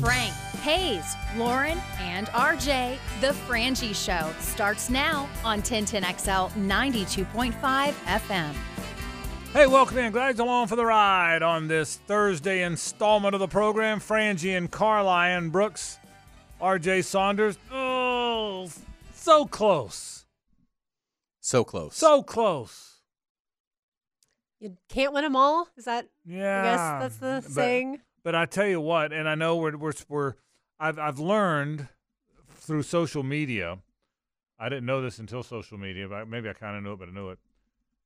Frank, Hayes, Lauren, and RJ, The Frangie Show starts now on 1010XL 92.5 FM. Hey, welcome in. Glad you're along for the ride on this Thursday installment of the program. Frangie and Carlisle Brooks, RJ Saunders. Oh, so close. So close. So close. You can't win them all. Is that? Yeah. I guess that's the but- saying. But I tell you what, and I know we're we're, we're I've I've learned through social media. I didn't know this until social media, but maybe I kind of knew it, but I knew it.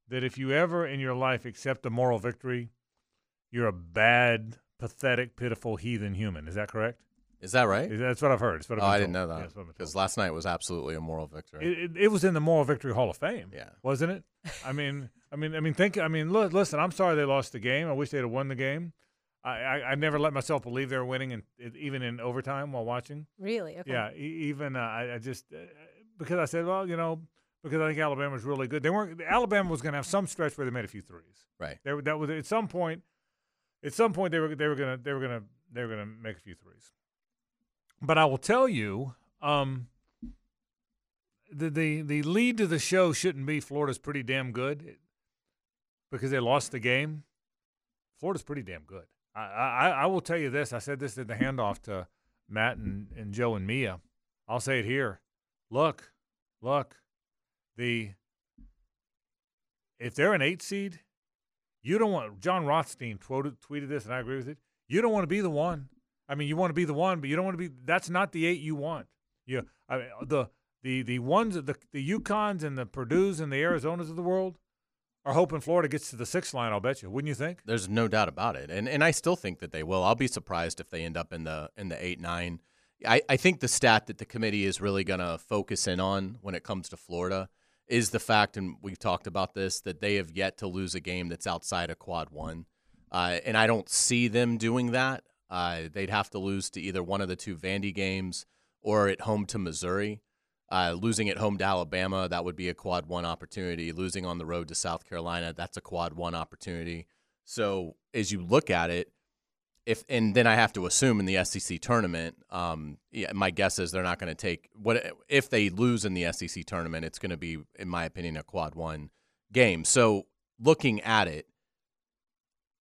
That if you ever in your life accept a moral victory, you're a bad, pathetic, pitiful, heathen human. Is that correct? Is that right? Is- That's what I've heard. It's what I've Oh, I didn't know that that's what I've been because told. last night was absolutely a moral victory. It, it, it was in the Moral Victory Hall of Fame. Yeah. wasn't it? I mean, I mean, I mean, think. I mean, look, listen. I'm sorry they lost the game. I wish they'd have won the game. I, I, I never let myself believe they were winning, and even in overtime while watching. Really? Okay. Yeah, e- even uh, I, I just uh, because I said, well, you know, because I think Alabama was really good. They weren't. Alabama was going to have some stretch where they made a few threes. Right. They that was at some point. At some point, they were they were gonna they were gonna they were gonna make a few threes. But I will tell you, um, the the the lead to the show shouldn't be Florida's pretty damn good because they lost the game. Florida's pretty damn good. I, I will tell you this. I said this in the handoff to Matt and, and Joe and Mia. I'll say it here. Look, look, the if they're an eight seed, you don't want Jon Rothstein tweeted, tweeted this, and I agree with it. You don't want to be the one. I mean, you want to be the one, but you don't want to be. That's not the eight you want. You, I mean, the the the ones the the UConns and the Purdue's and the Arizonas of the world are hoping Florida gets to the sixth line. I'll bet you. Wouldn't you think? There's no doubt about it, and and I still think that they will. I'll be surprised if they end up in the in the eight nine. I, I think the stat that the committee is really going to focus in on when it comes to Florida is the fact, and we've talked about this, that they have yet to lose a game that's outside of quad one, uh, and I don't see them doing that. Uh, they'd have to lose to either one of the two Vandy games or at home to Missouri. Uh, losing at home to Alabama, that would be a quad one opportunity. Losing on the road to South Carolina, that's a quad one opportunity. So as you look at it, if and then I have to assume in the SEC tournament, um, yeah, my guess is they're not going to take what if they lose in the SEC tournament. It's going to be, in my opinion, a quad one game. So looking at it,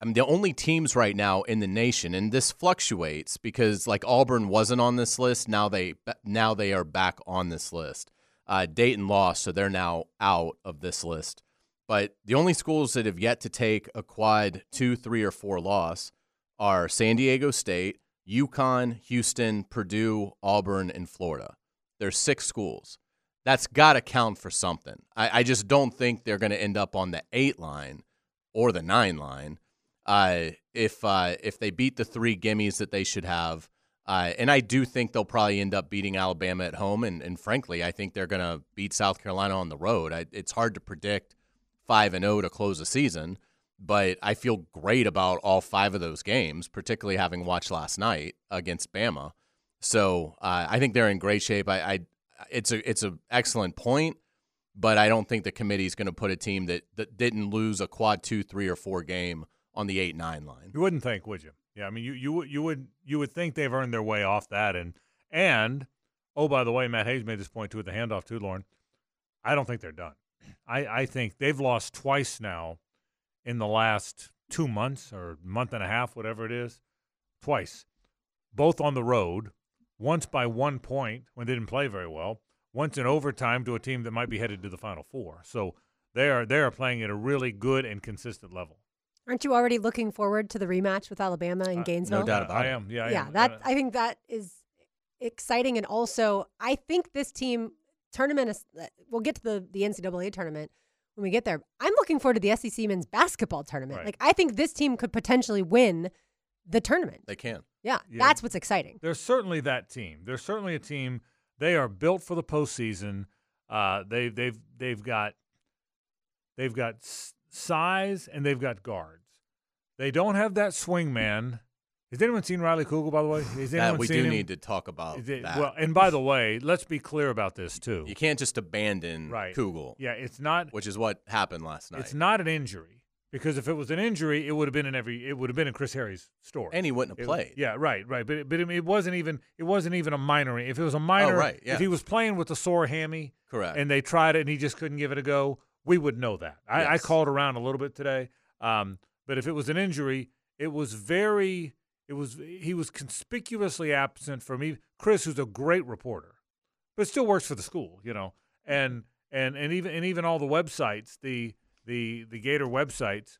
I mean, the only teams right now in the nation, and this fluctuates because like Auburn wasn't on this list. Now they now they are back on this list. Uh, Dayton lost, so they're now out of this list. But the only schools that have yet to take a quad two, three, or four loss are San Diego State, UConn, Houston, Purdue, Auburn, and Florida. There's six schools. That's got to count for something. I, I just don't think they're going to end up on the eight line or the nine line uh, if uh, if they beat the three gimmies that they should have. Uh, and I do think they'll probably end up beating Alabama at home. And, and frankly, I think they're going to beat South Carolina on the road. I, it's hard to predict five and zero to close the season, but I feel great about all five of those games, particularly having watched last night against Bama. So uh, I think they're in great shape. I, I it's a it's an excellent point, but I don't think the committee is going to put a team that, that didn't lose a quad two, three, or four game on the eight nine line. You wouldn't think, would you? Yeah, I mean, you you would you would you would think they've earned their way off that, and and oh, by the way, Matt Hayes made this point too at the handoff too, Lauren. I don't think they're done. I I think they've lost twice now in the last two months or month and a half, whatever it is, twice, both on the road. Once by one point when they didn't play very well. Once in overtime to a team that might be headed to the Final Four. So they are they are playing at a really good and consistent level. Aren't you already looking forward to the rematch with Alabama in Uh, Gainesville? no doubt about I it. am. Yeah, I yeah, am. that I think that is exciting, and also I think this team tournament is. uh, We'll get to the the NCAA tournament when we get there. I'm looking forward to the SEC men's basketball tournament. Right. Like I think this team could potentially win the tournament. They can. Yeah, Yeah. that's what's exciting. There's certainly that team. There's certainly a team. They are built for the postseason. Uh, they they've they've got they've got s- size, and they've got guards. They don't have that swing man. Has anyone seen Riley Kugel, by the way? Has That anyone we do him? need to talk about it- that. Well, and by the way, let's be clear about this too. you can't just abandon Right. Kugel, Yeah, it's not. which is what happened last night. It's not an injury because if it was an injury, it would have been in every. It would have been in Chris Harry's story. and he wouldn't have It- played. yeah, right, right. But it, but it, it wasn't even. It wasn't even a minor. If it was a oh, minor, Oh, right, yeah. If he was playing with a sore hammy, Correct. and they tried it and he just couldn't give it a go, we would know that. I, I called around a little bit today. Um, but if it was an injury, it was very. It was he was conspicuously absent from me. Chris, who's a great reporter, but still works for the school, you know, and and and even and even all the websites, the the the Gator websites,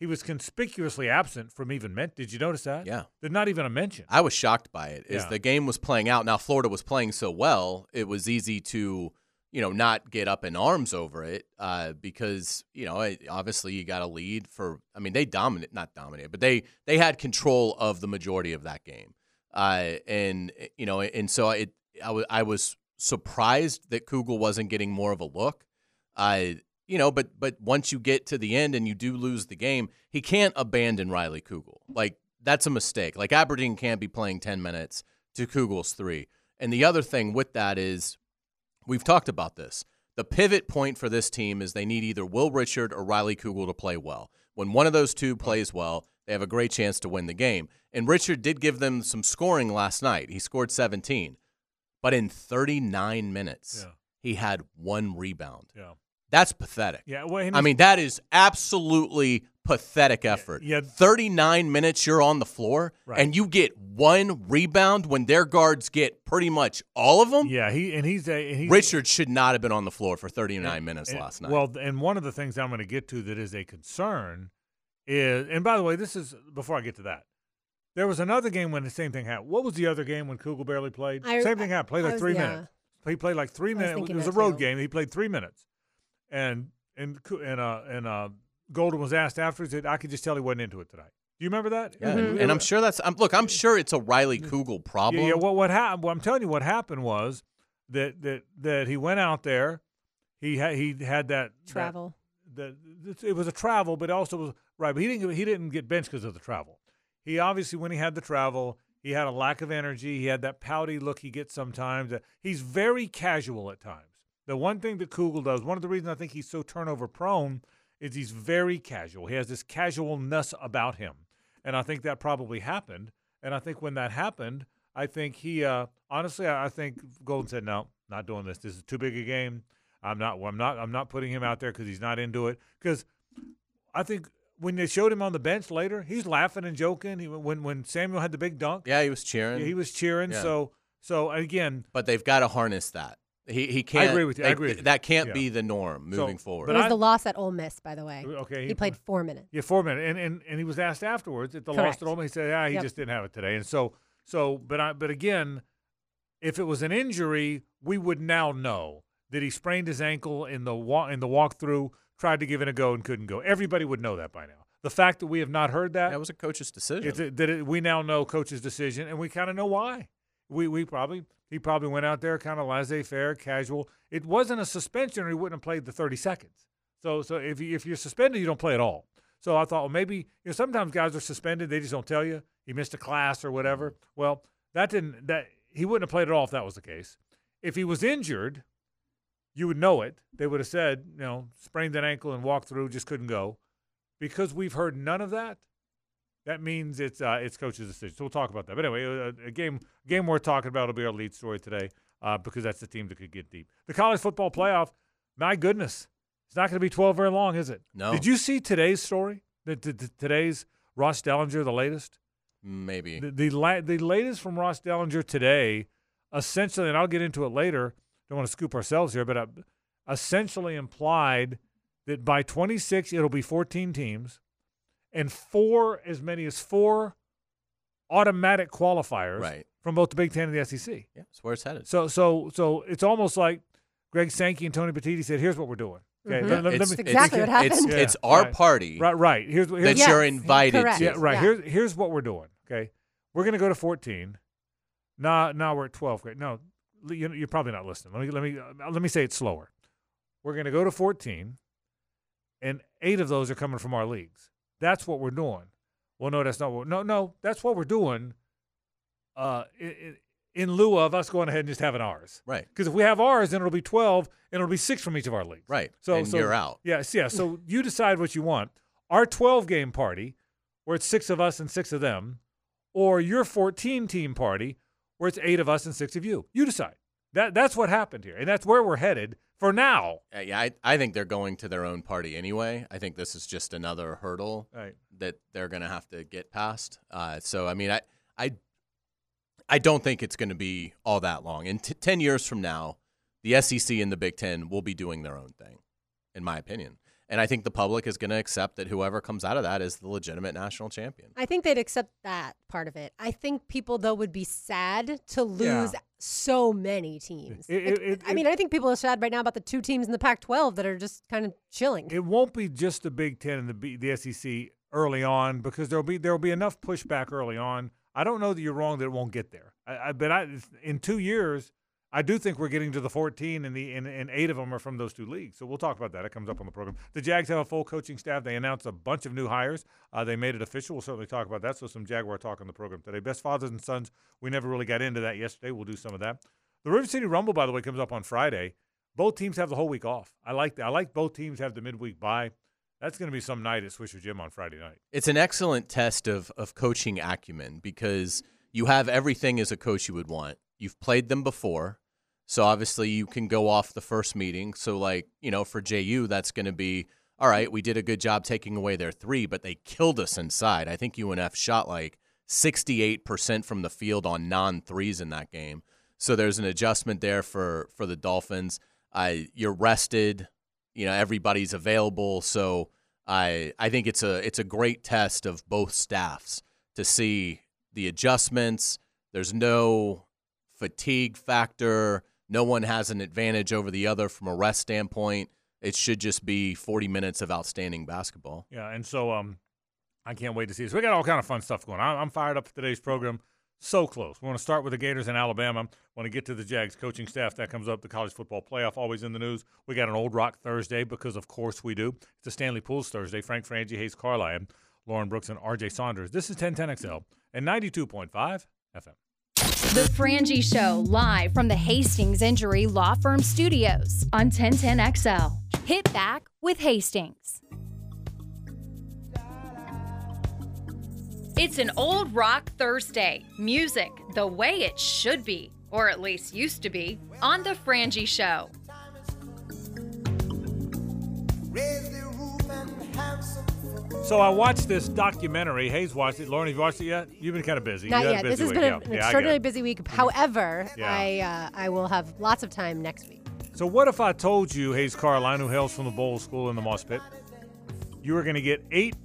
he was conspicuously absent from even meant. Did you notice that? yeah. There's not even a mention. I was shocked by it. As Yeah. the game was playing out, now Florida was playing so well, it was easy to, you know, not get up in arms over it uh, because you know obviously you got a lead for. I mean, they dominate, not dominate, but they they had control of the majority of that game, uh, and you know, and so it I wa- I was surprised that Kugel wasn't getting more of a look. Uh, you know, but but once you get to the end and you do lose the game, he can't abandon Riley Kugel. Like that's a mistake. Like Aberdeen can't be playing 10 minutes to Kugel's 3. And the other thing with that is we've talked about this. The pivot point for this team is they need either Will Richard or Riley Kugel to play well. When one of those two plays well, they have a great chance to win the game. And Richard did give them some scoring last night. He scored 17. But in 39 minutes, Yeah. he had one rebound. Yeah. That's pathetic. Yeah. Well, and I mean, that is absolutely pathetic effort. yeah. 39 minutes you're on the floor Right. and you get one rebound when their guards get pretty much all of them. yeah. He and he's a he's, Richard should not have been on the floor for 39 minutes And- last night. Well, and one of the things I'm going to get to that is a concern is, and by the way, this is before I get to that. There was another game when the same thing happened. What was the other game when Kugel barely played? I- same thing happened. Played I like was- three yeah. minutes. He played like three minutes. It was a road too. game. He played three minutes, and and and uh and uh Golden was asked afterwards that I could just tell he wasn't into it tonight. Do you remember that? yeah, It and, and I'm sure that's I'm, look. I'm sure it's a Riley Kugel problem. Yeah, yeah. What what happened? Well, I'm telling you, what happened was that that that he went out there. He had he had that that- Travel. the, it was a travel, but also was right. But he didn't he didn't get benched because of the travel. He obviously when he had the travel, he had a lack of energy. He had that pouty look he gets sometimes. Uh, He's very casual at times. The one thing that Kugel does, one of the reasons I think he's so turnover prone, is he's very casual. He has this casualness about him, and I think that probably happened. And I think when that happened, I think he uh, honestly, I think Golden said, "No, not doing this. This is too big a game. I'm not. I'm not. I'm not putting him out there because he's not into it. Because I think when they showed him on the bench later, he's laughing and joking. He, when when Samuel had the big dunk, yeah, he was cheering. he was cheering. Yeah. So so again, but they've got to harness that. He he can't. agree with you. I agree with you. That can't Yeah. be the norm So, moving forward. but it was I- the loss at Ole Miss, by the way. okay, He played four minutes. Yeah, four minutes, and and, and he was asked afterwards at the loss at Ole Miss. He said, "Yeah, he Yep. just didn't have it today." And so, so, but I, but again, if it was an injury, we would now know that he sprained his ankle in the walk in the walkthrough, tried to give it a go and couldn't go. Everybody would know that by now. The fact that we have not heard that, that was a coach's decision. it's a, that it, we now know coach's decision, and we kind of know why. We we probably he probably went out there kind of laissez-faire, casual. It wasn't a suspension, or he wouldn't have played the thirty seconds. So so if you, if you're suspended, you don't play at all. So I thought, well, maybe you know sometimes guys are suspended, they just don't tell you he missed a class or whatever. Well, that didn't that he wouldn't have played at all if that was the case. If he was injured, you would know it. They would have said, you know, sprained an ankle and walked through, just couldn't go. Because we've heard none of that, that means it's uh, it's coach's decision. So we'll talk about that. But anyway, a, a game game worth talking about will be our lead story today uh, because that's the team that could get deep. The college football playoff, my goodness, it's not going to be 12 very long, is it? No. Did you see today's story? The, the, the- today's Ross Dellenger, the latest? Maybe. The the, la- the latest from Ross Dellenger today, essentially, and I'll get into it later. Don't want to scoop ourselves here, but uh, essentially implied that by 26 it'll be 14 teams, and four as many as four automatic qualifiers Right. from both the Big Ten and the SEC. Yeah, that's where it's headed. So so so it's almost like Greg Sankey and Tony Petitti said, "Here's what we're doing." Okay, Mhm. let- let- let me- That's exactly what it's, happened. It's, Yeah, our right. party right, right. Here's what that Yes, you're invited correct. to. yeah, right. Yeah. Here's here's what we're doing. Okay, we're gonna go to 14. Now now we're at 12. Okay, no, you, you're probably not listening. Let me let me uh, let me say it slower. We're gonna go to 14. and eight of those are coming from our leagues. That's what we're doing. Well, no, that's not what. No, no, that's what we're doing. Uh, in, in lieu of us going ahead and just having ours. Right. Because if we have ours, then it'll be twelve, and it'll be six from each of our leagues. Right. So, and so you're out. Yes, yeah. So you decide what you want. Our twelve game party, where it's six of us and six of them, or your fourteen team party, where it's eight of us and six of you. You decide. That that's what happened here, and that's where we're headed for now. Uh, yeah, I, I think they're going to their own party anyway. I think this is just another hurdle Right. that they're going to have to get past. Uh, so I mean, I I I don't think it's going to be all that long. In t- ten years from now, the SEC and the Big Ten will be doing their own thing, in my opinion. And I think the public is going to accept that whoever comes out of that is the legitimate national champion. I think they'd accept that part of it. I think people though would be sad to lose Yeah. so many teams. It- it- it- I mean, I think people are sad right now about the two teams in the Pac-12 that are just kind of chilling. It won't be just the Big Ten and the B, the SEC early on because there'll be there'll be enough pushback early on. I don't know that you're wrong that it won't get there. I, I but I in two years. I do think we're getting to the 14, and the and, and eight of them are from those two leagues. So we'll talk about that. It comes up on the program. The Jags have a full coaching staff. They announced a bunch of new hires. Uh, they made it official. We'll certainly talk about that. So some Jaguar talk on the program today. Best fathers and sons. We never really got into that yesterday. We'll do some of that. The River City Rumble, by the way, comes up on Friday. Both teams have the whole week off. I like that. I like both teams have the midweek bye. That's going to be some night at Swisher Gym on Friday night. It's an excellent test of of coaching acumen because you have everything as a coach you would want. You've played them before, so obviously you can go off the first meeting. So like you know for JU that's going to be all right. We did a good job taking away their three, but they killed us inside. I think UNF shot like sixty eight percent from the field on non threes in that game. So there's an adjustment there for for the Dolphins. I you're rested. You know everybody's available, so I I think it's a it's a great test of both staffs to see the adjustments. There's no fatigue factor. No one has an advantage over the other from a rest standpoint. It should just be 40 minutes of outstanding basketball. Yeah, and so um, I can't wait to see this. We got all kind of fun stuff going. I'm fired up for today's program. So close. We want to start with the Gators in Alabama. Want to get to the Jags coaching staff. That comes up. The college football playoff always in the news. We got an Old Rock Thursday because of course we do. It's a Stanley Pools Thursday. Frank Frangie, Hayes Carlisle, Lauren Brooks, and R.J. Saunders. This is 1010XL and 92.5 FM. The Frangie Show, live from the Hastings Injury Law Firm Studios on 1010XL. Hit back with Hastings. It's an old rock Thursday. Music the way it should be, or at least used to be, on The Frangie Show. So I watched this documentary. Hayes watched it. Lauren, have you watched it yet? You've been kind of busy. Not You had a yet. busy This has week. been Yeah. an Yeah, extraordinarily busy week. However, Yeah. I uh, I will have lots of time next week. So what if I told you, Hayes Carlisle, who hails from the Bowl School in the Moss Pit, you were going to get eight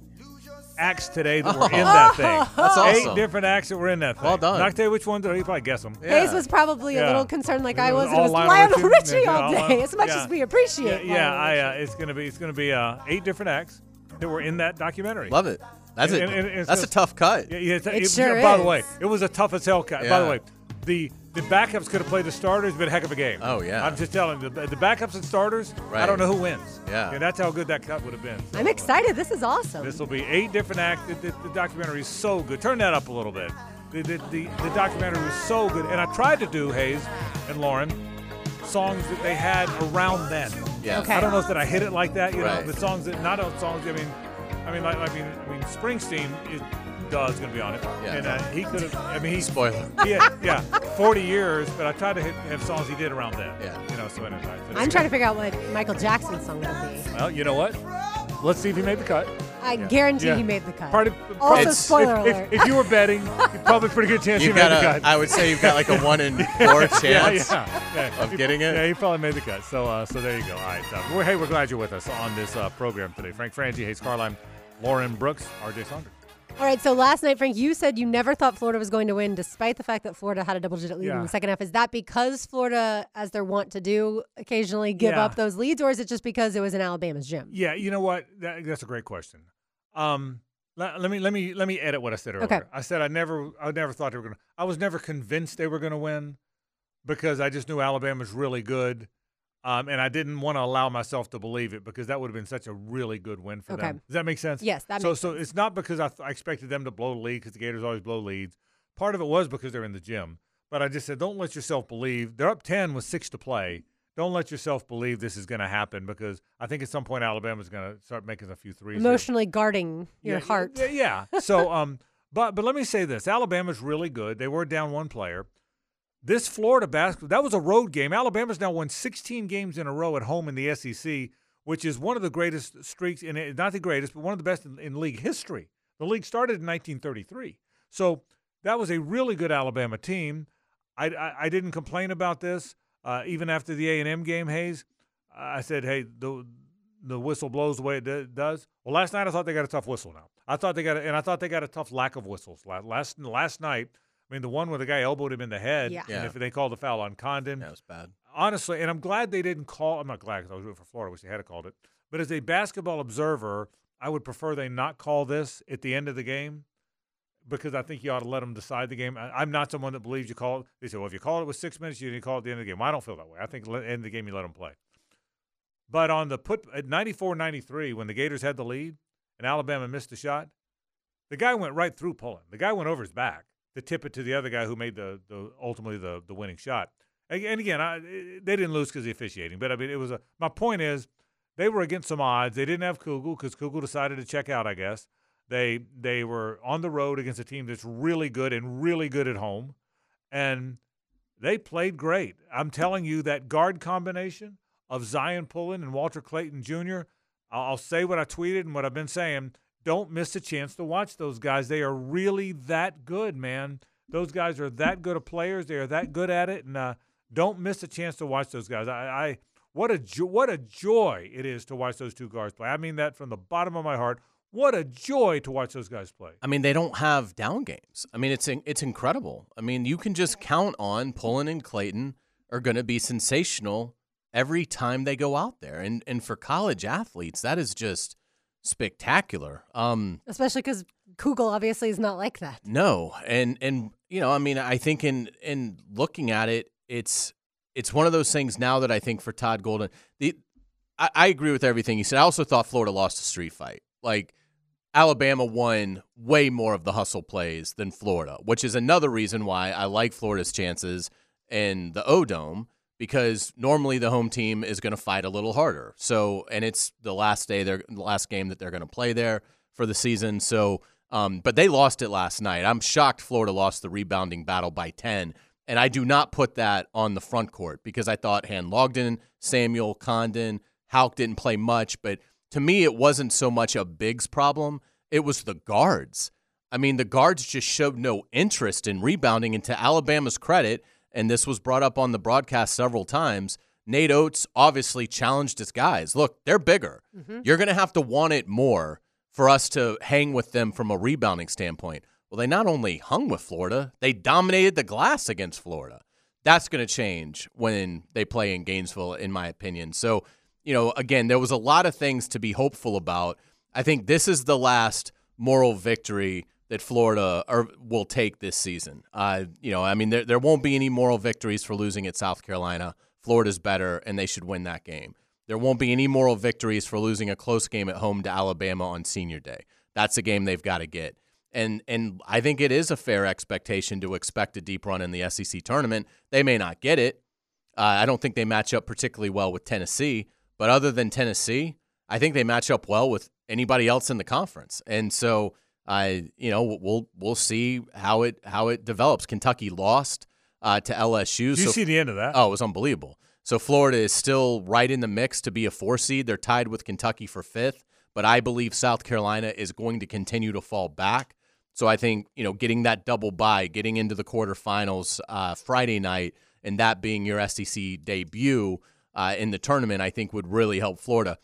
acts today that were in that thing. That's awesome. Eight different acts that were in that thing. Well done. Not to tell you which ones are. You probably guess them. Yeah. Hayes was probably Yeah. a little concerned, like I was was. It all was Lionel Lionel Richie. Richie all all day. Lionel- As much yeah. as we Yeah, appreciate. yeah. Lionel I, uh, it's gonna be it's gonna be uh, eight different acts that were in that documentary. Love it. That's And- a and- and it's that's a tough cut. Yeah, yeah, it's- It it- sure By the way, it was a tough as hell cut. By the way, the the backups could have played the starters, but a heck of a game. Oh, yeah. I'm just telling you, the, the backups and starters. Right. I don't know who wins. Yeah. And that's how good that cut would have been. So, I'm excited. This is awesome. This will be eight different acts. The, the, the documentary is so good. Turn that up a little bit. The, the, the, the documentary was so good. And I tried to do, Hayes and Lauren, songs that they had around then. Yeah. Okay. I don't know if that I hit it like that, you Right. know, the songs that, not on songs, I mean, I mean, like, I mean, I mean, Springsteen is, duh, is going to be on it. Yeah. And uh, he could have, I mean, he's, Spoiler. yeah, yeah, 40 years, but I tried to hit, have songs he did around then. Yeah. You know, so anyway. so I'm trying to figure out what Michael Jackson's song would be. Well, you know what? Let's see if he made the cut. I guarantee Yeah. he made the cut. Part of, Also, probably- spoiler if, alert. If, if you were betting, probably a pretty good chance You've he made got the cut. I would say you've got like a one in four chance. yeah, yeah, yeah. of He- getting it? Yeah, he probably made the cut. So, uh, so there you go. All right. Uh, we're, hey, we're glad you're with us on this uh, program today. Frank Frangie, Hayes Carlisle, Lauren Brooks, R.J. Saunders. All right, so last night, Frank, you said you never thought Florida was going to win, despite the fact that Florida had a double-digit lead in the second half. Is that because Florida, as they're wont to do, occasionally give Yeah. up those leads, or is it just because it was in Alabama's gym? Yeah, you know what? That, that's a great question. Um, let, let me let me let me edit what I said earlier. Okay. I said I never I never thought they were going to. I was never convinced they were going to win because I just knew Alabama's really good. Um, and I didn't want to allow myself to believe it because that would have been such a really good win for Okay. them. Does that make sense? Yes, that so makes so sense. it's not because I, th- I expected them to blow the lead because the Gators always blow leads. Part of it was because they're in the gym. But I just said, don't let yourself believe they're up ten with six to play. Don't let yourself believe this is going to happen because I think at some point Alabama's going to start making a few threes. Emotionally guarding your Yeah, heart. Yeah, yeah. So, um, but but let me say this: Alabama's really good. They were down one player. This Florida basketball that was a road game. Alabama's now won 16 games in a row at home in the SEC, which is one of the greatest streaks in. Not the greatest, but one of the best in, in league history. The league started in 1933, so that was a really good Alabama team. I I, I didn't complain about this uh, even after the A and M game. Hayes, I said, hey, the the whistle blows the way it do- does. Well, last night I thought they got a tough whistle. Now I thought they got, a, and I thought they got a tough lack of whistles. La- Last last night, I mean, the one where the guy elbowed him in the head, Yeah. and if they called the foul on Condon, That was bad. honestly, and I'm glad they didn't call. I'm not glad because I was rooting for Florida. I wish they had called it. But as a basketball observer, I would prefer they not call this at the end of the game because I think you ought to let them decide the game. I, I'm not someone that believes you call it. They say, well, if you call it with six minutes, you didn't call it at the end of the game. Well, I don't feel that way. I think at the end of the game, you let them play. But on the put at 94 93, when the Gators had the lead and Alabama missed the shot, the guy went right through Pullin. The guy went over his back to tip it to the other guy who made the, the ultimately the, the winning shot. And again, I, eh, they didn't lose because the officiating. But I mean, it was a. My point is, they were against some odds. They didn't have Kugel because Kugel decided to check out. I guess they they were on the road against a team that's really good and really good at home, and they played great. I'm telling you that guard combination of Zyon Pullin and Walter Clayton Jr. I'll, I'll say what I tweeted and what I've been saying. Don't miss a chance to watch those guys. They are really that good, man. Those guys are that good of players. They are that good at it, and uh, don't miss a chance to watch those guys. I, I what a jo- what a joy it is to watch those two guards play. I mean that from the bottom of my heart. What a joy to watch those guys play. I mean, they don't have down games. I mean, it's it's incredible. I mean, you can just count on Pullin and Clayton are going to be sensational every time they go out there, and and for college athletes, that is just spectacular. Um, Especially because Kugel obviously is not like that. no, and and you know, I mean, I think in in looking at it, it's it's one of those things now that I think for Todd Golden, the I, I agree with everything he said. I also thought Florida lost a street fight. Like Alabama won way more of the hustle plays than Florida, which is another reason why I like Florida's chances in the O Dome because normally the home team is going to fight a little harder. So, and it's the last day, they're the last game that they're going to play there for the season. So, um, but they lost it last night. I'm shocked Florida lost the rebounding battle by 10. And I do not put that on the front court because I thought Handlogten, Samuel, Condon, Haugh didn't play much. But to me, it wasn't so much a Biggs problem, it was the guards. I mean, the guards just showed no interest in rebounding. And to Alabama's credit, and this was brought up on the broadcast several times, Nate Oats obviously challenged his guys. Look, they're bigger. Mm-hmm. You're going to have to want it more for us to hang with them from a rebounding standpoint. Well, they not only hung with Florida, they dominated the glass against Florida. That's going to change when they play in Gainesville, in my opinion. So, you know, again, there was a lot of things to be hopeful about. I think this is the last moral victory that Florida or will take this season. Uh, you know, I mean, there there won't be any moral victories for losing at South Carolina. Florida's better, and they should win that game. There won't be any moral victories for losing a close game at home to Alabama on Senior Day. That's a game they've got to get. And and I think it is a fair expectation to expect a deep run in the SEC tournament. They may not get it. Uh, I don't think they match up particularly well with Tennessee, but other than Tennessee, I think they match up well with anybody else in the conference. And so I, you know, we'll we'll see how it how it develops. Kentucky lost uh, to LSU. Did you so see the end of that? Oh, it was unbelievable. So Florida is still right in the mix to be a four seed. They're tied with Kentucky for fifth, but I believe South Carolina is going to continue to fall back. So I think you know getting that double bye, getting into the quarterfinals uh, Friday night, and that being your SEC debut uh, in the tournament, I think would really help Florida.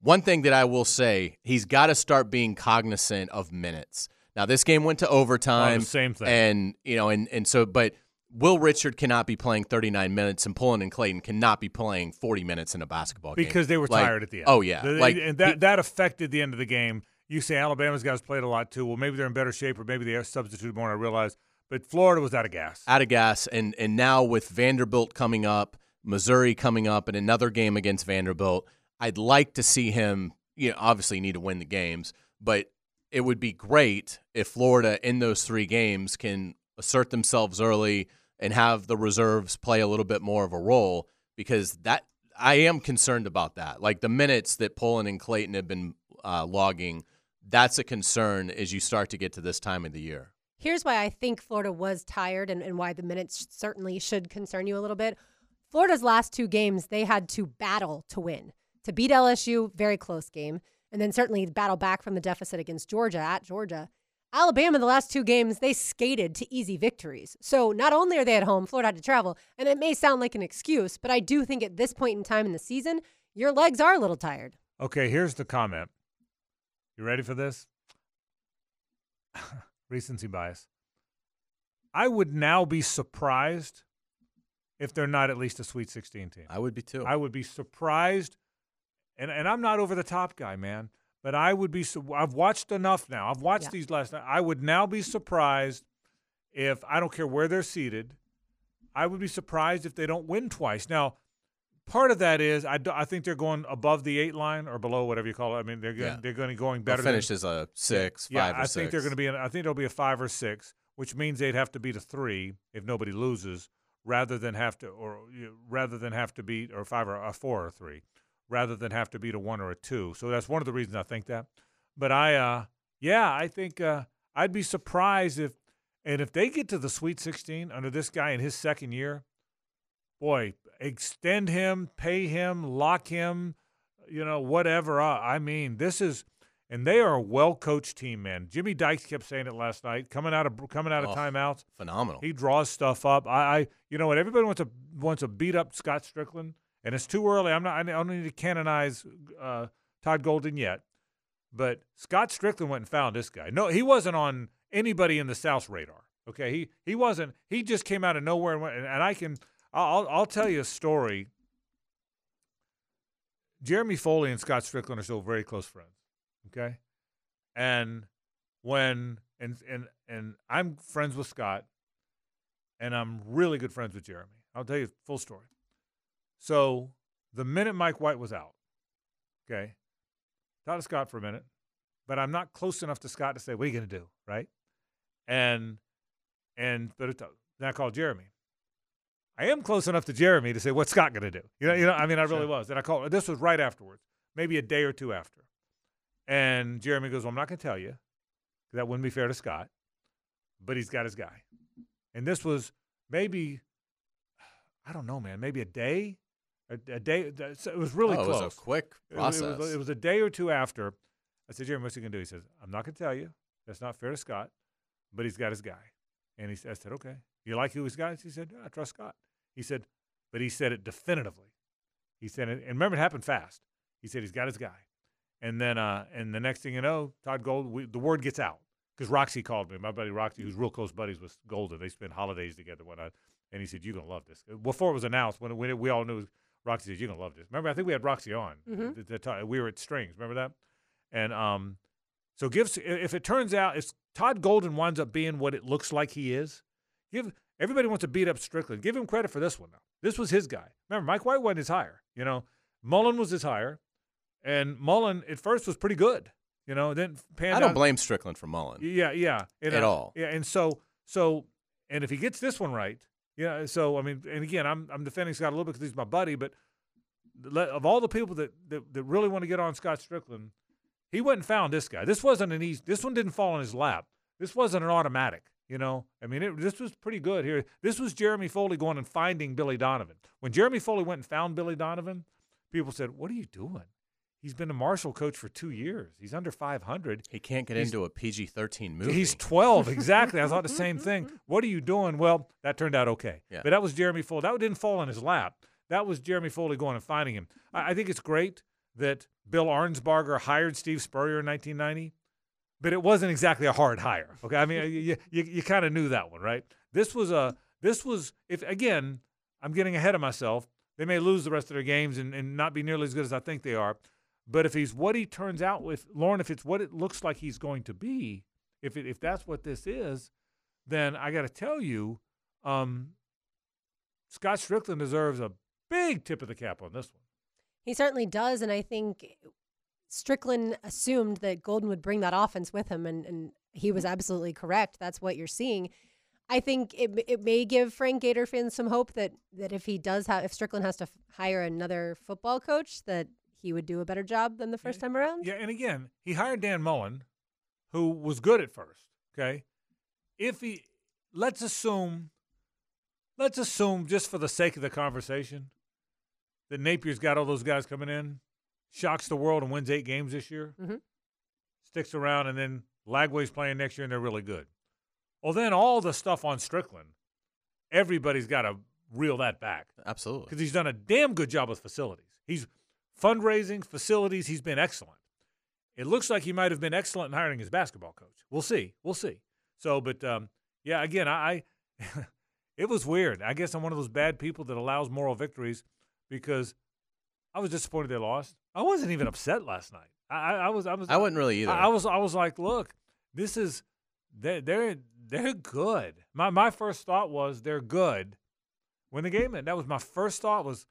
One thing that I will say, he's got to start being cognizant of minutes. Now this game went to overtime, Oh, same thing. and you know, and and so, but Will Richard cannot be playing 39 minutes, and Pullin and Clayton cannot be playing 40 minutes in a basketball game because they were Like, tired at the end. Oh yeah, The- like and that he- that affected the end of the game. You say Alabama's guys played a lot too. Well, maybe they're in better shape, or maybe they are substituted more. I realize, but Florida was out of gas. out of gas, and and now with Vanderbilt coming up, Missouri coming up, and another game against Vanderbilt. I'd like to see him. You know, obviously need to win the games, but it would be great if Florida in those three games can assert themselves early and have the reserves play a little bit more of a role because that I am concerned about that. Like the minutes that Pullin and Clayton have been uh, logging, that's a concern as you start to get to this time of the year. Here's why I think Florida was tired and, and why the minutes certainly should concern you a little bit. Florida's last two games, they had to battle to win. To beat LSU, very close game, and then certainly battle back from the deficit against Georgia at Georgia. Alabama, the last two games, they skated to easy victories. So not only are they at home, Florida had to travel, and it may sound like an excuse, but I do think at this point in time in the season, your legs are a little tired. Okay, here's the comment. You ready for this? Recency bias. I would now be surprised if they're not at least a Sweet 16 team. I would be too. I would be surprised, and and I'm not over the top guy, man. But I would be. I've watched enough now. I've watched Yeah. these last. Night. I would now be surprised if I don't care where they're seated. I would be surprised if they don't win twice. Now, part of that is I, do- I think they're going above the eight line or below whatever you call it. I mean they're going Yeah. they're going to going They'll better. than- finish as a six, yeah, five, or I six. think they're going to be. An, I think it'll be a five or six, which means they'd have to beat a three if nobody loses, rather than have to, or you know, rather than have to beat or five or a four or three, rather than have to beat a one or a two. So that's one of the reasons I think that. But I, uh, yeah, I think uh, I'd be surprised if, and if they get to the Sweet 16 under this guy in his second year, boy, extend him, pay him, lock him, you know, whatever. Uh, I mean, this is, and they are a well coached team, man. Jimmy Dykes kept saying it last night, coming out of coming out of Oh. timeouts. phenomenal. He draws stuff up. I, I, you know what? Everybody wants to wants to beat up Scott Strickland, and it's too early. I'm not. I don't need to canonize uh, Todd Golden yet, but Scott Strickland went and found this guy. No, he wasn't on anybody in the South's radar. Okay, he he wasn't. He just came out of nowhere and went. And, and I can. I'll I'll tell you a story. Jeremy Foley and Scott Strickland are still very close friends. Okay, and when and and and I'm friends with Scott, and I'm really good friends with Jeremy. I'll tell you full story. So the minute Mike White was out, okay, talked to Scott for a minute, but I'm not close enough to Scott to say what are you going to do, right? And and but it, then I called Jeremy. I am close enough to Jeremy to say what's Scott going to do. You know, you know. I mean, I really was. And I called. This was right afterwards, maybe a day or two after. And Jeremy goes, "Well, I'm not going to tell you. That wouldn't be fair to Scott, but he's got his guy." And this was maybe, I don't know, man, maybe a day, a, a day. It was really oh, close. It was a quick It was- process. It was, it was a day or two after. I said, Jeremy, what's he going to do? He says, I'm not going to tell you. That's not fair to Scott, but he's got his guy. And he said, I said, okay. You like who his guy is? He said, yeah, I trust Scott. He said, but he said it definitively. He said it, and remember, it happened fast. He said he's got his guy. And then, uh, and the next thing you know, Todd Gold, we, the word gets out because Roxy called me. My buddy Roxy, who's real close buddies with Golden, they spend holidays together. Whatnot. And he said, "You're gonna love this." Before it was announced, when, when it, we all knew, Roxy said, "You're gonna love this." Remember, I think we had Roxy on. Mhm. The- the ti- we were at Strings. Remember that? And um, so gives if it turns out if Todd Golden winds up being what it looks like he is, give everybody wants to beat up Strickland. Give him credit for this one though. This was his guy. Remember, Mike White wasn't his hire. You know, Mullen was his hire, and Mullen at first was pretty good. You know, then panned I don't out- blame Strickland for Mullen. yeah, yeah, and, At uh, all. Yeah, and so so and if he gets this one right, yeah. So I mean, and again, I'm I'm defending Scott a little bit because he's my buddy, but le- of all the people that, that that really want to get on Scott Strickland, he went and found this guy. This wasn't an easy. This one didn't fall in his lap. This wasn't an automatic. You know, I mean, it, this was pretty good here. This was Jeremy Foley going and finding Billy Donovan. When Jeremy Foley went and found Billy Donovan, people said, "What are you doing?" He's been a Marshall coach for two years. He's under 500. He can't get He's- into a PG 13 movie. He's 12, exactly. I thought the same thing. What are you doing? Well, that turned out okay. Yeah. But that was Jeremy Foley. That didn't fall on his lap. That was Jeremy Foley going and finding him. I, I think it's great that Bill Arnsparger hired Steve Spurrier in 1990, but it wasn't exactly a hard hire. Okay, I mean, you you, you kind of knew that one, right? This was a this was if again, I'm getting ahead of myself. They may lose the rest of their games and, and not be nearly as good as I think they are. But if he's what he turns out with, Lauren, if it's what it looks like he's going to be, if it, if that's what this is, then I got to tell you, um, Scott Strickland deserves a big tip of the cap on this one. He certainly does, and I think Strickland assumed that Golden would bring that offense with him, and, and he was absolutely correct. That's what you're seeing. I think it it may give Frank Gator fans some hope that that if he does have if Strickland has to f- hire another football coach that he would do a better job than the first time around. Yeah, and again, he hired Dan Mullen, who was good at first. Okay, if he let's assume, let's assume just for the sake of the conversation, that Napier's got all those guys coming in, shocks the world and wins eight games this year, Mhm. sticks around, and then Lagway's playing next year and they're really good. Well, then all the stuff on Strickland, everybody's got to reel that back Absolutely. because he's done a damn good job with facilities. He's fundraising, facilities. He's been excellent. It looks like he might have been excellent in hiring his basketball coach. We'll see. We'll see. So, but um, yeah, again, I, I it was weird. I guess I'm one of those bad people that allows moral victories because I was disappointed they lost. I wasn't even upset last night. I, I, was. I was. I wasn't really either. I, I was. I was like, look, this is they're they're they're good. My my first thought was they're good. When the game ended, that was my first thought was,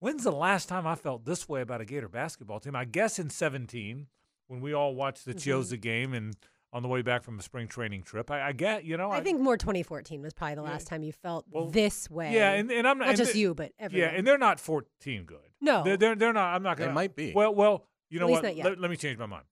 when's the last time I felt this way about a Gator basketball team? I guess in 17 when we all watched the. Chiozza game and on the way back from a spring training trip. I, I get, you know, I think more 2014 was probably the Yeah. last time you felt Well, this way. yeah, and, and I'm not not and just they- you, but everyone. Yeah, and they're not 14 good. No. they're they're, they're not. I'm not gonna. They might be. Well, well, you know least what? not yet. Let, let me change my mind.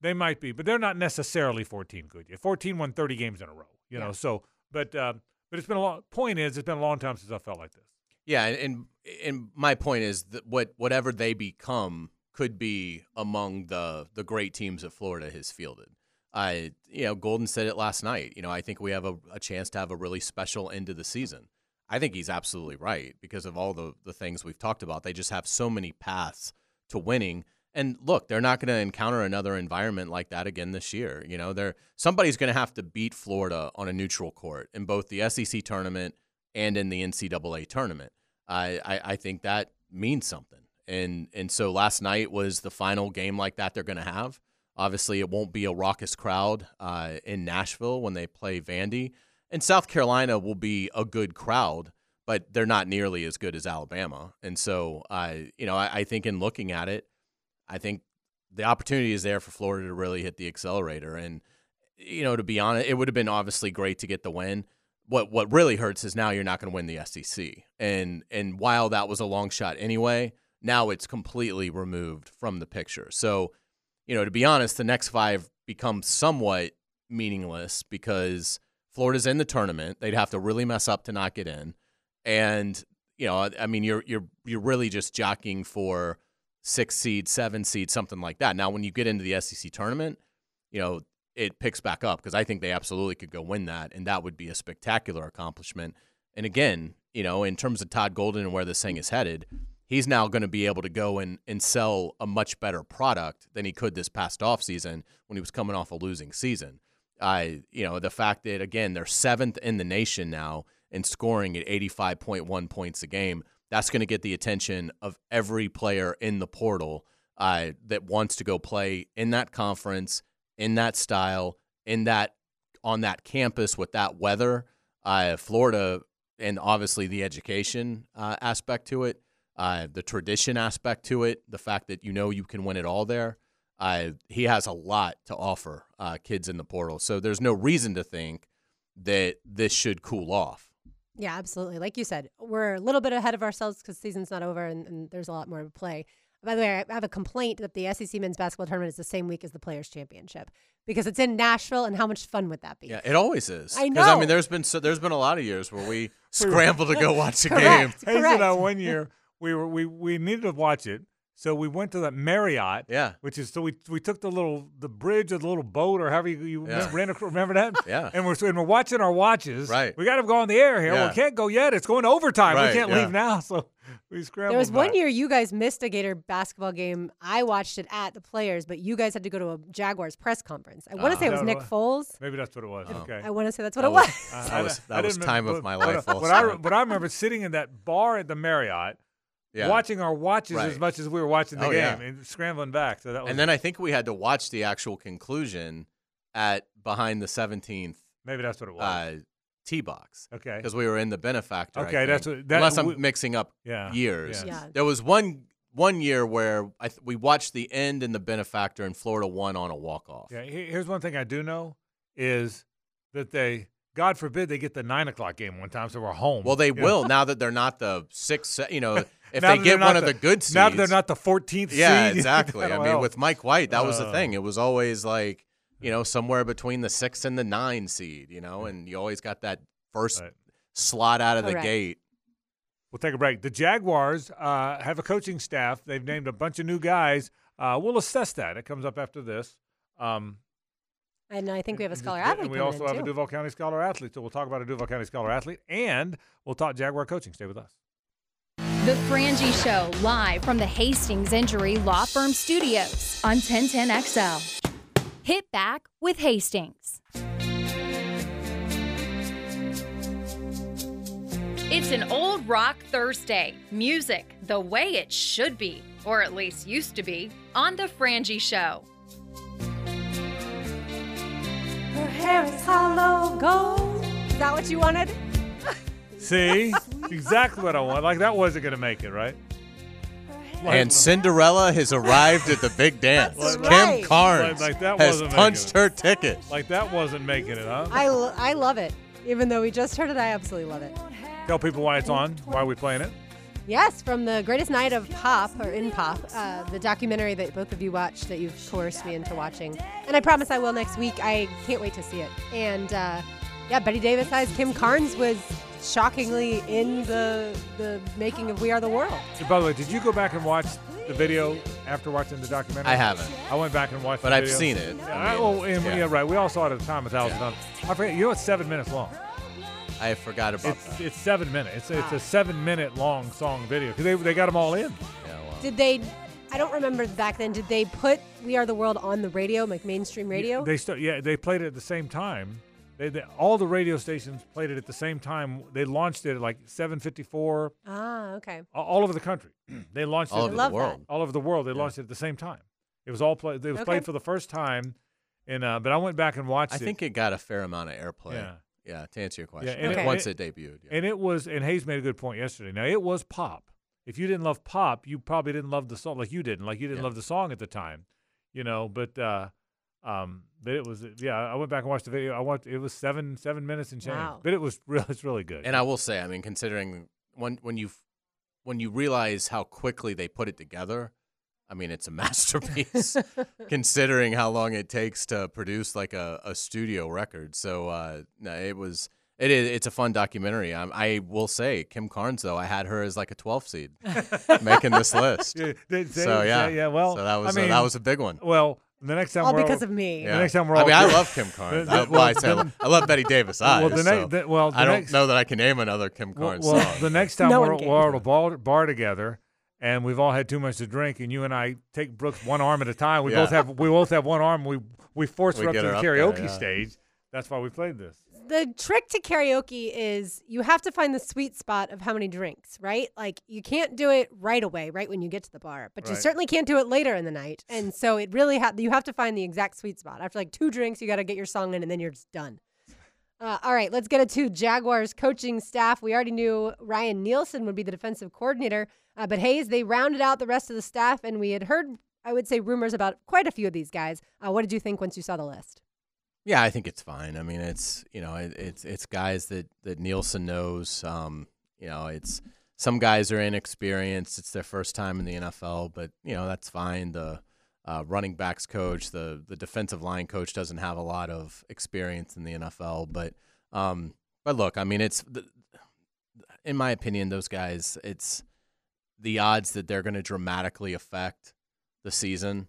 They might be, but they're not necessarily 14 good yet. 14 won 30 games in a row. You know, so but uh, but it's been a long. Point is, it's been a long time since I felt like this. Yeah, and and, my point is that what whatever they become could be among the the great teams that Florida has fielded. I you know Golden said it last night. You know I think we have a, a chance to have a really special end of the season. I think he's absolutely right because of all the the things we've talked about. They just have so many paths to winning. And look, they're not going to encounter another environment like that again this year. You know, they're somebody's going to have to beat Florida on a neutral court in both the SEC tournament and in the NCAA tournament. I, I, I think that means something. And and so last night was the final game like that they're going to have. Obviously, it won't be a raucous crowd uh, in Nashville when they play Vandy. And South Carolina will be a good crowd, but they're not nearly as good as Alabama. And so, I you know, I, I think in looking at it, I think the opportunity is there for Florida to really hit the accelerator. And you know, to be honest, it would have been obviously great to get the win. What what really hurts is now you're not going to win the SEC. And and while that was a long shot anyway, now it's completely removed from the picture. So, you know, to be honest, the next five become somewhat meaningless because Florida's in the tournament. They'd have to really mess up to not get in. And, you know, I mean you're you're you're really just jockeying for six seed, seven seed, something like that. Now when you get into the SEC tournament, you know, it picks back up because I think they absolutely could go win that, and that would be a spectacular accomplishment. And again, you know, in terms of Todd Golden and where this thing is headed, he's now going to be able to go and, and sell a much better product than he could this past offseason when he was coming off a losing season. I, you know, the fact that again they're seventh in the nation now in scoring at 85.1 points a game, that's going to get the attention of every player in the portal uh, that wants to go play in that conference, in that style, in that on that campus with that weather. Uh, Florida, and obviously the education uh, aspect to it, uh, the tradition aspect to it, the fact that you know you can win it all there. Uh, he has a lot to offer uh, kids in the portal, so there's no reason to think that this should cool off. Yeah, absolutely. Like you said, we're a little bit ahead of ourselves because season's not over and, and there's a lot more to play. By the way, I have a complaint that the SEC men's basketball tournament is the same week as the Players Championship because it's in Nashville, and how much fun would that be? Yeah, it always is. I know. I mean, there's been so, there's been a lot of years where we scramble to go watch a game. Correct. Hayes and I Correct. one year we were we we needed to watch it, so we went to the Marriott. Yeah. Which is so we we took the little the bridge or the little boat or however you, you Yeah. ran across, remember that? Yeah. And we're and we're watching our watches. Right. We got to go on the air here. Well, Yeah. we can't go yet. It's going to overtime. Right, we can't yeah. leave now. So we scrambled. There was one year you guys missed a Gator basketball game. I watched it at the Players, but you guys had to go to a Jaguars press conference. I want to Ah. say it was That Nick was- Foles. Maybe that's what it was. Oh. Okay. I want to say that's what That it was. was- Uh, That was- that was time remember- of my life But, also. I, re- but I remember sitting in that bar at the Marriott, Yeah. watching our watches Right. as much as we were watching the Oh, game yeah. and scrambling back. So that was And then I think we had to watch the actual conclusion at behind the 17th maybe that's what it was. uh, T box Okay. because we were in the benefactor. I Okay, that's what- that- unless I'm we- mixing up Yeah. years. Yeah. Yeah. There was one one year where I th- we watched the end in the benefactor, and Florida won on a walk off. Yeah. Here's one thing I do know is that they, God forbid, they get the nine o'clock game one time, so we're home. Well, they You know? will now that they're not the six. You know, if Now they get one not of the, good seeds, Now they're not the 14th Yeah, seed. exactly. I mean, help. with Mike White, that was the Uh. thing. It was always like, you know, somewhere between the six and the nine seed, you know, and you always got that first Right. slot out of the Correct. gate. We'll take a break. The Jaguars uh, have a coaching staff. They've named a bunch of new guys. Uh, we'll assess that. It comes up after this. Um, And I think we have a and- scholar and athlete. we also in, have too. a Duval County Scholar athlete. So we'll talk about a Duval County Scholar athlete, and we'll talk Jaguar coaching. Stay with us. The Frangie Show, live from the Hastings Injury Law Firm Studios on 1010XL. Hit back with Hastings. It's an old rock Thursday. Music the way it should be, or at least used to be, on The Frangie Show. Her hair is hollow gold. Is that what you wanted? See, exactly what I want. Like that wasn't going to make it, right? Like- And Cinderella has arrived at the big dance. That's Kim right. Carnes Like- like that has wasn't punched her ticket. like that wasn't making it, huh? I, lo- I love it. Even though we just heard it, I absolutely love it. Tell people why it's on. Why are we playing it? Yes, from the greatest night of pop or in pop, uh, the documentary that both of you watched that you've coerced me into watching, and I promise I will next week. I can't wait to see it. And uh, yeah, Bette Davis as Kim Carnes was shockingly in the the making of We Are the World. By the way, did you go back and watch the video after watching the documentary? I haven't, I went back and watched. It. But the I've video. seen it. Yeah, I I- mean, well, and, yeah. yeah. right. We all saw it at the time a thousand Yeah. times. I forget. You know, it's seven minutes long. I forgot about It's that. it's seven minutes. It's it's a seven minute long song video because they they got them all in. Yeah, well. Did they? I don't remember back then. Did they put We Are the World on the radio, like mainstream radio? They st- yeah they played it at the same time. They, they all the radio stations played it at the same time. They launched it at like seven fifty four ah, okay. all over the country. they launched all it All over love the that. world. all over the world. They launched it at the same time. It was all played. It was Okay. played for the first time, and uh, but I went back and watched I it. think it got a fair amount of airplay. Yeah. Yeah, to answer your question. and it- Once it- it, debuted. yeah. and it was. And Hayes made a good point yesterday. Now it was pop. If you didn't love pop, you probably didn't love the song like you didn't. Like you didn't Yeah. love the song at the time, you know. But uh, um, but it was. Yeah, I went back and watched the video. I watched. It was seven seven minutes and change. Wow. But it was really it's really good. And I will say, I mean, considering when when you when you realize how quickly they put it together, I mean, it's a masterpiece. considering how long it takes to produce like a, a studio record, so uh, no, it was. It is. It's a fun documentary. Um, I will say, Kim Carnes, though, I had her as like a 12 seed making this list. Yeah, they- they- So yeah, yeah. Well, so that was I a, mean, that was a big one. well. The next time All we're because all, of me. Yeah. next time we're I mean, I love Kim Carnes. The- I, the- well, I, well, say I love, Bette Davis. eyes, Well, the so next, the, well, the I don't next, know that I can name another Kim Well, Carnes well, song. the next time No we're, one we're at a bar, bar together, and we've all had too much to drink, and you and I take Brooks one arm at a time. We Yeah. both have we both have one arm. We we force We her up to the her up there, karaoke yeah. stage. That's why we played this. The trick to karaoke is you have to find the sweet spot of how many drinks, right? Like you can't do it right away, right when you get to the bar, but you certainly can't do it later in the night. And so it really ha- you have to find the exact sweet spot. After like two drinks, you got to get your song in, and then you're just done. Uh, all right, let's get it to Jaguars coaching staff. We already knew Ryan Nielsen would be the defensive coordinator, uh, but Hayes they rounded out the rest of the staff, and we had heard, I would say, rumors about quite a few of these guys. Uh, what did you think once you saw the list? Yeah, I think it's fine. I mean, it's you know, it, it's it's guys that that Nielsen knows. Um, you know, it's some guys are inexperienced. It's their first time in the NFL, but you know that's fine. The uh, running backs coach, the the defensive line coach doesn't have a lot of experience in the NFL, but um, but look, I mean, it's in my opinion, those guys, it's the odds that they're going to dramatically affect the season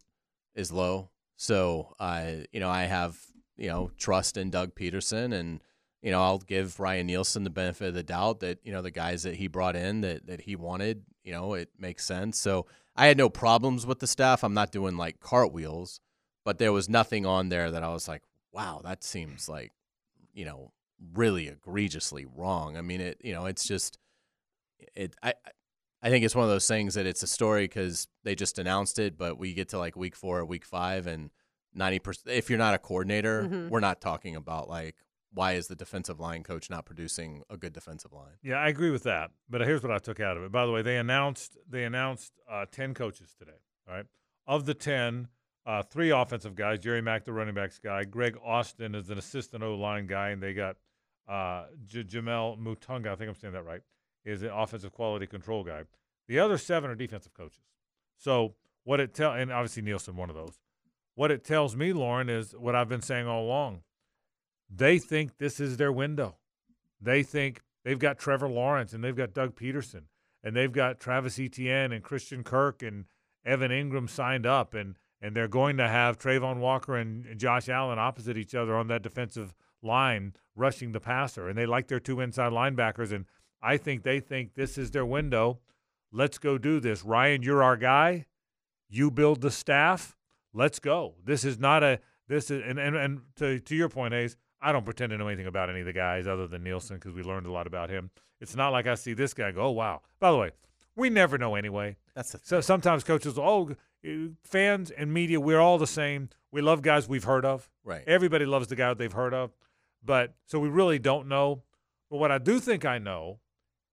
is low. So, uh, you know, I have you know trust in Doug Pederson, and you know I'll give Ryan Nielsen the benefit of the doubt that you know the guys that he brought in that that he wanted, you know, it makes sense. So I had no problems with the staff. I'm not doing like cartwheels, but there was nothing on there that I was like, wow, that seems like you know really egregiously wrong. I mean, it you know it's just it I. I think it's one of those things that it's a story because they just announced it, but we get to like week four or week five, and ninety percent. If you're not a coordinator, Mhm. we're not talking about like why is the defensive line coach not producing a good defensive line? Yeah, I agree with that. But here's what I took out of it. By the way, they announced they announced uh, ten coaches today. All right, of the ten, uh, three offensive guys. Jerry Mack, the running backs guy. Greg Austin is an assistant O line guy, and they got uh, J- Jamel Mutunga. I think I'm saying that right. Is an offensive quality control guy. The other seven are defensive coaches. So what it tell and obviously Nielsen one of those. What it tells me, Lauren, is what I've been saying all along. They think this is their window. They think they've got Trevor Lawrence and they've got Doug Pederson and they've got Travis Etienne and Christian Kirk and Evan Engram signed up and and they're going to have Travon Walker and Josh Allen opposite each other on that defensive line rushing the passer and they like their two inside linebackers and I think they think this is their window. Let's go do this. Ryan, you're our guy. You build the staff. Let's go. This is not a this is and and, and to to your point, Hayes. I don't pretend to know anything about any of the guys other than Nielsen because we learned a lot about him. It's not like I see this guy go, oh wow. By the way, we never know anyway. That's the So sometimes coaches, oh, eh, fans and media, we're all the same. We love guys we've heard of. right. Everybody loves the guy they've heard of. But so we really don't know. But what I do think I know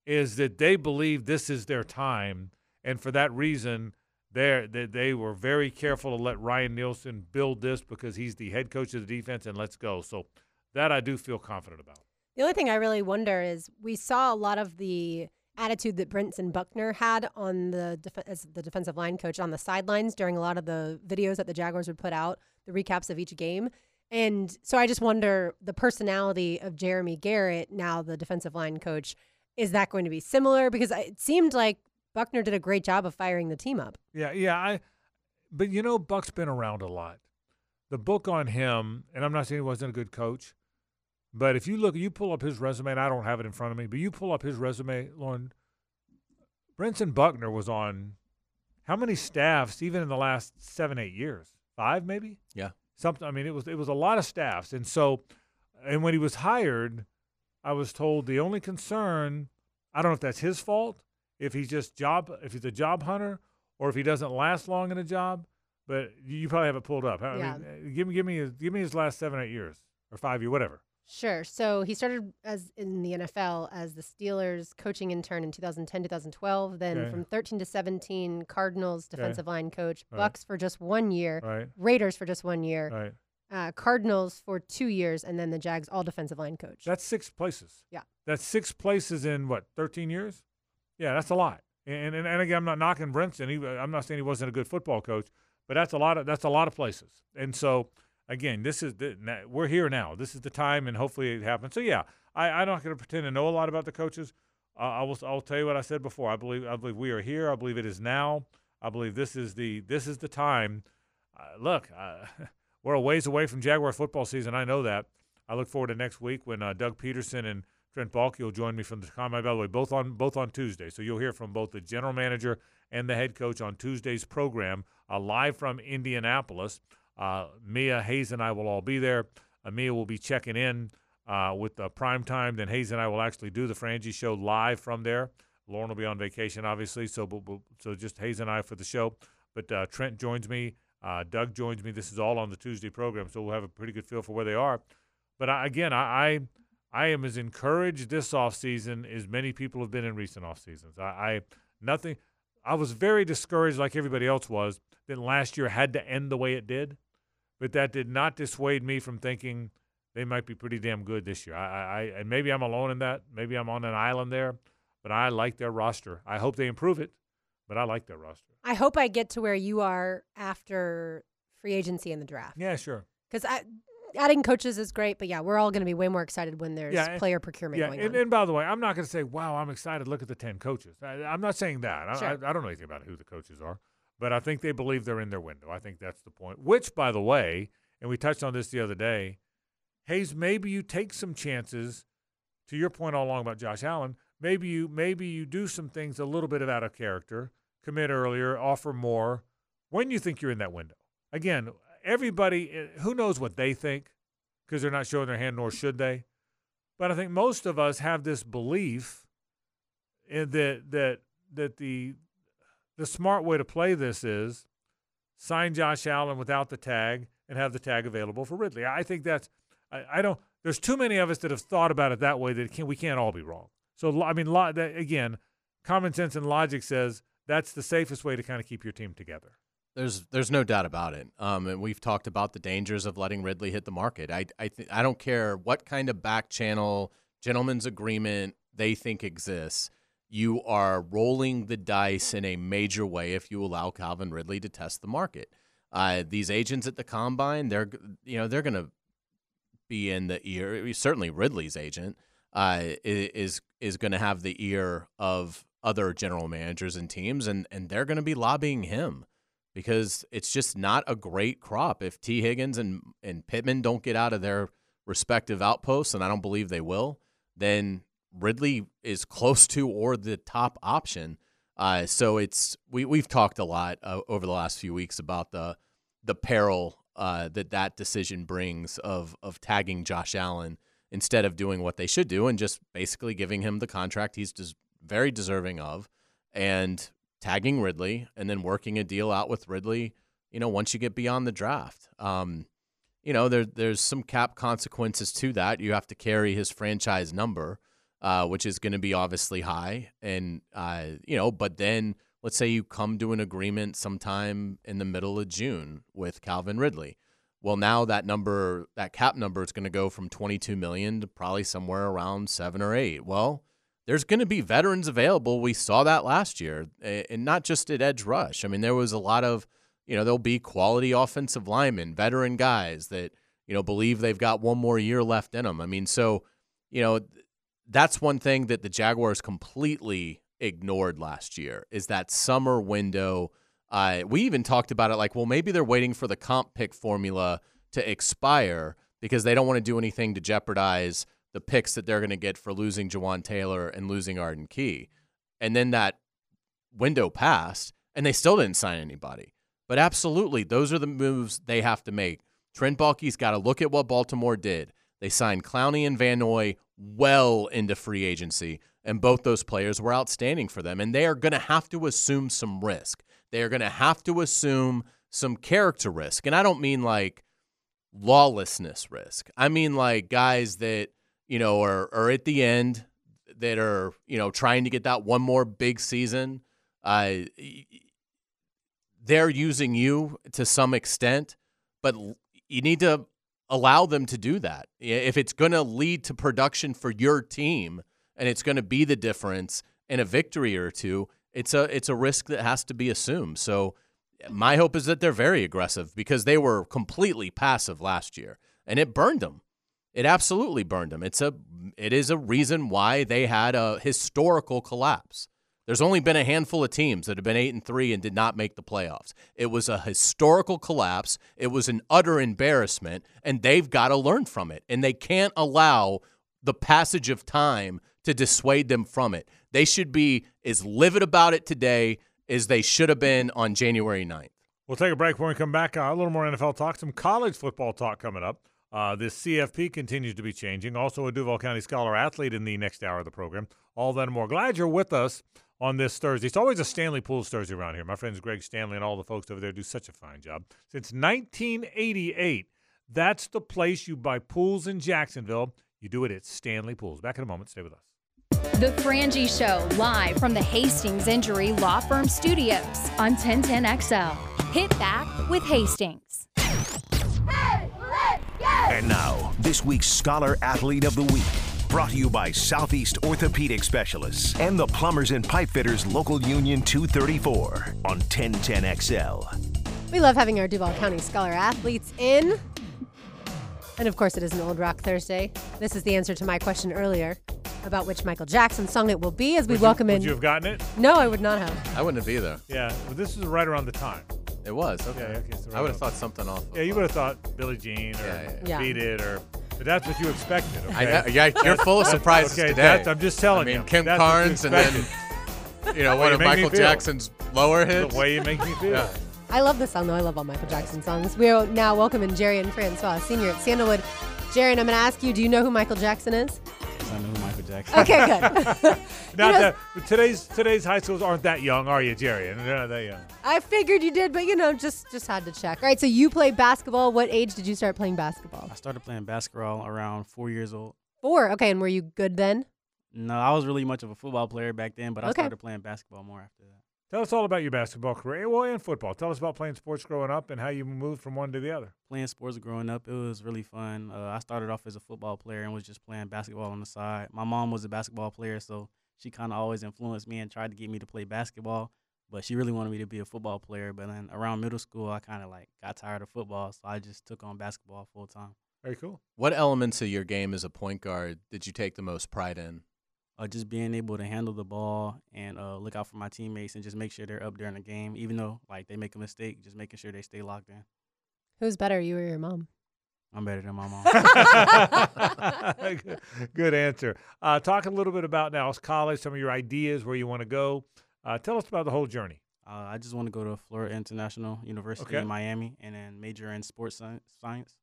is that they believe this is their time. And for that reason, they they, were very careful to let Ryan Nielsen build this because he's the head coach of the defense and let's go. So that I do feel confident about. The only thing I really wonder is we saw a lot of the attitude that Brentson Buckner had on the def- as the defensive line coach on the sidelines during a lot of the videos that the Jaguars would put out, the recaps of each game. And so I just wonder the personality of Jeremy Garrett, now the defensive line coach, is that going to be similar? Because it seemed like Buckner did a great job of firing the team up. Yeah, yeah. I, but you know, Buck's been around a lot. The book on him, and I'm not saying he wasn't a good coach, but if you look, you pull up his resume, and I don't have it in front of me, but you pull up his resume, Lauren. Brentson Buckner was on how many staffs, even in the last seven, eight years? Five, maybe. Yeah. Something. I mean, it was it was a lot of staffs, and so, and when he was hired, I was told the only concern, I don't know if that's his fault, if he's just job, if he's a job hunter, or if he doesn't last long in a job. But you probably have it pulled up. I Yeah. mean, uh, give me, give me, his, give me his last seven, eight years or five year, whatever. Sure. So he started as in the NFL as the Steelers coaching intern in 2010, 2012. Then Okay. from 13 to 17, Cardinals defensive line coach, Right. Bucks for just one year, Right, Raiders for just one year, right. uh, Cardinals for two years, and then the Jags all defensive line coach. That's six places. Yeah. That's six places in what, 13 years? Yeah, that's a lot. And and, and again, I'm not knocking Brentson. He, I'm not saying he wasn't a good football coach, but that's a lot of that's a lot of places. And so again, this is the, we're here now. This is the time, and hopefully it happens. So yeah, I, I'm not going to pretend to know a lot about the coaches. Uh, I will I'll tell you what I said before. I believe I believe we are here. I believe it is now. I believe this is the this is the time. Uh, look, uh, we're a ways away from Jaguar football season. I know that. I look forward to next week when uh, Doug Pederson and Trent Baalke will join me from the combine. By the way, both on both on Tuesday, so you'll hear from both the general manager and the head coach on Tuesday's program, uh, live from Indianapolis. Uh, Mia Hayes and I will all be there. Uh, Mia will be checking in uh, with the prime time. Then Hayes and I will actually do the Frangie show live from there. Lauren will be on vacation, obviously, so but- but- so just Hayes and I for the show. But uh, Trent joins me. Uh, Doug joins me. This is all on the Tuesday program, so we'll have a pretty good feel for where they are. But I, again, I, I I am as encouraged this offseason as many people have been in recent off seasons. I, I nothing. I was very discouraged, like everybody else was, that last year had to end the way it did. But that did not dissuade me from thinking they might be pretty damn good this year. I, I, and maybe I'm alone in that. Maybe I'm on an island there, but I like their roster. I hope they improve it, but I like their roster. I hope I get to where you are after free agency and the draft. Yeah, sure. Because adding coaches is great, but yeah, we're all going to be way more excited when there's Yeah, and- player procurement Yeah, going and, on. and by the way, I'm not going to say, "Wow, I'm excited." Look at the ten coaches. I, I'm not saying that. I, Sure. I, I don't know anything about who the coaches are, but I think they believe they're in their window. I think that's the point. Which, by the way, and we touched on this the other day, Hayes, maybe you take some chances. To your point all along about Josh Allen, maybe you maybe you do some things a little bit of out of character, commit earlier, offer more when you think you're in that window. Again, everybody, eh, who knows what they think because they're not showing their hand, nor should they. But I think most of us have this belief in that that that the the smart way to play this is sign Josh Allen without the tag and have the tag available for Ridley. I think that's I, I don't there's too many of us that have thought about it that way that can't, we can't all be wrong. So I mean, lo- that, again, common sense and logic says that's the safest way to kind of keep your team together. There's there's no doubt about it. Um, and we've talked about the dangers of letting Ridley hit the market. I I th- I don't care what kind of back channel gentleman's agreement they think exists. You are rolling the dice in a major way if you allow Calvin Ridley to test the market. Uh, these agents at the combine, they're you know they're going to be in the ear. Certainly, Ridley's agent uh, is is going to have the ear of other general managers and teams, and and they're going to be lobbying him because it's just not a great crop. If Tee Higgins and and Pittman don't get out of their respective outposts, and I don't believe they will, then Ridley is close to or the top option. Uh, so it's we we've talked a lot uh, over the last few weeks about the the peril uh, that that decision brings of of tagging Josh Allen instead of doing what they should do and just basically giving him the contract he's des- very deserving of and tagging Ridley and then working a deal out with Ridley. You know, once you get beyond the draft, um, you know there there's some cap consequences to that. You have to carry his franchise number, uh, which is going to be obviously high, and uh, you know, but then let's say you come to an agreement sometime in the middle of June with Calvin Ridley. Well, now that number, that cap number, is going to go from 22 million to probably somewhere around seven or eight. Well, there's going to be veterans available. We saw that last year, and not just at edge rush. I mean, there was a lot of, you know, there'll be quality offensive linemen, veteran guys that you know believe they've got one more year left in them. I mean, so you know, that's one thing that the Jaguars completely ignored last year is that summer window. Uh, we even talked about it like, well, maybe they're waiting for the comp pick formula to expire because they don't want to do anything to jeopardize the picks that they're going to get for losing Jawaan Taylor and losing Arden Key. And then that window passed, and they still didn't sign anybody. But absolutely, those are the moves they have to make. Trent Baalke's got to look at what Baltimore did. They signed Clowney and Van Noy well into free agency and both those players were outstanding for them. And they are going to have to assume some risk. They are going to have to assume some character risk. And I don't mean like lawlessness risk. I mean like guys that, you know, are, are at the end that are, you know, trying to get that one more big season. Uh, they're using you to some extent, but you need to allow them to do that. If it's going to lead to production for your team – and it's going to be the difference in a victory or two, it's a it's a risk that has to be assumed. So my hope is that they're very aggressive because they were completely passive last year and it burned them. It absolutely burned them. It's a it is a reason why they had a historical collapse. There's only been a handful of teams that have been 8 and 3 and did not make the playoffs. It was a historical collapse. It was an utter embarrassment and they've got to learn from it. And they can't allow the passage of time to dissuade them from it. They should be as livid about it today as they should have been on January 9th. We'll take a break when we come back. Uh, a little more NFL talk, some college football talk coming up. Uh, this CFP continues to be changing. Also, a Duval County Scholar athlete in the next hour of the program. All that and more. Glad you're with us on this Thursday. It's always a Stanley Pools Thursday around here. My friends Greg Stanley and all the folks over there do such a fine job. Since 1988, that's the place you buy pools in Jacksonville. You do it at Stanley Pools. Back in a moment. Stay with us. The Frangie Show, live from the Hastings Injury Law Firm Studios on 1010XL. Hit back with Hastings. And now, this week's Scholar Athlete of the Week. Brought to you by Southeast Orthopedic Specialists and the Plumbers and Pipefitters Local Union 234 on 1010XL. We love having our Duval County Scholar athletes in. And of course, it is an Old Rock Thursday. This is the answer to my question earlier about which Michael Jackson song it will be as we Would welcome you, in. Would you have gotten it? no, I would not have. I wouldn't have either. Yeah. Well, this is right around the time. It was. Okay. Yeah, okay, so right I would have thought something off. Yeah, you would have thought Billie Jean or Yeah, yeah, yeah. Beat It or. But that's what you expected. Okay? I yeah, you're full of surprises okay, today. that's- I'm just telling I mean, you. Kim That's Carnes and then, you know, one of Michael. Jackson's lower hits. the way you make me feel. Yeah. I love this song, though. I love all Michael Jackson songs. We are now welcoming Jerry and Francois, senior at Sandalwood. Jerry, and I'm going to ask you do you know who Michael Jackson is? I know who Michael Jackson. Okay, good. Not know- that today's today's high schools aren't that young, are you, Jerry? They're not that young. I figured you did, but you know, just just had to check. All right, so you play basketball. What age did you start playing basketball? I started playing basketball around four years old. Four. Okay, and were you good then? No, I was really much of a football player back then, but I Okay. started playing basketball more after that. Tell us all about your basketball career, well, and football. Tell us about playing sports growing up and how you moved from one to the other. Playing sports growing up, it was really fun. Uh, I started off as a football player and was just playing basketball on the side. My mom was a basketball player, so she kind of always influenced me and tried to get me to play basketball. But she really wanted me to be a football player. But then around middle school, I kind of like got tired of football, so I just took on basketball full time. Very cool. What elements of your game as a point guard did you take the most pride in? Uh, just being able to handle the ball and uh, look out for my teammates and just make sure they're up during the game, even though like they make a mistake, just making sure they stay locked in. Who's better, you or your mom? I'm better than my mom. good, good answer. Uh, talk a little bit about now college, some of your ideas, where you want to go. Uh, tell us about the whole journey. uh, I just want to go to Florida International University Okay. in Miami and then major in sports science, science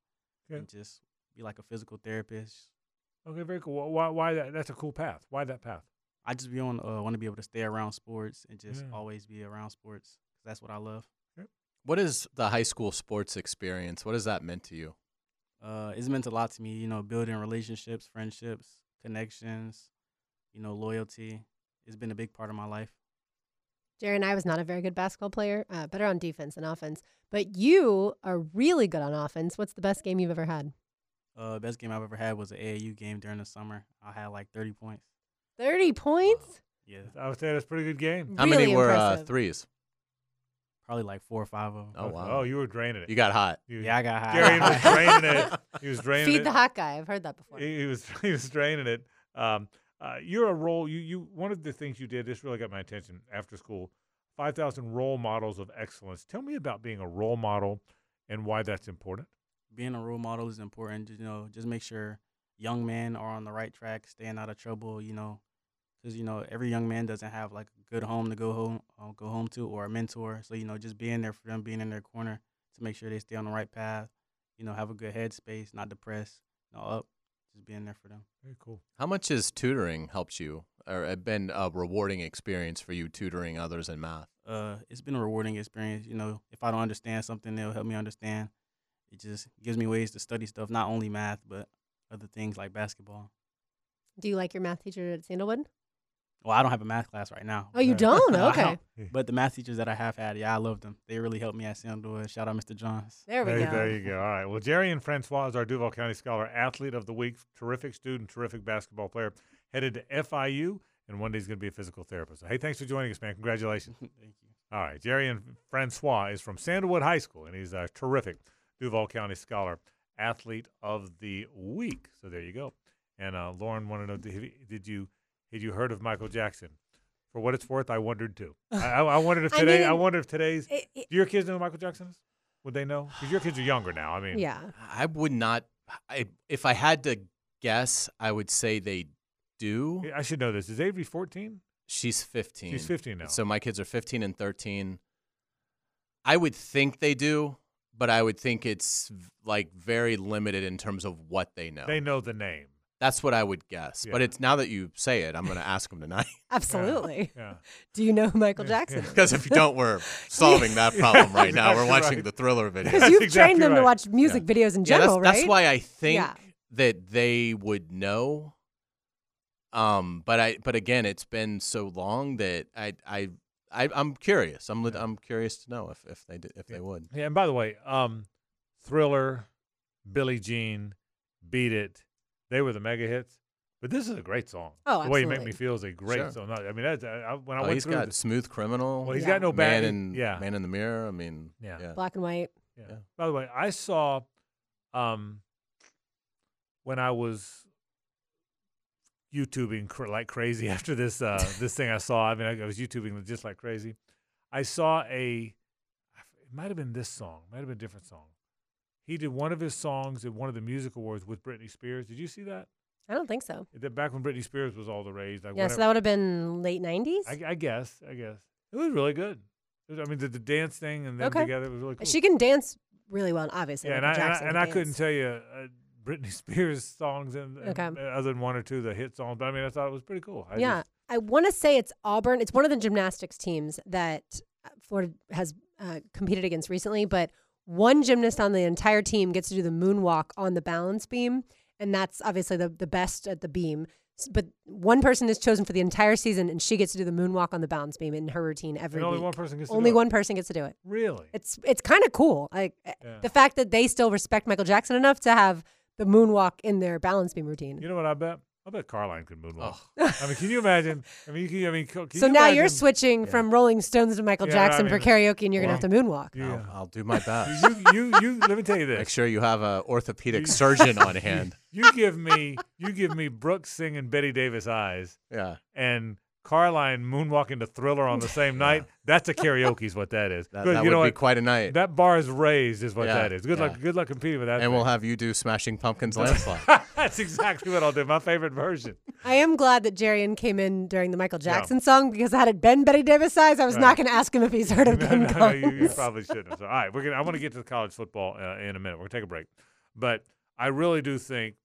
Okay. and just be like a physical therapist. Okay, very cool. Why? Why that? That's a cool path. Why that path? I just be on uh, want to be able to stay around sports and just Yeah. always be around sports 'cause that's what I love. What is the high school sports experience? What has that meant to you? uh, it's meant a lot to me. You know, building relationships, friendships, connections, you know, loyalty. It's been a big part of my life. Jerry and I was not a very good basketball player, uh, better on defense than offense. But you are really good on offense. What's the best game you've ever had? Uh, best game I've ever had was an AAU game during the summer. I had like 30 points. 30 points? Yeah, I would say that's a pretty good game. How Really many were uh, threes? probably like four or five of them. Oh, wow. Oh, you were draining it. You got hot. You- Yeah, I got high. Jerry was draining it. He was draining Feed it. the hot guy. I've heard that before. He, he was he was draining it. Um, uh, you're a role. You you one of the things you did. This really got my attention after school. Five thousand role models of excellence. Tell me about being a role model and why that's important. Being a role model is important. You know, just make sure young men are on the right track, staying out of trouble. You know, because you know every young man doesn't have like a good home to go home uh, go home to or a mentor. So you know, just being there for them, being in their corner to make sure they stay on the right path. You know, have a good headspace, not depressed, no up. Just being there for them. Very cool. How much has tutoring helped you or uh, been a rewarding experience for you tutoring others in math? uh, it's been a rewarding experience. You know, if I don't understand something, they'll help me understand. It just gives me ways to study stuff, not only math, but other things like basketball. Do you like your math teacher at Sandalwood? Well, I don't have a math class right now. Oh, you don't? No, I Okay. But the math teachers that I have had, yeah, I love them. They really helped me at Sandalwood. Shout out Mr. Johns. There we There, go. there you go. All right. Well, Jerry and Francois is our Duval County Scholar Athlete of the Week. Terrific student, terrific basketball player. Headed to FIU, and one day he's going to be a physical therapist. So, hey, thanks for joining us, man. Congratulations. Thank you. All right. Jerry and Francois is from Sandalwood High School, and he's a terrific Duval County Scholar Athlete of the Week. So there you go. And uh, Lauren wanted to know did, did you had you heard of Michael Jackson? For what it's worth, I wondered too. I, I, I wondered if today. I, mean, wonder if today's. It- it- Do your kids know who Michael Jackson is? Would they know? Because your kids are younger now. I mean, yeah. I would not. I, if I had to guess, I would say they do. I should know this. Is Avery 14? She's 15. She's 15 now. So my kids are 15 and 13. I would think they do, but I would think it's like very limited in terms of what they know. They know the name. That's what I would guess. But it's now that you say it, I'm going to ask them tonight. Absolutely. Yeah. Do you know who Michael Yeah, Jackson? yeah. Because if you don't, we're solving that problem right now. We're watching right. the thriller video. Because you've exactly trained them to watch music videos in yeah, general, that's, right? that's why I think Yeah. that they would know. Um, but I, but again, it's been so long that I, I, I I'm curious. I'm, lit- I'm curious to know if, if they did, if they would. Yeah. And by the way, um, Thriller, Billie Jean, Beat It, they were the mega hits. But this is a great song. Oh, The way you make me feel is a great Sure. song. I mean, that's, I, I, when I Oh, went he's through He's got this- smooth criminal. well, he's Yeah. got no man bad. in yeah. man in the mirror. I mean, Yeah. yeah. Black and white. Yeah. Yeah. By the way, I saw um when I was YouTubing cr- like crazy after this uh this thing I saw. I mean, I, I was YouTubing just like crazy. I saw a it might have been this song, might have been a different song. He did one of his songs at one of the music awards with Britney Spears. Did you see that? I don't think so. That back when Britney Spears was all the rage. Like Yeah, so that would have been late 90s. I, I guess, I guess it was really good. It was- I mean, the, the dance thing and them Okay. together was really cool. She can dance really well, and obviously. Yeah, and I, and I, and I couldn't tell you uh, Britney Spears songs in, in- Okay. other than one or two of the hit songs. But I mean, I thought it was pretty cool. I yeah, just- I want to say it's Auburn. It's one of the gymnastics teams that uh, Florida has uh, competed against recently, but one gymnast on the entire team gets to do the moonwalk on the balance beam, and that's obviously the the best at the beam. But one person is chosen for the entire season, and she gets to do the moonwalk on the balance beam in her routine every and only week. one person gets to Only do it. one person gets to do it. Really? It's it's kind of cool. Like uh, Yeah. the fact that they still respect Michael Jackson enough to have the moonwalk in their balance beam routine. You know what I bet? I bet Carline could moonwalk. I mean, can you imagine? I mean, you can, I mean, co- can so you now you're switching Yeah. from Rolling Stones to Michael Yeah, I Jackson for karaoke, and you're gonna have to moonwalk. You, I'll, I'll do my best. you, you, you, let me tell you this. Make sure you have an orthopedic surgeon on hand. You give me, you give me Brooks singing Bette Davis eyes Yeah, and Carline moonwalking to Thriller on the same night. That's a karaoke, is what that is. that, Good, that you would know be what? quite a night. That bar is raised, is what Yeah, that is. Good luck, good luck competing with that. and we'll thing. have you do Smashing Pumpkins landslide. That's exactly what I'll do. My favorite version. I am glad that Jarian came in during the Michael Jackson song because had it been Bette Davis eyes, I was Right. not going to ask him if he's heard of no, them. no, no, you, you Guns. probably shouldn't. have. So, all right, we're gonna. I want to get to the college football uh, in a minute. We're gonna take a break, but I really do think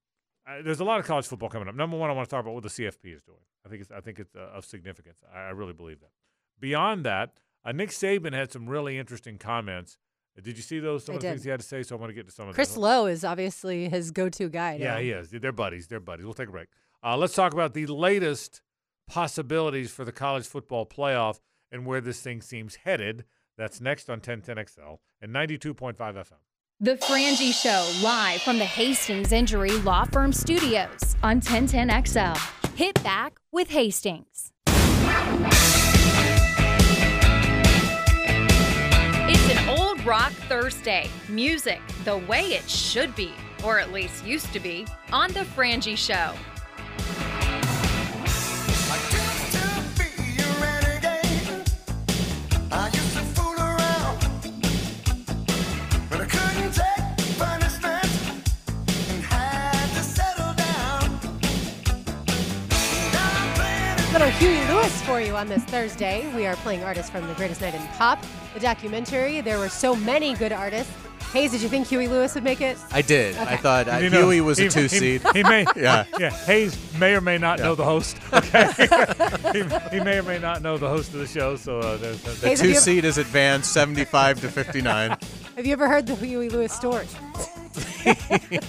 uh, there's a lot of college football coming up. Number one, I want to talk about what the CFP is doing. I think it's. I think it's uh, of significance. I, I really believe that. Beyond that, uh, Nick Saban had some really interesting comments. Uh, Did you see those? Some I of the did. things he had to say. So I want to get to some of those. Chris those. Low is obviously his go-to guy. Yeah, he is. They're buddies. They're buddies. We'll take a break. Uh, let's talk about the latest possibilities for the college football playoff and where this thing seems headed. That's next on 1010XL and 92.5 FM. The Frangie Show, live from the Hastings Injury Law Firm Studios on 1010XL. Hit back with Hastings. It's an old rock Thursday. Music the way it should be, or at least used to be, on The Frangie Show. Huey for you on this Thursday. We are playing artists from The Greatest Night in Pop, the documentary. There were so many good artists. Hayes, did you think Huey Lewis would make it? I did. I thought uh, You know, Huey was he- a two he- seed. He, may, Yeah. yeah. Hayes may or may not know the host. Okay, he, he may or may not know the host of the show. So uh, there's, there's Hayes, have Two you, ever, seed is advanced 75 to 59. have you ever heard the Huey Lewis story?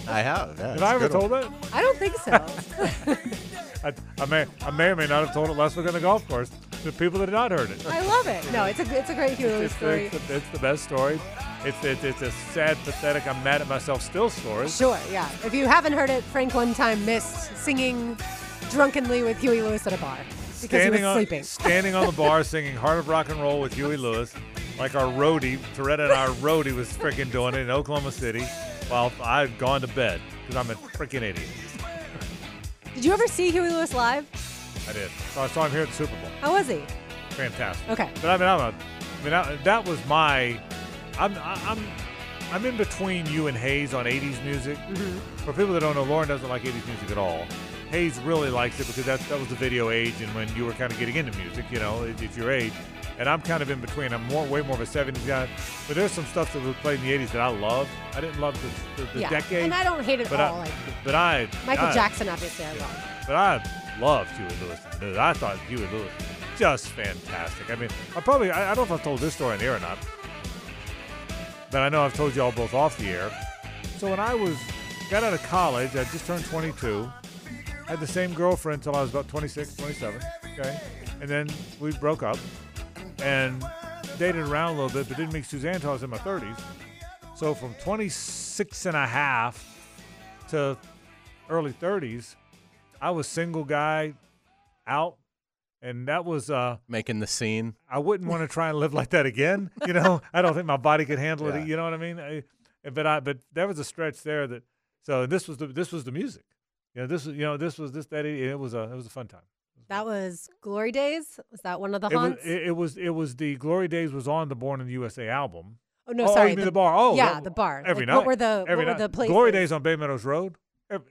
I have. Yeah, Have I ever told that? I don't think so. I, I may I may or may not have told it last week on the golf course to people that had not heard it. I love it. No, it's a it's a great Huey Lewis It's, story. it's, the, it's the best story. It's, it's it's a sad, pathetic. I'm mad at myself still story. Sure, yeah. If you haven't heard it, Frank one time missed singing drunkenly with Huey Lewis at a bar because he standing was on sleeping. standing on the bar singing "Heart of Rock and Roll" with Huey Lewis, like our roadie Toretta and our roadie was freaking doing it in Oklahoma City, while I've gone to bed because I'm a freaking idiot. Did you ever see Huey Lewis live? I did. So I saw him here at the Super Bowl. How was he? Fantastic. Okay. But I mean, I'm a, I mean, I, that was my. I'm I'm I'm in between you and Hayes on 80s music. Mm-hmm. For people that don't know, Lauren doesn't like 80s music at all. Hayes really likes it because that that was the video age and when you were kind of getting into music, you know, at, at your age. And I'm kind of in between. I'm more way more of a 70s guy. But there's some stuff that was played in the 80s that I love. I didn't love the, the, the yeah. decade. And I don't hate it but all. I, like but I Michael I- Jackson, obviously, I love. but I loved Huey Lewis. I thought Huey Lewis was just fantastic. I mean, I probably I, I don't know if I've told this story on the air or not, but I know I've told you all both off the air. So when I was got out of college, I just turned 22. Had the same girlfriend until I was about 26, 27. Okay, and then we broke up and dated around a little bit, but didn't meet Suzanne until I was in my 30s. So from 26 and a half to early 30s, I was single guy out, and that was uh, Making the scene. I wouldn't want to try and live like that again. You know, I don't think my body could handle Yeah. it. You know what I mean? I, but I but there was a stretch there that so this was the this was the music. You know, this was you know this was this that it was a it was a fun time. That was Glory Days. Was that one of the It was, it, it was it was the Glory Days was on the Born in the USA album. oh no, oh, sorry. you mean the, bar? Oh, yeah, that- the bar. Every Like, night. What were the every what night. were the places? Glory Days on Bay Meadows Road.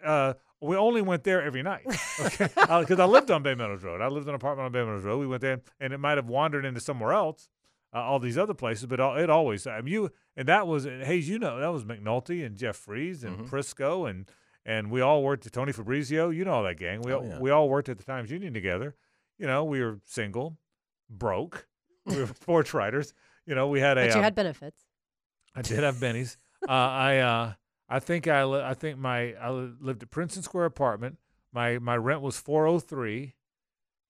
Uh, we only went there every night. Okay, because I lived on Bay Meadows Road. I lived in an apartment on Bay Meadows Road. We went there, and it might have wandered into somewhere else, uh, all these other places, but it always. I mean, you and that was Hayes. You know, that was McNulty and Jeff Freeze and Mhm. Prisco and and we all worked at Tony Fabrizio. You know all that gang. We Oh, all, yeah. we all worked at the Times Union together. You know, we were single, broke. We were sports writers. You know, we had a. But you um, had benefits. I did have bennies. uh, I uh, I think I li- I think my I lived at Princeton Square apartment. My my rent was four oh three,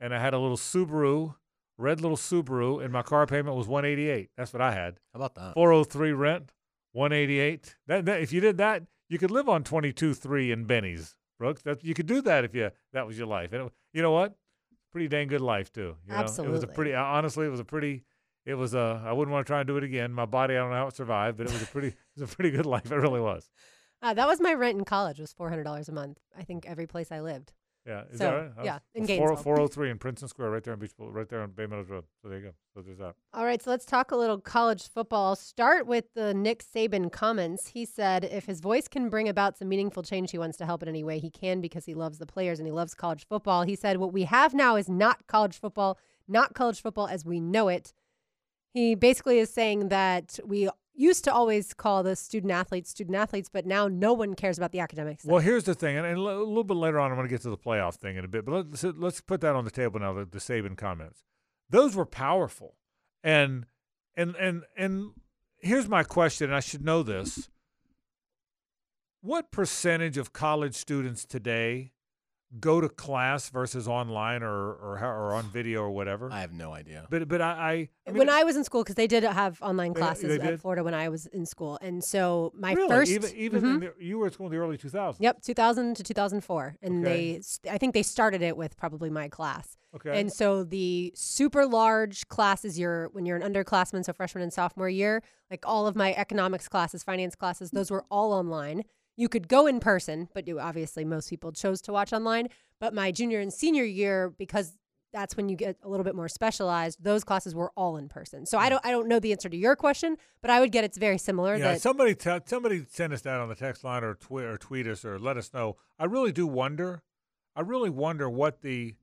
and I had a little Subaru, red little Subaru, and my car payment was one eighty eight. That's what I had. How about that? Four oh three rent, one eighty eight. That, that if you did that, you could live on twenty two three in bennies, Brooks. That you could do that if you that was your life. And it, you know what? Pretty dang good life too. You know? It was a pretty honestly. It was a pretty. It was a. I wouldn't want to try and do it again. My body, I don't know how it survived, but it was a pretty. it was a pretty good life. It really was. Uh, that was my rent in college. Was four hundred dollars a month. I think every place I lived. Yeah. Is So, that right? yeah, in Gainesville. four oh three in Princeton Square, right there on Beach, Bowl- right there on Bay Meadows Road. So there you go. So there's that. All right, so let's talk a little college football. Start with the Nick Saban comments. He said if his voice can bring about some meaningful change, he wants to help in any way he can because he loves the players and he loves college football. He said what we have now is not college football, not college football as we know it. He basically is saying that we used to always call the student athletes student athletes, but now no one cares about the academics. Well, here's the thing, and, and a little bit later on, I'm going to get to the playoff thing in a bit, but let's let's put that on the table now. The, the Saban comments, those were powerful, and and and and here's my question, and I should know this: What percentage of college students today go to class versus online or or, or on video or whatever? I have no idea. but but I, I, I mean, when I was in school, because they did have online classes in? Florida when I was in school, and so my really first even even Mhm. in the, you were in school in the early 2000s. Yep, 2000 to 2004. And Okay. they, I think they started it with probably my class. Okay. And so the super large classes, you're when you're an underclassman, so freshman and sophomore year, like all of my economics classes, finance classes, those were all online. You could go in person, but you, obviously most people chose to watch online. But my junior and senior year, because that's when you get a little bit more specialized, those classes were all in person. So I don't, I don't know the answer to your question, but I would get it's very similar. Yeah, that somebody t- somebody send us that on the text line or tweet or tweet us or let us know. I really do wonder. I really wonder what the.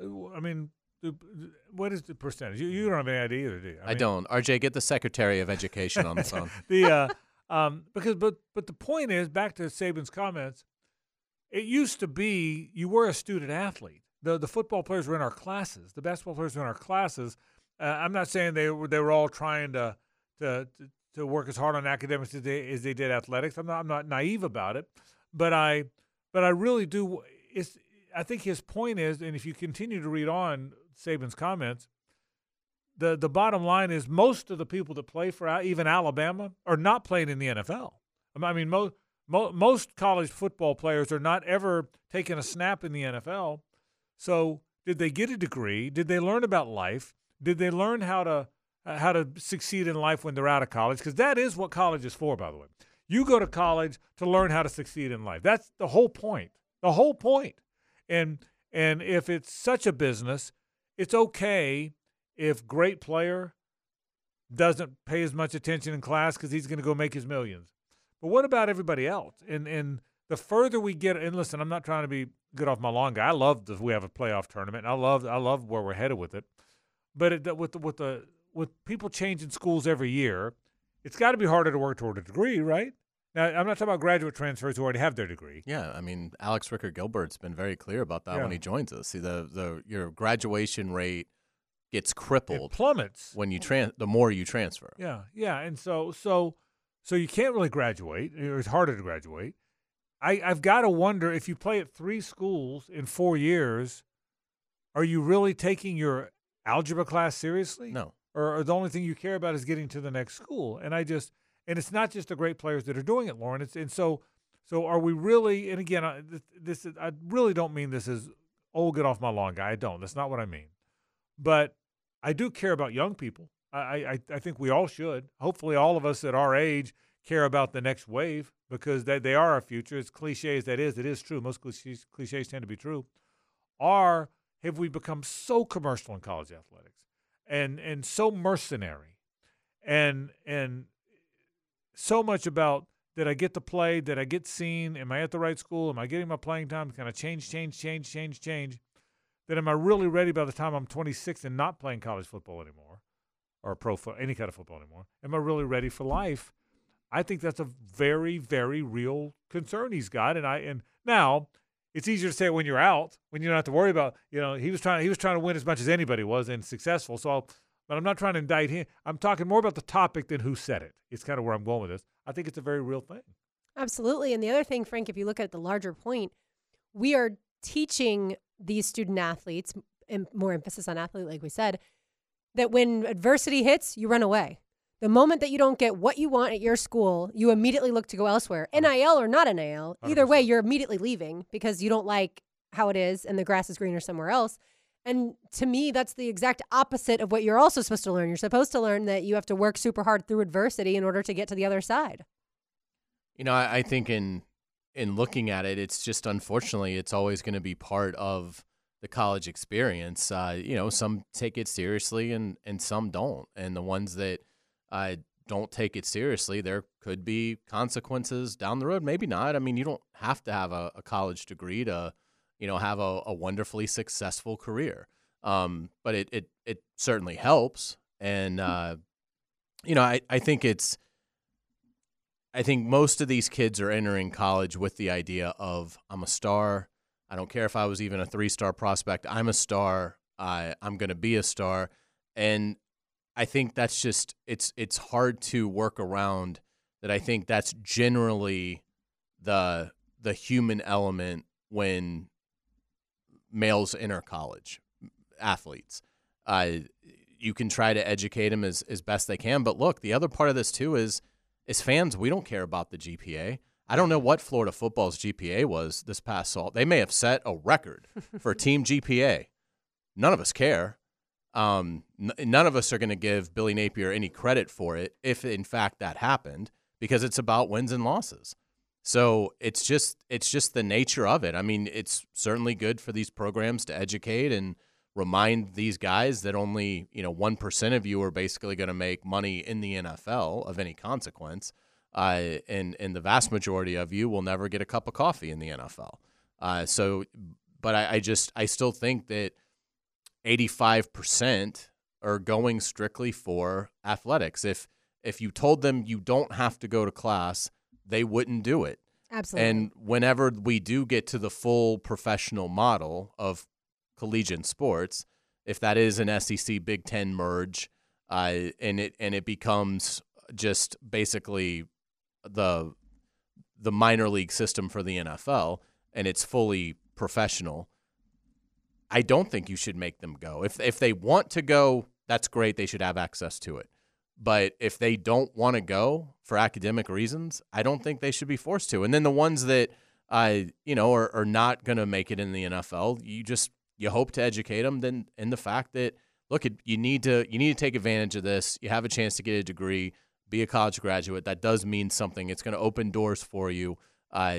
uh, I mean, what is the percentage? You, you don't have any idea either, do you? I, don't. RJ, get the Secretary of Education on the phone. the uh, um, because but but the point is back to Saban's comments. It used to be you were a student athlete. The the football players were in our classes. The basketball players were in our classes. Uh, I'm not saying they were they were all trying to to to, work as hard on academics as they as they did athletics. I'm not I'm not naive about it, but I but I really do. It's I think his point is, and if you continue to read on Saban's comments, the the bottom line is most of the people that play for even Alabama are not playing in the NFL. I mean- I mean, mo- mo- most college football players are not ever taking a snap in the NFL. So, did they get a degree? Did they learn about life? Did they learn how to uh, how to succeed in life when they're out of college? Because that is what college is for, by the way. You go to college to learn how to succeed in life. That's the whole point. The whole point. And and if it's such a business, it's okay if great player doesn't pay as much attention in class because he's going to go make his millions. But what about everybody else? And and the further we get, and listen, I'm not trying to be good off my lawn guy. I love that we have a playoff tournament. I love I love where we're headed with it. But it, with the, with the with people changing schools every year, it's got to be harder to work toward a degree, right? Now I'm not talking about graduate transfers who already have their degree. Yeah, I mean, Alex Ricker Gilbert's been very clear about that when he joins us. See, the the your graduation rate gets It crippled plummets. when you tran the more you transfer. Yeah, yeah, and so so so you can't really graduate. It's harder to graduate. I I've got to wonder if you play at three schools in four years, are you really taking your algebra class seriously? No. Or, or the only thing you care about is getting to the next school? And I just and it's not just the great players that are doing it, Lauren. It's and so so are we really? And again, I, this, this is, I really don't mean this is oh get off my lawn, guy. I don't. That's not what I mean. But I do care about young people. I, I, I think we all should. Hopefully, all of us at our age care about the next wave because they, they are our future. As cliche as that is, it is true. Most cliches, cliches tend to be true. Are have we become so commercial in college athletics and and so mercenary and and so much about did I get to play? Did I get seen? Am I at the right school? Am I getting my playing time? Can I change, change, change, change, change? Then am I really ready by the time I'm 26 and not playing college football anymore, or pro foot, any kind of football anymore? Am I really ready for life? I think that's a very, very real concern he's got, and I and Now, it's easier to say it when you're out, when you don't have to worry about, you know, he was trying he was trying to win as much as anybody was and successful. So, I'll, but I'm not trying to indict him. I'm talking more about the topic than who said it. It's kind of where I'm going with this. I think it's a very real thing. Absolutely. And the other thing, Frank, if you look at the larger point, we are teaching these student athletes, and more emphasis on athlete, like we said, that when adversity hits, you run away. The moment that you don't get what you want at your school, you immediately look to go elsewhere. NIL or not NIL, either way, 100%. you're immediately leaving because you don't like how it is and the grass is greener somewhere else. And to me, that's the exact opposite of what you're also supposed to learn. You're supposed to learn that you have to work super hard through adversity in order to get to the other side. You know, I, I think in in looking at it, it's just unfortunately it's always going to be part of the college experience. Uh, you know, some take it seriously and and some don't, and the ones that uh, don't take it seriously, there could be consequences down the road. Maybe not. I mean, you don't have to have a, a college degree to, you know, have a, a wonderfully successful career. Um, but it, it it certainly helps, and uh, you know, I, I think it's I think most of these kids are entering college with the idea of I'm a star. I don't care if I was even a three star prospect. I'm a star. I I'm going to be a star, and I think that's just it's it's hard to work around. That I think that's generally the the human element when males enter college athletes. Uh, you can try to educate them as, as best they can, but look, the other part of this too is as fans, we don't care about the GPA. I don't know what Florida football's GPA was this past fall. They may have set a record for team GPA. None of us care. Um, n- none of us are going to give Billy Napier any credit for it if, in fact, that happened, because it's about wins and losses. So it's just it's just the nature of it. I mean, it's certainly good for these programs to educate and remind these guys that only you know one percent of you are basically going to make money in the NFL of any consequence, uh, and and the vast majority of you will never get a cup of coffee in the NFL. Uh, so, but I, I just I still think that eighty five percent are going strictly for athletics. If if you told them you don't have to go to class, they wouldn't do it. Absolutely. And whenever we do get to the full professional model of collegiate sports, if that is an SEC Big Ten merge, uh, and it and it becomes just basically the the minor league system for the NFL, and it's fully professional. I don't think you should make them go. If if they want to go, that's great. They should have access to it. But if they don't want to go for academic reasons, I don't think they should be forced to. And then the ones that uh, you know are, are not going to make it in the NFL, you just you hope to educate them. Then in the fact that look, you need to you need to take advantage of this. You have a chance to get a degree, be a college graduate. That does mean something. It's going to open doors for you. Uh,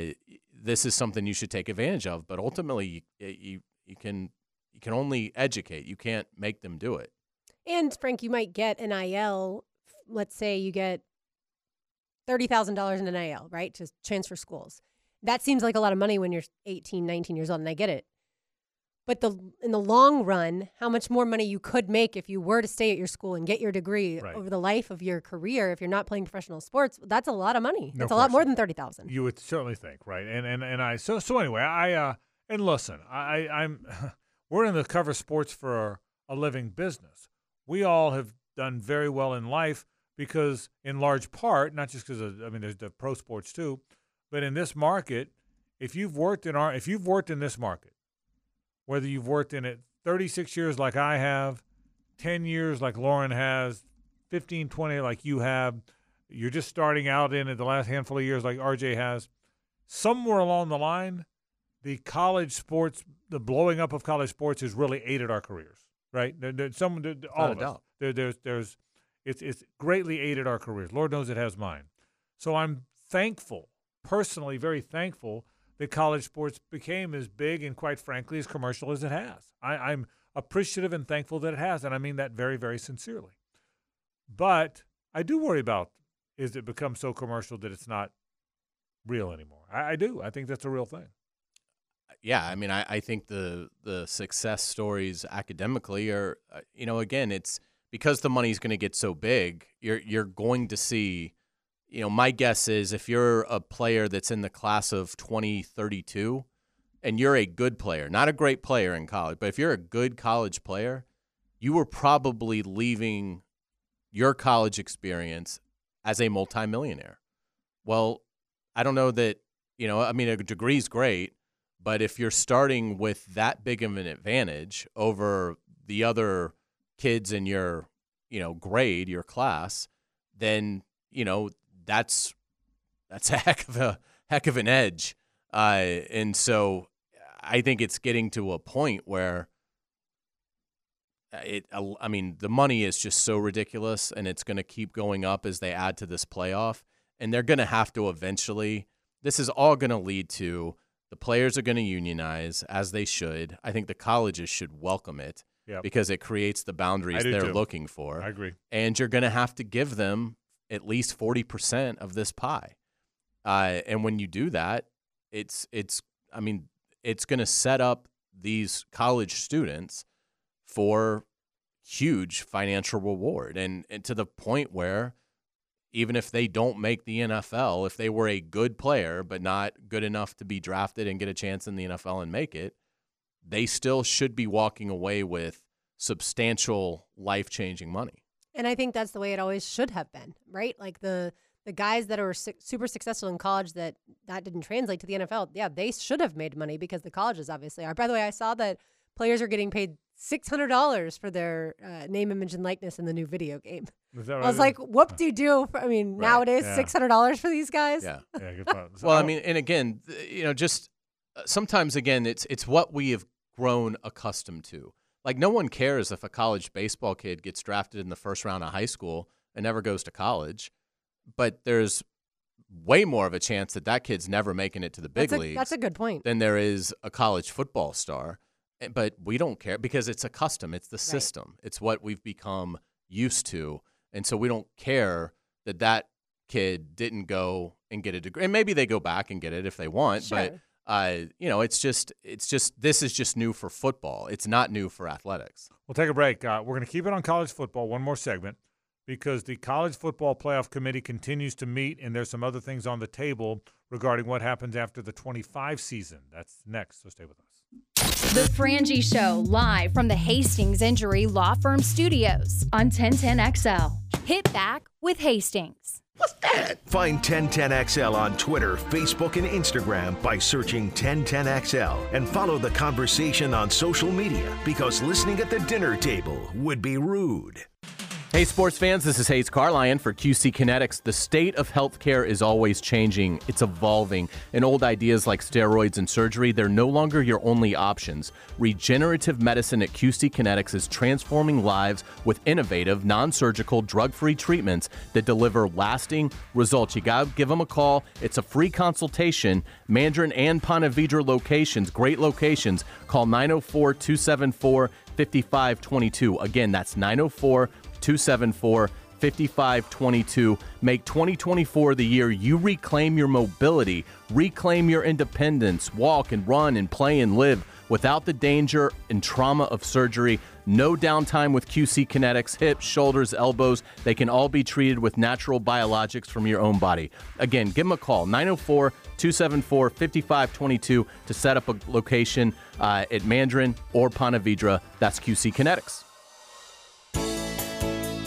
this is something you should take advantage of. But ultimately, you, you you can you can only educate. You can't make them do it. And Frank, you might get an IL. Let's say you get thirty thousand dollars in an IL, right, to transfer schools. That seems like a lot of money when you're 18, 19 years old, and I get it. But the in the long run, how much more money you could make if you were to stay at your school and get your degree Right. over the life of your career, if you're not playing professional sports, that's a lot of money. No That's a lot more than thirty thousand. You would certainly think, right? And and and I so so anyway, I uh and listen, I I'm we're in the cover sports for a living business. We all have done very well in life because, in large part, not just because of I mean, there's the pro sports too, but in this market, if you've worked in our if you've worked in this market, whether you've worked in it 36 years like I have, 10 years like Lauren has, 15, 20 like you have, you're just starting out in it the last handful of years like RJ has, somewhere along the line, the college sports, the blowing up of college sports has really aided our careers, right? There, there, some, there, all of us. doubt. There, there's, there's, it's, it's greatly aided our careers. Lord knows it has mine. So I'm thankful, personally, very thankful that college sports became as big and, quite frankly, as commercial as it has. I, I'm appreciative and thankful that it has, and I mean that very, very sincerely. But I do worry about is it become so commercial that it's not real anymore. I, I do. I think that's a real thing. yeah, I mean, I, I think the the success stories academically are, uh, you know, again, it's because the money's going to get so big. You're you're going to see you know, my guess is if you're a player that's in the class of 2032 and you're a good player, not a great player in college, but if you're a good college player, you were probably leaving your college experience as a multimillionaire. Well, I don't know that, you know, I mean, a degree's great, but if you're starting with that big of an advantage over the other kids in your, you know, grade, your class, then, you know, that's that's a heck of a heck of an edge. Uh, and so I think it's getting to a point where uh, it I mean the money is just so ridiculous and it's going to keep going up as they add to this playoff and they're going to have to eventually this is all going to lead to the players are going to unionize as they should. I think the colleges should welcome it Yep. because it creates the boundaries they're too. looking for. I agree. And you're going to have to give them at least 40% of this pie. Uh, and when you do that, it's it's I mean, it's going to set up these college students for huge financial reward and, and to the point where even if they don't make the NFL, if they were a good player but not good enough to be drafted and get a chance in the NFL and make it, they still should be walking away with substantial life-changing money. And I think that's the way it always should have been, right? Like the the guys that are su- super successful in college that that didn't translate to the NFL, yeah, they should have made money because the colleges obviously are. By the way, I saw that players are getting paid six hundred dollars for their uh, name, image, and likeness in the new video game. Is that I right? was like, whoop de doo. I mean, Right, nowadays yeah. six hundred dollars for these guys. Yeah. yeah, good point. So Well, I mean, and again, you know, just uh, sometimes again, it's it's what we have grown accustomed to. Like no one cares if a college baseball kid gets drafted in the first round of high school and never goes to college, but there's way more of a chance that that kid's never making it to the big that's a, leagues That's a good point. than there is a college football star. Eh, But we don't care because it's a custom. It's the system. It's what we've become used to, and so we don't care that that kid didn't go and get a degree. And maybe they go back and get it if they want. But Sure. Uh, you know, it's just it's just this is just new for football. It's not new for athletics. We'll take a break. Uh, we're going to keep it on college football, one more segment, because the College Football Playoff Committee continues to meet, and there's some other things on the table regarding what happens after the 25 season. That's next, so stay with us. The Frangie Show, live from the Hastings Injury Law Firm Studios on 1010XL. Hit back with Hastings. What's that? Find 1010XL on Twitter, Facebook, and Instagram by searching 1010XL and follow the conversation on social media because listening at the dinner table would be rude. Hey, sports fans, this is Hayes Carlisle for QC Kinetics. The state of healthcare is always changing, it's evolving, and old ideas like steroids and surgery, they're no longer your only options. Regenerative medicine at QC Kinetics is transforming lives with innovative, non surgical, drug free treatments that deliver lasting results. You got to give them a call. It's a free consultation. Mandarin and Ponte Vedra locations, great locations. Call 904 274 5522. Again, that's 904 274 5522. Make 2024 the year you reclaim your mobility, reclaim your independence, walk and run and play and live without the danger and trauma of surgery. No downtime with QC Kinetics, hips, shoulders, elbows. They can all be treated with natural biologics from your own body. Again, give them a call 904 274 5522 to set up a location uh, at Mandarin or Ponte Vedra. That's QC Kinetics.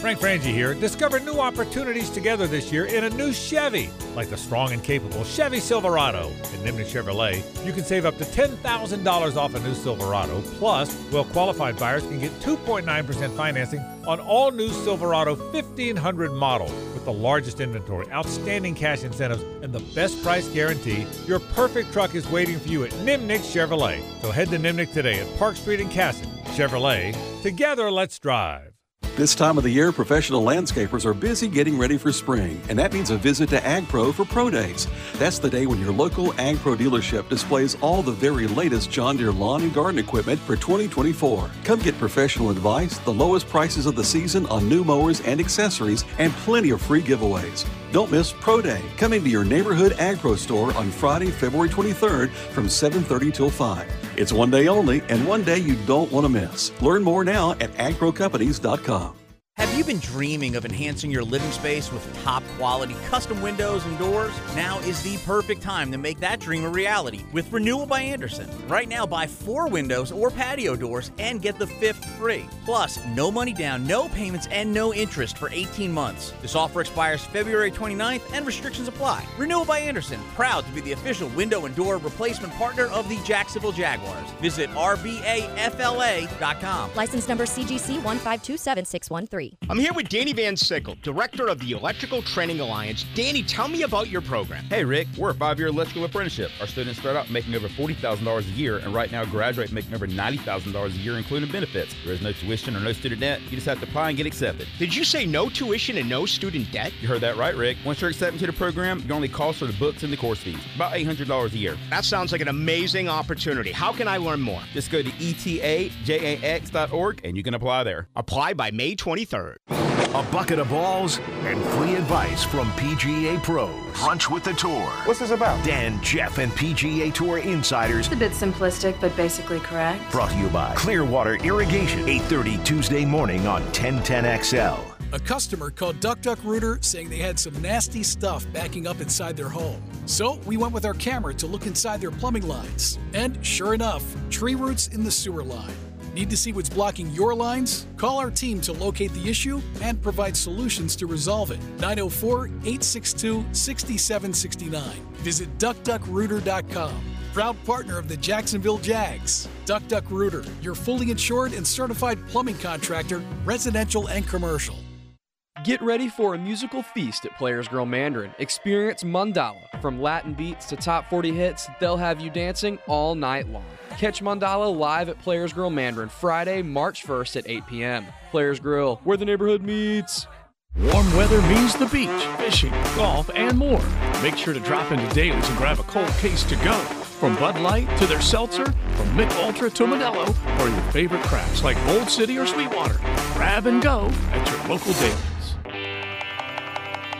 Frank Frangie here. Discover new opportunities together this year in a new Chevy, like the strong and capable Chevy Silverado. At Nimnicht Chevrolet, you can save up to $10,000 off a new Silverado. Plus, well qualified buyers can get 2.9% financing on all new Silverado 1500 model with the largest inventory, outstanding cash incentives, and the best price guarantee. Your perfect truck is waiting for you at Nimnicht Chevrolet. So head to Nimnicht today at Park Street in Casson. Chevrolet, together let's drive. This time of the year, professional landscapers are busy getting ready for spring, and that means a visit to AgPro for Pro Days. That's the day when your local AgPro dealership displays all the very latest John Deere lawn and garden equipment for 2024. Come get professional advice, the lowest prices of the season on new mowers and accessories, and plenty of free giveaways. Don't miss Pro Day, coming to your neighborhood AgPro store on Friday, February 23rd from 7:30 till 5. It's one day only and one day you don't want to miss. Learn more now at agprocompanies.com. Have you been dreaming of enhancing your living space with top quality custom windows and doors? Now is the perfect time to make that dream a reality with Renewal by Andersen. Right now, buy four windows or patio doors and get the fifth free. Plus, no money down, no payments, and no interest for 18 months. This offer expires February 29th and restrictions apply. Renewal by Andersen, proud to be the official window and door replacement partner of the Jacksonville Jaguars. Visit rbafla.com. License number CGC 1527613. I'm here with Danny Van Sickle, Director of the Electrical Training Alliance. Danny, tell me about your program. Hey, Rick, we're a five year electrical apprenticeship. Our students start out making over $40,000 a year, and right now graduate making over $90,000 a year, including benefits. There is no tuition or no student debt. You just have to apply and get accepted. Did you say no tuition and no student debt? You heard that right, Rick. Once you're accepted to the program, your only cost are the books and the course fees. About $800 a year. That sounds like an amazing opportunity. How can I learn more? Just go to etajax.org and you can apply there. Apply by May 23rd. A bucket of balls and free advice from PGA pros. Brunch with the Tour. What's this about? Dan, Jeff, and PGA Tour insiders. It's a bit simplistic, but basically correct. Brought to you by Clearwater Irrigation. 8:30 Tuesday morning on 1010XL. A customer called Duck Duck Rooter saying they had some nasty stuff backing up inside their home. So we went with our camera to look inside their plumbing lines. And sure enough, tree roots in the sewer line. Need to see what's blocking your lines? Call our team to locate the issue and provide solutions to resolve it. 904 862 6769. Visit duckduckrooter.com. Proud partner of the Jacksonville Jags. Duck Duck Rooter, your fully insured and certified plumbing contractor, residential and commercial. Get ready for a musical feast at Players Grill Mandarin. Experience Mandala. From Latin beats to top 40 hits, they'll have you dancing all night long. Catch Mandala live at Players Grill Mandarin Friday, March 1st at 8 p.m. Players Grill, where the neighborhood meets. Warm weather means the beach, fishing, golf, and more. Make sure to drop into Daily's and grab a cold case to go. From Bud Light to their seltzer, from Mick Ultra to Modelo, or your favorite crafts like Bold City or Sweetwater. Grab and go at your local Daily's.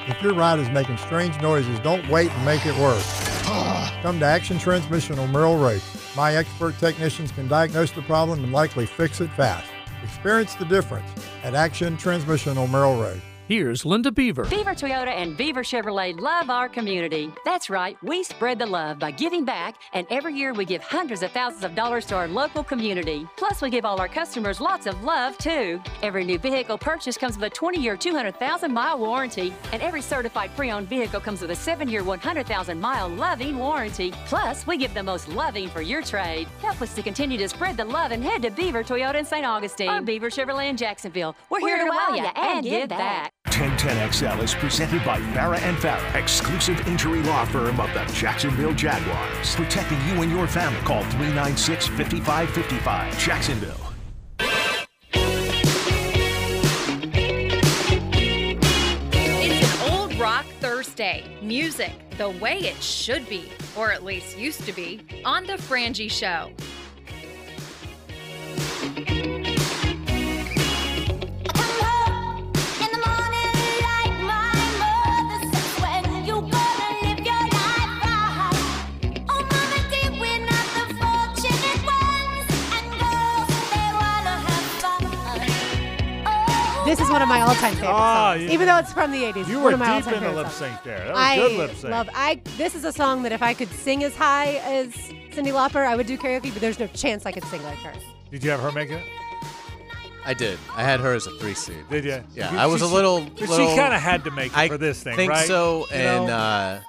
If your ride is making strange noises, don't wait and make it worse. Come to Action Transmission on Merrill Road. My expert technicians can diagnose the problem and likely fix it fast. Experience the difference at Action Transmission on Merrill Road. Here's Linda Beaver. Beaver Toyota and Beaver Chevrolet love our community. That's right, we spread the love by giving back, and every year we give hundreds of thousands of dollars to our local community. Plus, we give all our customers lots of love, too. Every new vehicle purchase comes with a 20 year, 200,000 mile warranty, and every certified pre owned vehicle comes with a 7 year, 100,000 mile loving warranty. Plus, we give the most loving for your trade. Help us to continue to spread the love and head to Beaver Toyota in St. Augustine. Or Beaver Chevrolet in Jacksonville. We're, We're here to wow you to and give back. 1010XL is presented by Farah and Farah, exclusive injury law firm of the Jacksonville Jaguars. Protecting you and your family. Call 396 5555. Jacksonville. It's an old rock Thursday. Music the way it should be, or at least used to be, on The Frangie Show. Is one of my all-time favorite Ah, songs, yeah. even though it's from the '80s. You one were of deep in the favorite lip songs. sync there. That was I good lip sync. love. I this is a song that if I could sing as high as Cyndi Lauper, I would do karaoke. But there's no chance I could sing like her. Did you have her make it? I did. I had her as a three seed. Did you? Yeah, You- I was she- a little. but she little- kinda had to make it I for this thing, think right? so, You and know? uh,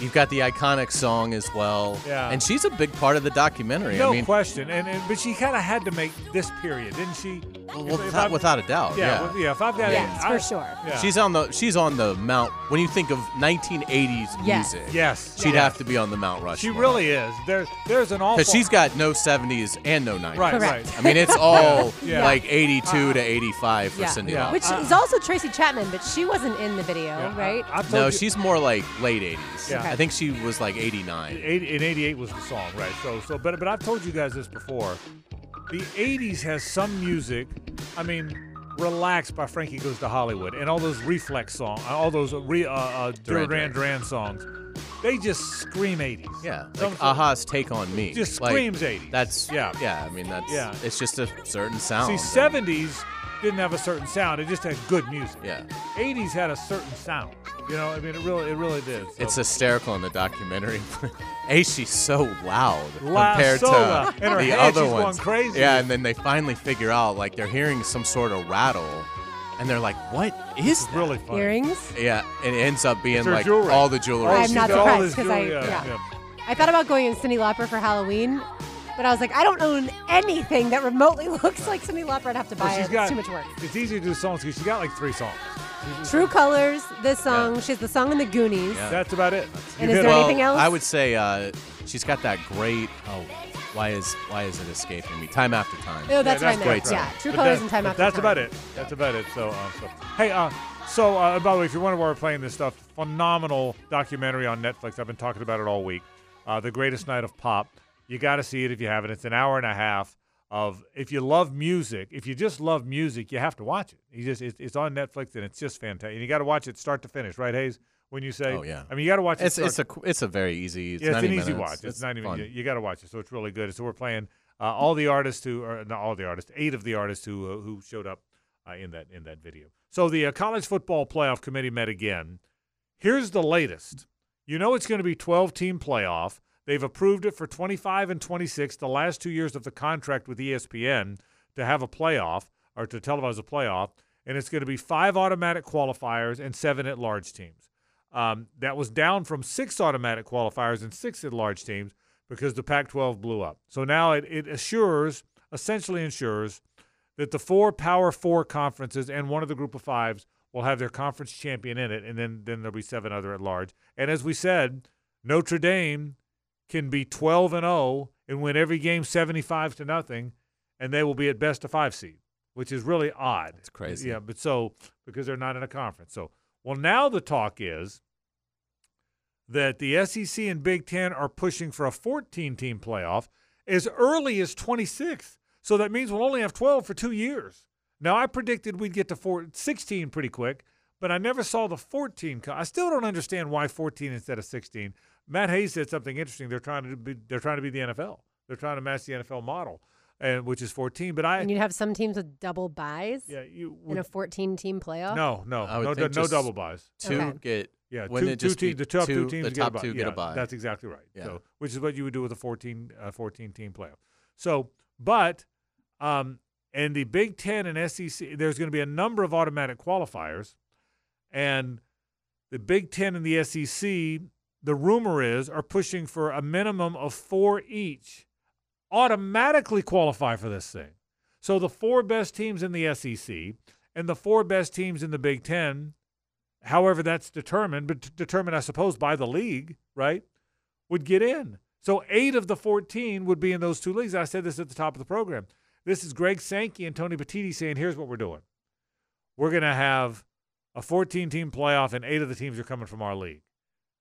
you've got the iconic song as well. Yeah. and she's a big part of the documentary. No I mean, question. And, and but she kind of had to make this period, didn't she? well, If- if without, I'm- without a doubt. Yeah, Yeah, well, yeah. If I've got Yes, it, I- for sure. Yeah. She's on the she's on the Mount. When you think of 1980s Yes. music, Yes. she'd Yes. have to be on the Mount Rushmore. She really is. There, there's an awful. because she's got no 70s and no 90s. Right, Correct. right. I mean, it's all Yeah. like 82 uh-huh. to 85 for Yeah. Cyndi Yeah. Lauper. Which is uh-huh. also Tracy Chapman, but she wasn't in the video, Yeah, right? I've no, you- she's more like late 80s. Yeah. I think she was like 89. Eight- in 88 was the song, right? So, so, but, but I've told you guys this before. The 80s has some music. I mean, "Relax" by Frankie Goes to Hollywood, and all those Reflex songs, all those re, uh, uh, Duran Duran Duran. Songs. They just scream 80s. Yeah, like a-ha's "Take on Me" Just Like, screams 80s. That's Yeah. yeah. I mean, that's Yeah. It's just a certain sound. See, 70s, didn't have a certain sound. It just had good music. Yeah. 80s had a certain sound. You know, I mean, it really, it really did. So. It's hysterical in the documentary. A, she's so loud Loud, compared so to loud. Her the head, other she's going ones. crazy. Yeah, and then they finally figure out like they're hearing some sort of rattle, and they're like, "What is that?" really funny. Earrings? Yeah, and it ends up being like jewelry. all the jewelry. I'm not surprised because I jewelry, yeah. yeah, I thought about going in Cyndi Lauper for Halloween, but I was like, I don't own anything that remotely looks like Cyndi Lauper. I'd have to buy Well, it. she's It's got too much work. It's easy to do songs because she got like three songs. True Colors, this song. She has the song in the Goonies. Yeah. That's about it. And You is there well, anything else? I would say uh, she's got that great. Oh, why is why is it escaping me? Time after time. Oh, that's Yeah, what I meant. great. Yeah, True But Colors and Time After That's Time. That's about it. That's about it. So, uh, so hey, uh, so uh, by the way, if you're wondering why we're playing this stuff, phenomenal documentary on Netflix. I've been talking about it all week. Uh, the Greatest Night of Pop. You got to see it if you haven't. It's an hour and a half of. If you love music, if you just love music, you have to watch it. You just it's, it's on Netflix and it's just fantastic. And you got to watch it start to finish, right, Hayes? When you say, Oh yeah. I mean, you got to watch it. It's start it's a it's a very easy. It's yeah, it's 90 an easy minutes. watch. It's, not even. fun. You, you got to watch it, so it's really good. So we're playing uh, all the artists who, or not all the artists, eight of the artists who uh, who showed up uh, in that in that video. So the uh, college football playoff committee met again. Here's the latest. You know it's going to be 12 team playoff. They've approved it for 25 and 26, the last two years of the contract with ESPN to have a playoff or to televise a playoff, and it's going to be five automatic qualifiers and seven at large teams. Um, that was down from six automatic qualifiers and six at large teams because the Pac 12 blew up. So now it, it assures, essentially ensures, that the four Power Four conferences and one of the group of fives will have their conference champion in it, and then, then there'll be seven other at large. And as we said, Notre Dame can be 12 and 0 and win every game 75 to nothing, and they will be at best a five seed, which is really odd. It's crazy. Yeah, but so because they're not in a conference. So, well, now the talk is that the SEC and Big Ten are pushing for a 14 team playoff as early as 26. So that means we'll only have 12 for two years. Now, I predicted we'd get to four, 16 pretty quick, but I never saw the 14. co- I still don't understand why 14 instead of 16. Matt Hayes said something interesting. They're trying to be, they're trying to be the NFL. They're trying to match the NFL model, and which is 14. But I And you'd have some teams with double byes yeah, you in a 14 team playoff. no, no, I no, think no double byes. Two Okay. get Yeah, two, it two just teams. The top two, two- teams the get a top bye. two yeah, get a bye. That's exactly right. Yeah. So, which is what you would do with a 14, uh, 14 team playoff. So, but, um, and the Big Ten and SEC, there's going to be a number of automatic qualifiers, and the Big Ten and the SEC, the rumor is, are pushing for a minimum of four each automatically qualify for this thing. So the four best teams in the SEC and the four best teams in the Big Ten, however that's determined, but determined, I suppose, by the league, right, would get in. So eight of the 14 would be in those two leagues. I said this at the top of the program. This is Greg Sankey and Tony Petitti saying, here's what we're doing. We're going to have a 14 team playoff, and eight of the teams are coming from our league.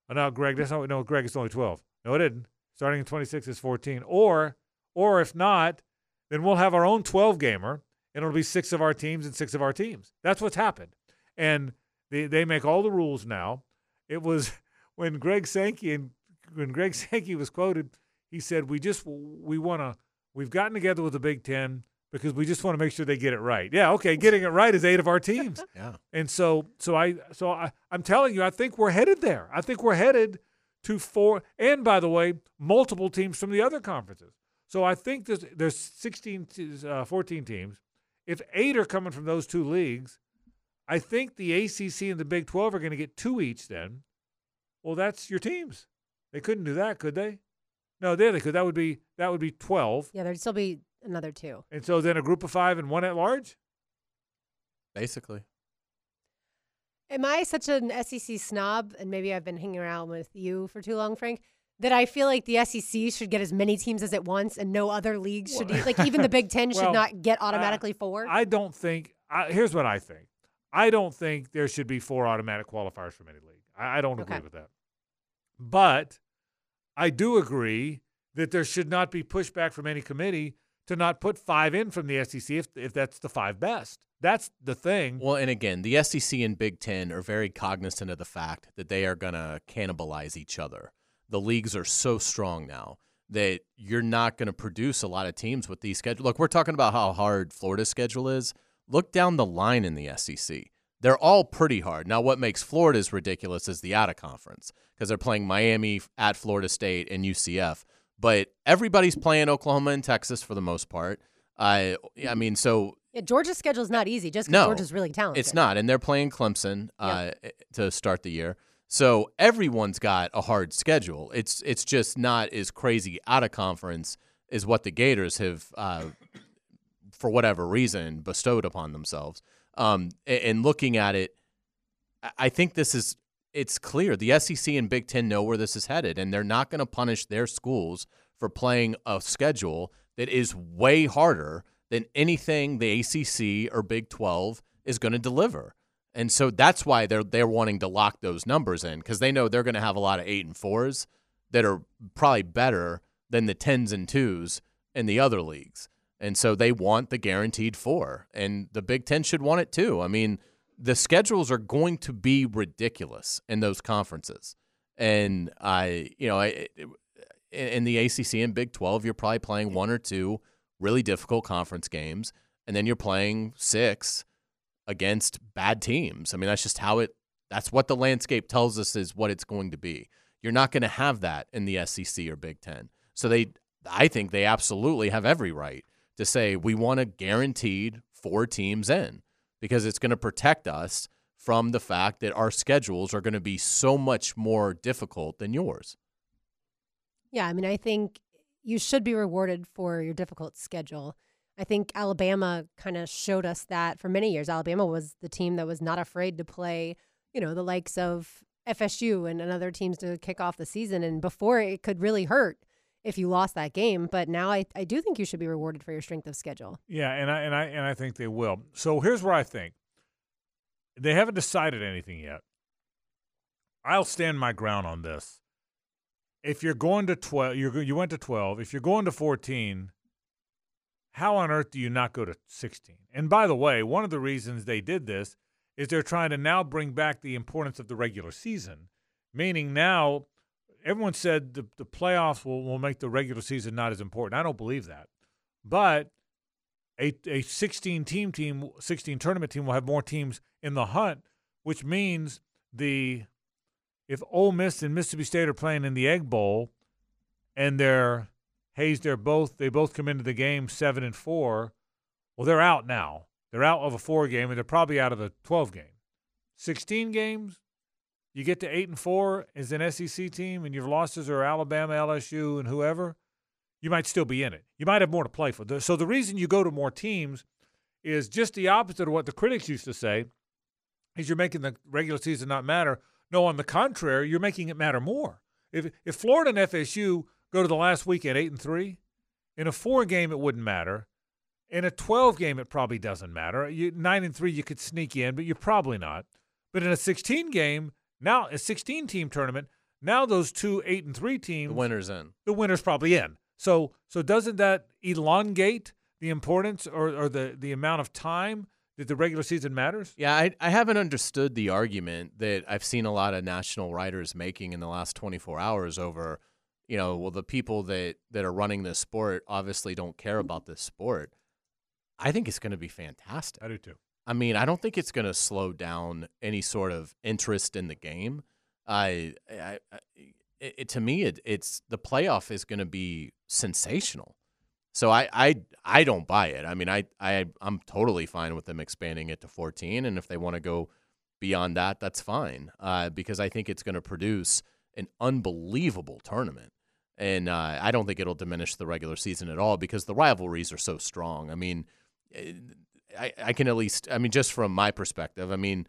Oh, no, Greg, that's not, no, Greg, it's only 12. No, it didn't. Starting in 26 is 14. Or, or if not, then we'll have our own 12 gamer, and it'll be six of our teams and six of our teams. That's what's happened. And they, they make all the rules now. It was when Greg Sankey and when Greg Sankey was quoted, he said, "We just we want to we've gotten together with the Big Ten because we just want to make sure they get it right." Yeah, okay, getting it right is eight of our teams. Yeah. And so so I so I, I'm telling you, I think we're headed there. I think we're headed to four. And by the way, multiple teams from the other conferences. So I think there's there's 16, to, uh, 14 teams. If eight are coming from those two leagues, I think the ACC and the Big 12 are going to get two each. Then, well, that's your teams. They couldn't do that, could they? No, there they could. That would be that would be 12. Yeah, there'd still be another two. And so then a group of five and one at large. basically. Am I such an SEC snob, and maybe I've been hanging around with you for too long, Frank, that I feel like the SEC should get as many teams as it wants, and no other leagues should, e- like even the Big Ten Well, should not get uh, automatically four. I don't think. I, here's what I think. I don't think there should be four automatic qualifiers from any league. I, I don't agree Okay. with that. But I do agree that there should not be pushback from any committee to not put five in from the SEC if, if that's the five best. That's the thing. Well, and again, the SEC and Big Ten are very cognizant of the fact that they are going to cannibalize each other. The leagues are so strong now that you're not going to produce a lot of teams with these schedules. Look, we're talking about how hard Florida's schedule is. look down the line in the SEC. They're all pretty hard. Now, what makes Florida's ridiculous is the out of conference because they're playing Miami at Florida State and UCF. But everybody's playing Oklahoma and Texas for the most part. I, I mean, so Yeah, Georgia's schedule is not easy just because no, Georgia's really talented. It's not, and they're playing Clemson uh, to start the year. So everyone's got a hard schedule. It's it's just not as crazy out of conference as what the Gators have, uh, for whatever reason, bestowed upon themselves. Um, and looking at it, I think this is it's clear the SEC and Big Ten know where this is headed, and they're not going to punish their schools for playing a schedule that is way harder than anything the ACC or Big Twelve is going to deliver. And so that's why they're they're wanting to lock those numbers in because they know they're going to have a lot of eight and fours that are probably better than the tens and twos in the other leagues. And so they want the guaranteed four, and the Big Ten should want it too. I mean, the schedules are going to be ridiculous in those conferences, and I, you know, I, in the ACC and Big Twelve, you're probably playing one or two really difficult conference games, and then you're playing six against bad teams. I mean, that's just how it. That's what the landscape tells us is what it's going to be. You're not going to have that in the SEC or Big Ten. So they, I think they absolutely have every right to say we want a guaranteed four teams in because it's going to protect us from the fact that our schedules are going to be so much more difficult than yours. Yeah, I mean, I think you should be rewarded for your difficult schedule. I think Alabama kind of showed us that for many years. Alabama was the team that was not afraid to play, you know, the likes of FSU and, other teams to kick off the season. And before it could really hurt if you lost that game. But now I, I do think you should be rewarded for your strength of schedule. Yeah, and I and I and I think they will. So here's where I think they haven't decided anything yet. I'll stand my ground on this. If you're going to twelve, you you went to twelve. If you're going to fourteen, how on earth do you not go to sixteen? And by the way, one of the reasons they did this is they're trying to now bring back the importance of the regular season, meaning now everyone said the, the playoffs will, will make the regular season not as important. I don't believe that. But a, a 16 team team, 16 tournament team will have more teams in the hunt, which means the if Ole Miss and Mississippi State are playing in the Egg Bowl and they're Hayes, they're both they both come into the game seven and four. Well, they're out now. They're out of a four game and they're probably out of the 12 game. 16 games, you get to eight and four as an SEC team, and your losses are Alabama, LSU, and whoever, you might still be in it. You might have more to play for. So the reason you go to more teams is just the opposite of what the critics used to say. Is you're making the regular season not matter. No, on the contrary, you're making it matter more. If if Florida and FSU go to the last week at eight and three, in a four game it wouldn't matter. In a twelve game, it probably doesn't matter. You, nine and three, you could sneak in, but you're probably not. But in a 16 game, now a 16 team tournament, now those two eight and three teams, The winner's in. the winner's probably in. So so doesn't that elongate the importance or, or the, the amount of time that the regular season matters? Yeah, I, I haven't understood the argument that I've seen a lot of national writers making in the last 24 hours over, you know, well, the people that, that are running this sport obviously don't care about this sport. I think it's going to be fantastic. I do too. I mean, I don't think it's going to slow down any sort of interest in the game. I, I, I it, to me, it, it's the playoff is going to be sensational. So I, I, I don't buy it. I mean, I, I, I'm totally fine with them expanding it to 14, and if they want to go beyond that, that's fine. Uh, because I think it's going to produce an unbelievable tournament, and uh, I don't think it'll diminish the regular season at all because the rivalries are so strong. I mean, eh, I, I can at least, I mean, just from my perspective, I mean,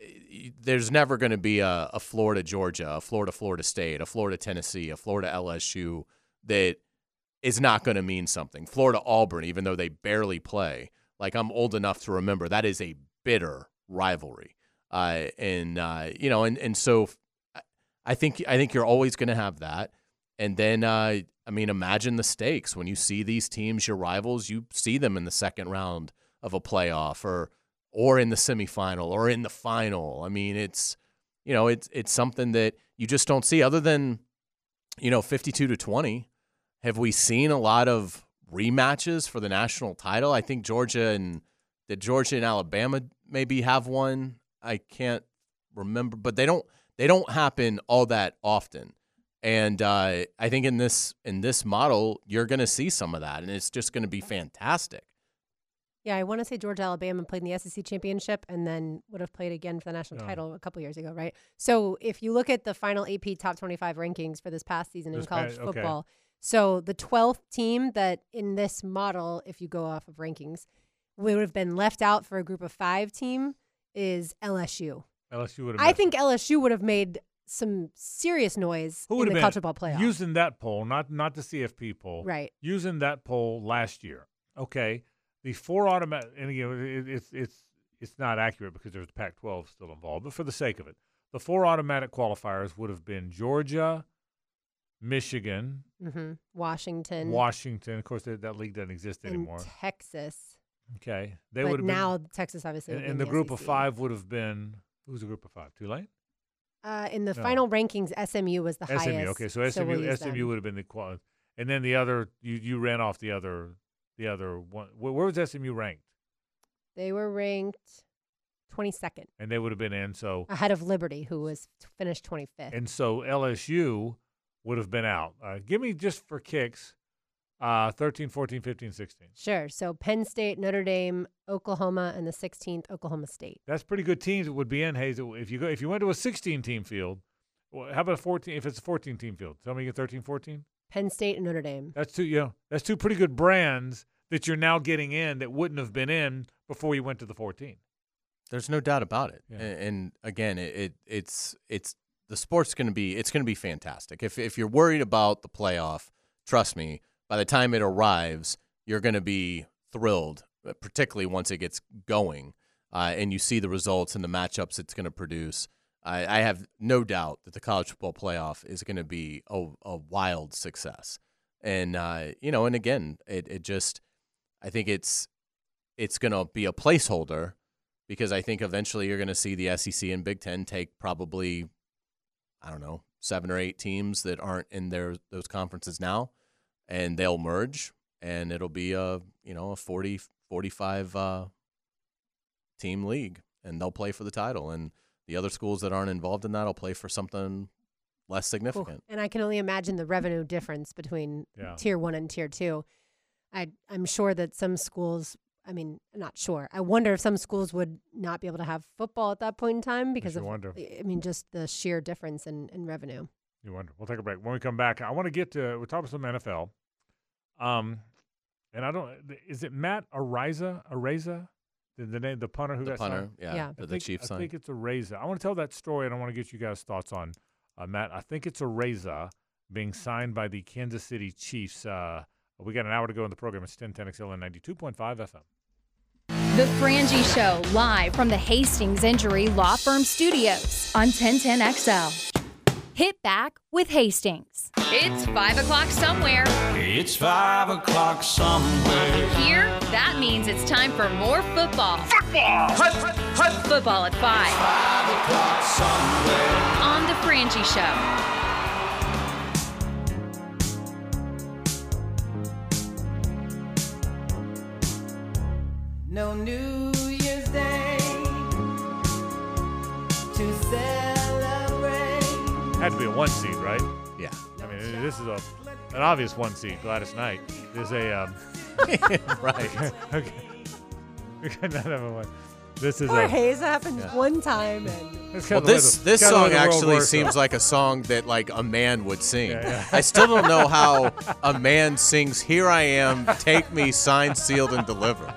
eh, there's never going to be a, a Florida Georgia, a Florida Florida State, a Florida Tennessee, a Florida LSU that is not going to mean something. Florida Auburn, even though they barely play, like I'm old enough to remember, that is a bitter rivalry. Uh, and uh, you know, and and so I- I think I think you're always going to have that. And then uh, I mean, imagine the stakes when you see these teams, your rivals, you see them in the second round of a playoff or or in the semifinal or in the final. I mean, it's you know, it's it's something that you just don't see other than you know, 52 to 20. Have we seen a lot of rematches for the national title? I think Georgia and Did Georgia and Alabama maybe have one? I can't remember, but they don't they don't happen all that often. And uh, I think in this in this model, you're going to see some of that, and it's just going to be fantastic. Yeah, I want to say Georgia Alabama played in the SEC championship and then would have played again for the national Yeah. title a couple years ago, right? So if you look at the final AP top 25 rankings for this past season in This college pa- okay. football, so the 12th team that in this model, if you go off of rankings, would have been left out for a group of five team is LSU. LSU would have. I think LSU would have made some serious noise Who in would the have college football playoff. using that poll, not not the CFP poll, Right. Using that poll last year. Okay, the four automatic, and again, it, it's it's it's not accurate because there's the Pac-12 still involved, but for the sake of it, the four automatic qualifiers would have been Georgia, Michigan, hmm Washington, Washington. Of course, that, that league doesn't exist and anymore. Texas. Okay, they would have now been, Texas obviously. and, and in the group of five would have been who's the group of five? Tulane. Uh, in the No. final rankings, SMU was the SMU. highest. SMU, okay, so SMU we'll SMU them. would have been the qual, and then the other you you ran off the other the other one. Where, where was SMU ranked? They were ranked 22nd, And they would have been in. So ahead of Liberty, who was t- finished 25th. and so LSU would have been out. Uh, give me just for kicks, uh, 13, 14, 15, 16. Sure. So Penn State, Notre Dame, Oklahoma, and the 16th Oklahoma State. That's pretty good teams that would be in Hayes. If you go if you went to a 16 team field, well, how about a 14? If it's a 14 team field, tell me you get 13, 14. Penn State and Notre Dame. That's two. You know, that's two pretty good brands that you're now getting in that wouldn't have been in before you went to the 14. There's no doubt about it. Yeah. And, and again, it, it it's it's the sport's going to be it's going to be fantastic. If if you're worried about the playoff, trust me, by the time it arrives, you're going to be thrilled, uh, particularly once it gets going uh, and you see the results and the matchups it's going to produce. I, I have no doubt that the college football playoff is going to be a, a wild success. And uh, you know, and again, it, it just I think it's it's going to be a placeholder because I think eventually you're going to see the SEC and Big Ten take probably, I don't know, seven or eight teams that aren't in their those conferences now, and they'll merge, and it'll be a you know a 40, 45 uh, team league, and they'll play for the title, and the other schools that aren't involved in that will play for something less significant. And I can only imagine the revenue difference between Yeah. tier one and tier two. I, I'm sure that some schools, I mean, not sure. I wonder if some schools would not be able to have football at that point in time because of, wonder. I mean, just the sheer difference in, in revenue. You wonder. We'll take a break. When we come back, I want to get to we're talking about some NFL. Um, and I don't. Is it Matt Araiza? Araiza, the, the name, the punter who The got punter, signed? yeah, Yeah. I the think, Chiefs I signed. think it's a Araiza. I want to tell that story, and I want to get you guys' thoughts on uh, Matt. I think it's a Araiza being signed by the Kansas City Chiefs. Uh, we got an hour to go in the program. It's 1010 XL and 92.5 FM. The Frangie Show, live from the Hastings Injury Law Firm Studios on 1010XL. Hit back with Hastings. It's 5 o'clock somewhere. It's five o'clock somewhere. Here, that means it's time for more football. Football! Football at 5 Five o'clock somewhere. on The Frangie Show. No New Year's Day to celebrate. Had to be a one seed, right? Yeah. I mean, this is a an obvious one seed. Gladys Knight is a um, right. okay. We could not have a one. This is Poor a. Hayes happened Yeah. one time and Well, kinda the way this the- this kinda the way song actually works, seems though. like a song that like a man would sing. Yeah, yeah. I still don't know how a man sings "Here I Am, Take Me, Signed, Sealed, and Delivered."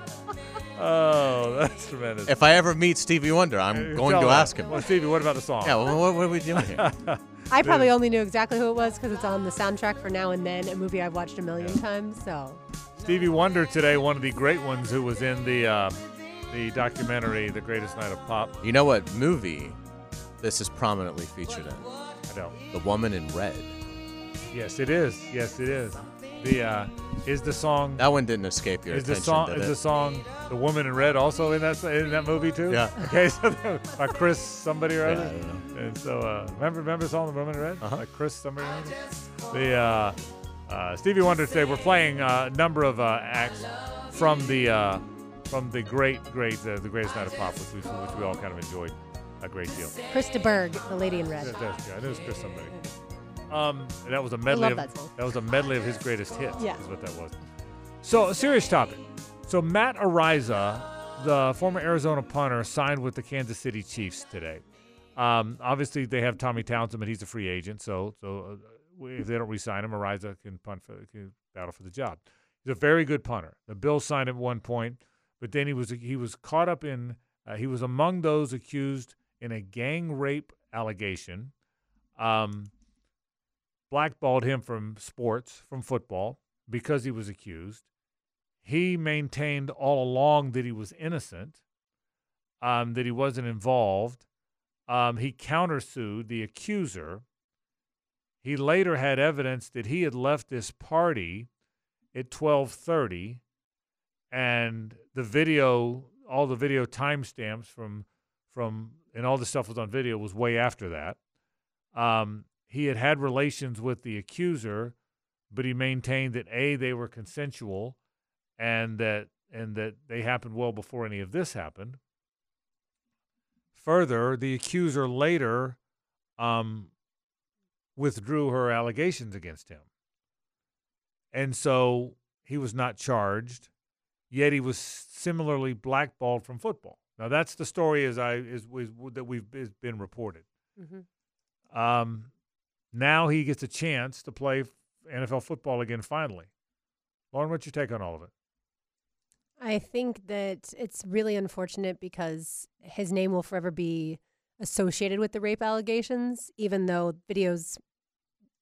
Oh, that's tremendous. If I ever meet Stevie Wonder, I'm Uh, going to that. ask him. Well, Stevie, what about the song? Yeah, well, what, what are we doing here? I probably only knew exactly who it was because it's on the soundtrack for Now and Then, a movie I've watched a million times. So Stevie Wonder today, one of the great ones who was in the uh, the documentary "The Greatest Night of Pop." You know what movie this is prominently featured in? I know. The Woman in Red. Yes, it is. Yes, it is. The uh, is the song. That one didn't escape your is the attention, song did is it? the song "The Woman in Red" also in that in that movie too? Yeah. Okay, so by Chris somebody or Yeah, other. I don't know. And so uh, remember remember the song "The Woman in Red" Uh-huh. by Chris somebody or other. The uh, uh, Stevie Wonder today. We're playing uh, a number of uh, acts from the uh, from the great, great, uh, the greatest night of pop, which we, which we all kind of enjoyed a great deal. Chris de Burgh, the lady in red. Yeah, that's- yeah, I knew it was Chris somebody. Um, that was a medley. of, that song. was a medley of his greatest hits. Yeah. is what that was. So, a serious topic. So, Matt Araiza, the former Arizona punter, signed with the Kansas City Chiefs today. Um, obviously, they have Tommy Townsend, but he's a free agent. So, so uh, if they don't re-sign him, Araiza can punt for can battle for the job. He's a very good punter. The Bills signed him at one point, but then he was he was caught up in uh, he was among those accused in a gang rape allegation. Um, blackballed him from sports, from football, because he was accused. He maintained all along that he was innocent, um, that he wasn't involved. Um, he countersued the accuser. He later had evidence that he had left this party at 12:30 and the video all the video timestamps from from and all the stuff was on video was way after that. Um, he had had relations with the accuser, but he maintained that a they were consensual, and that and that they happened well before any of this happened. Further, the accuser later um, withdrew her allegations against him, and so he was not charged. Yet he was similarly blackballed from football. Now that's the story as I is, is that we've is been reported. Mm-hmm. Um, now he gets a chance to play NFL football again. Finally, Lauren, what's your take on all of it? I think that it's really unfortunate because his name will forever be associated with the rape allegations, even though videos,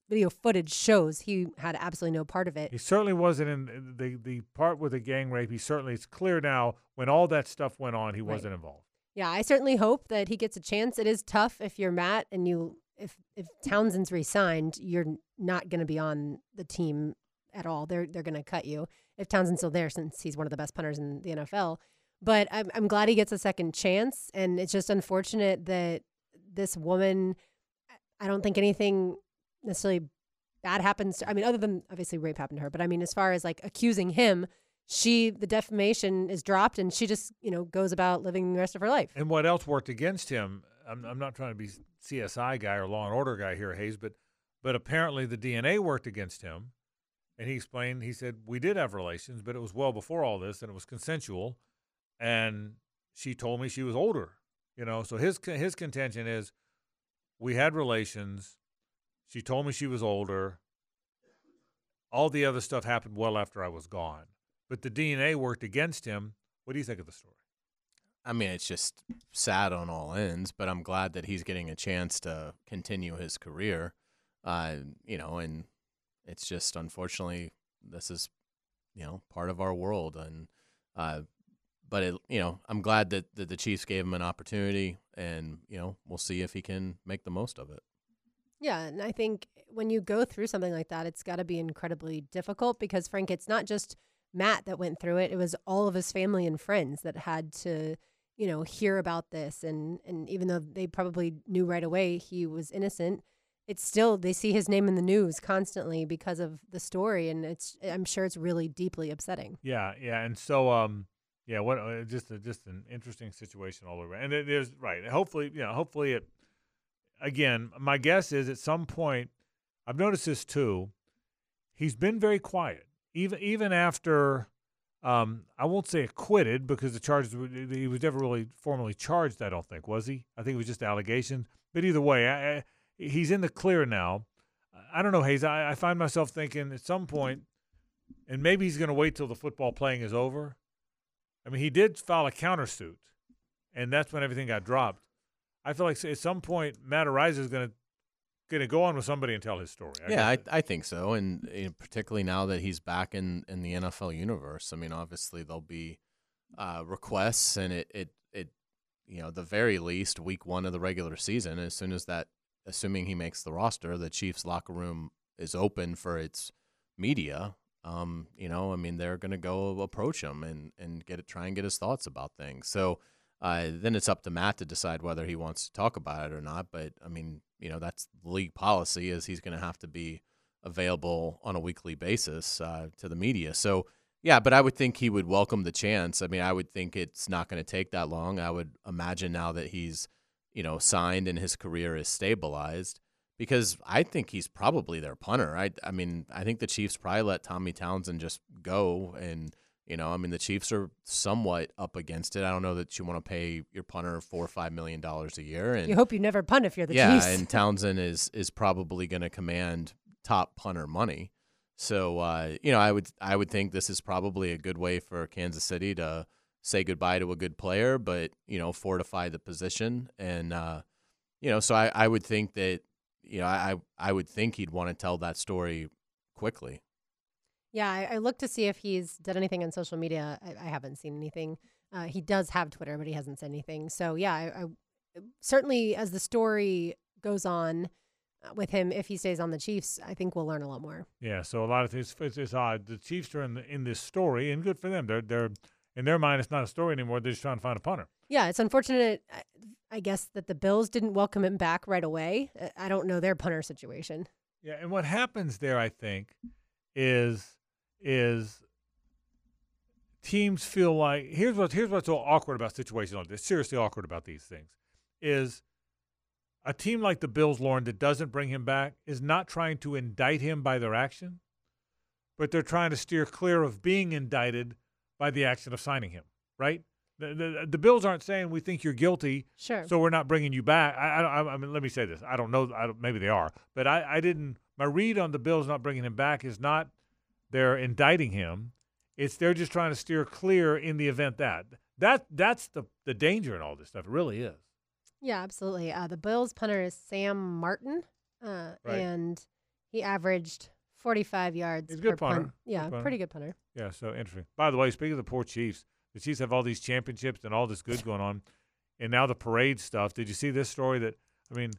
video footage shows he had absolutely no part of it. He certainly wasn't in the the part with the gang rape. He certainly it's clear now when all that stuff went on, he Right. wasn't involved. Yeah, I certainly hope that he gets a chance. It is tough if you're Matt and you if if Townsend's resigned, you're not going to be on the team at all. They're they're going to cut you if Townsend's still there since he's one of the best punters in the NFL. But I'm I'm glad he gets a second chance, and it's just unfortunate that this woman. I don't think anything necessarily bad happens. To, I mean, other than obviously rape happened to her, but I mean, as far as like accusing him, she the defamation is dropped, and she just you know goes about living the rest of her life. And what else worked against him? I'm, I'm not trying to be CSI guy or Law and Order guy here, Hayes, but but apparently the DNA worked against him. And he explained, he said, we did have relations, but it was well before all this, and it was consensual. And she told me she was older, you know. So his his contention is, we had relations. She told me she was older. All the other stuff happened well after I was gone, but the DNA worked against him. What do you think of the story? I mean, it's just sad on all ends, but I'm glad that he's getting a chance to continue his career. Uh, you know, and it's just unfortunately this is, you know, part of our world, and uh, but it, you know, I'm glad that, that the Chiefs gave him an opportunity, and you know, we'll see if he can make the most of it. Yeah, and I think when you go through something like that, it's got to be incredibly difficult because, Frank, it's not just Matt that went through it. It was all of his family and friends that had to, you know, hear about this. And, and even though they probably knew right away he was innocent, it's still, they see his name in the news constantly because of the story. And it's, I'm sure it's really deeply upsetting. Yeah, yeah, and so um, yeah, what uh, just a, just an interesting situation all over, and is right. Hopefully, you know, hopefully it. Again, my guess is at some point, I've noticed this too. He's been very quiet, even even after. Um, I won't say acquitted because the charges he was never really formally charged. I don't think was he. I think it was just allegations. But either way, I, I, he's in the clear now. I don't know, Hayes. I, I find myself thinking at some point, and maybe he's going to wait till the football playing is over. I mean, he did file a countersuit, and that's when everything got dropped. I feel like at some point Matt Araiza is going to going to go on with somebody and tell his story. I yeah, I, I think so, and you know, particularly now that he's back in, in the NFL universe. I mean, obviously there'll be uh, requests, and it, it it you know the very least week one of the regular season. As soon as that, assuming he makes the roster, the Chiefs locker room is open for its media. Um, you know, I mean, they're going to go approach him and and get it, try and get his thoughts about things. So. Uh, then it's up to Matt to decide whether he wants to talk about it or not. But I mean, you know, that's league policy is he's going to have to be available on a weekly basis uh, to the media. So Yeah, but I would think he would welcome the chance. I mean, I would think it's not going to take that long. I would imagine now that he's, you know, signed and his career is stabilized because I think he's probably their punter. I I mean, I think the Chiefs probably let Tommy Townsend just go and you know, I mean, the Chiefs are somewhat up against it. I don't know that you want to pay your punter four or five million dollars a year. And you hope you never punt if you're the yeah, Chiefs. Yeah, and Townsend is is probably going to command top punter money. So uh, you know, I would I would think this is probably a good way for Kansas City to say goodbye to a good player, but you know, fortify the position. And uh, you know, so I, I would think that you know I I would think he'd want to tell that story quickly. Yeah, I, I looked to see if he's done anything on social media. I, I haven't seen anything. Uh, he does have Twitter, but he hasn't said anything. So yeah, I, I certainly as the story goes on uh, with him, if he stays on the Chiefs, I think we'll learn a lot more. Yeah, so a lot of things. It's, it's odd. The Chiefs are in the, in this story, and good for them. They're they're in their mind, it's not a story anymore. They're just trying to find a punter. Yeah, it's unfortunate, I- guess, that the Bills didn't welcome him back right away. Uh, I don't know their punter situation. Yeah, and what happens there, I think, is is teams feel like here's what here's what's so awkward about situations like this. Seriously awkward about these things is a team like the Bills, Lauren, that doesn't bring him back is not trying to indict him by their action, but they're trying to steer clear of being indicted by the action of signing him. Right? The, the, the Bills aren't saying we think you're guilty, Sure. so we're not bringing you back. I, I, I mean, let me say this: I don't know. I don't, maybe they are, but I, I didn't. My read on the Bills not bringing him back is not they're indicting him. It's they're just trying to steer clear in the event that that that's the the danger in all this stuff. It really is. Yeah, absolutely. Uh, the Bills punter is Sam Martin, uh, Right. and he averaged 45 yards. He's a good per punter. punt. Yeah, Good punter. pretty good punter. Yeah, so interesting. By the way, speaking of the poor Chiefs, the Chiefs have all these championships and all this good going on, and now the parade stuff. Did you see this story? That I mean,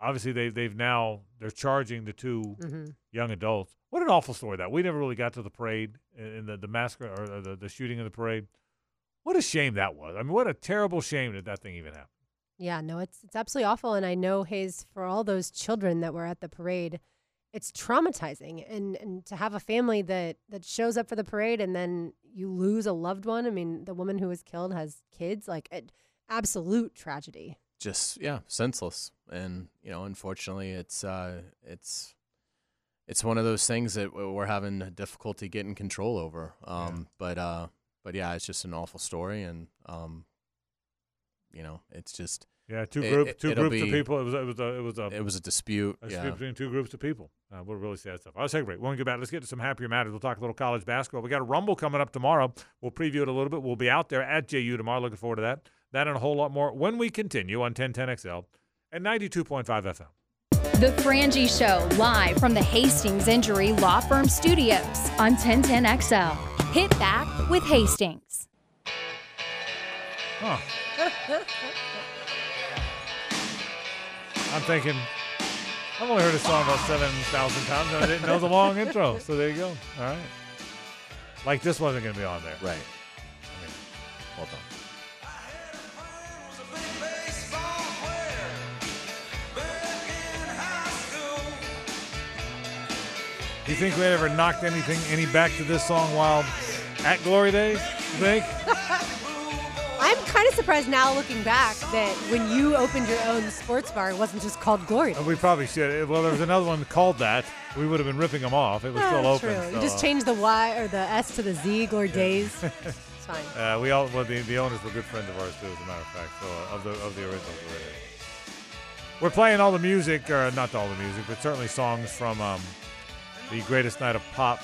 obviously they they've now they're charging the 2 Mhm. young adults. What an awful story that we never really got to the parade and the the massacre or the the shooting of the parade. What a shame that was. I mean, what a terrible shame that that thing even happened. Yeah, no, it's it's absolutely awful, and I know Hayes for all those children that were at the parade. It's traumatizing, and and to have a family that that shows up for the parade and then you lose a loved one. I mean, the woman who was killed has kids. Like, it, absolute tragedy. just yeah senseless and you know unfortunately it's uh it's it's one of those things that we're having difficulty getting control over um but uh but yeah it's just an awful story and um you know it's just Yeah, two groups, it- 2 it'll groups of people. It was, it was a, it was a, it was a dispute a yeah between two groups of people. Uh, what really sad stuff. I'll take a break. When we get back, let's get to some happier matters. We'll talk a little college basketball. We got a Rumble coming up tomorrow. We'll preview it a little bit. We'll be out there at JU tomorrow. Looking forward to that. That and a whole lot more when we continue on 1010XL and 92.5 FM. The Frangie Show, live from the Hastings Injury Law Firm Studios on 1010XL. Hit back with Hastings. Huh. I'm thinking, I've only heard this song about 7,000 times and I didn't know the long intro. So there you go. All right. Like this wasn't going to be on there. right I mean, well done Do you think we ever knocked anything any back to this song while at Glory Days? You think? I'm kind of surprised now, looking back, that when you opened your own sports bar, it wasn't just called Glory. Uh, we probably should. Well, there was another one called that. We would have been ripping them off. It was still Ah, open. True. so, you just uh, changed the Y or the S to the Z, Glory Days. it's fine. Uh, we all well the, the owners were good friends of ours too, as a matter of fact. So uh, of the of the originals already. We're playing all the music, or not all the music, but certainly songs from um, the Greatest Night of Pop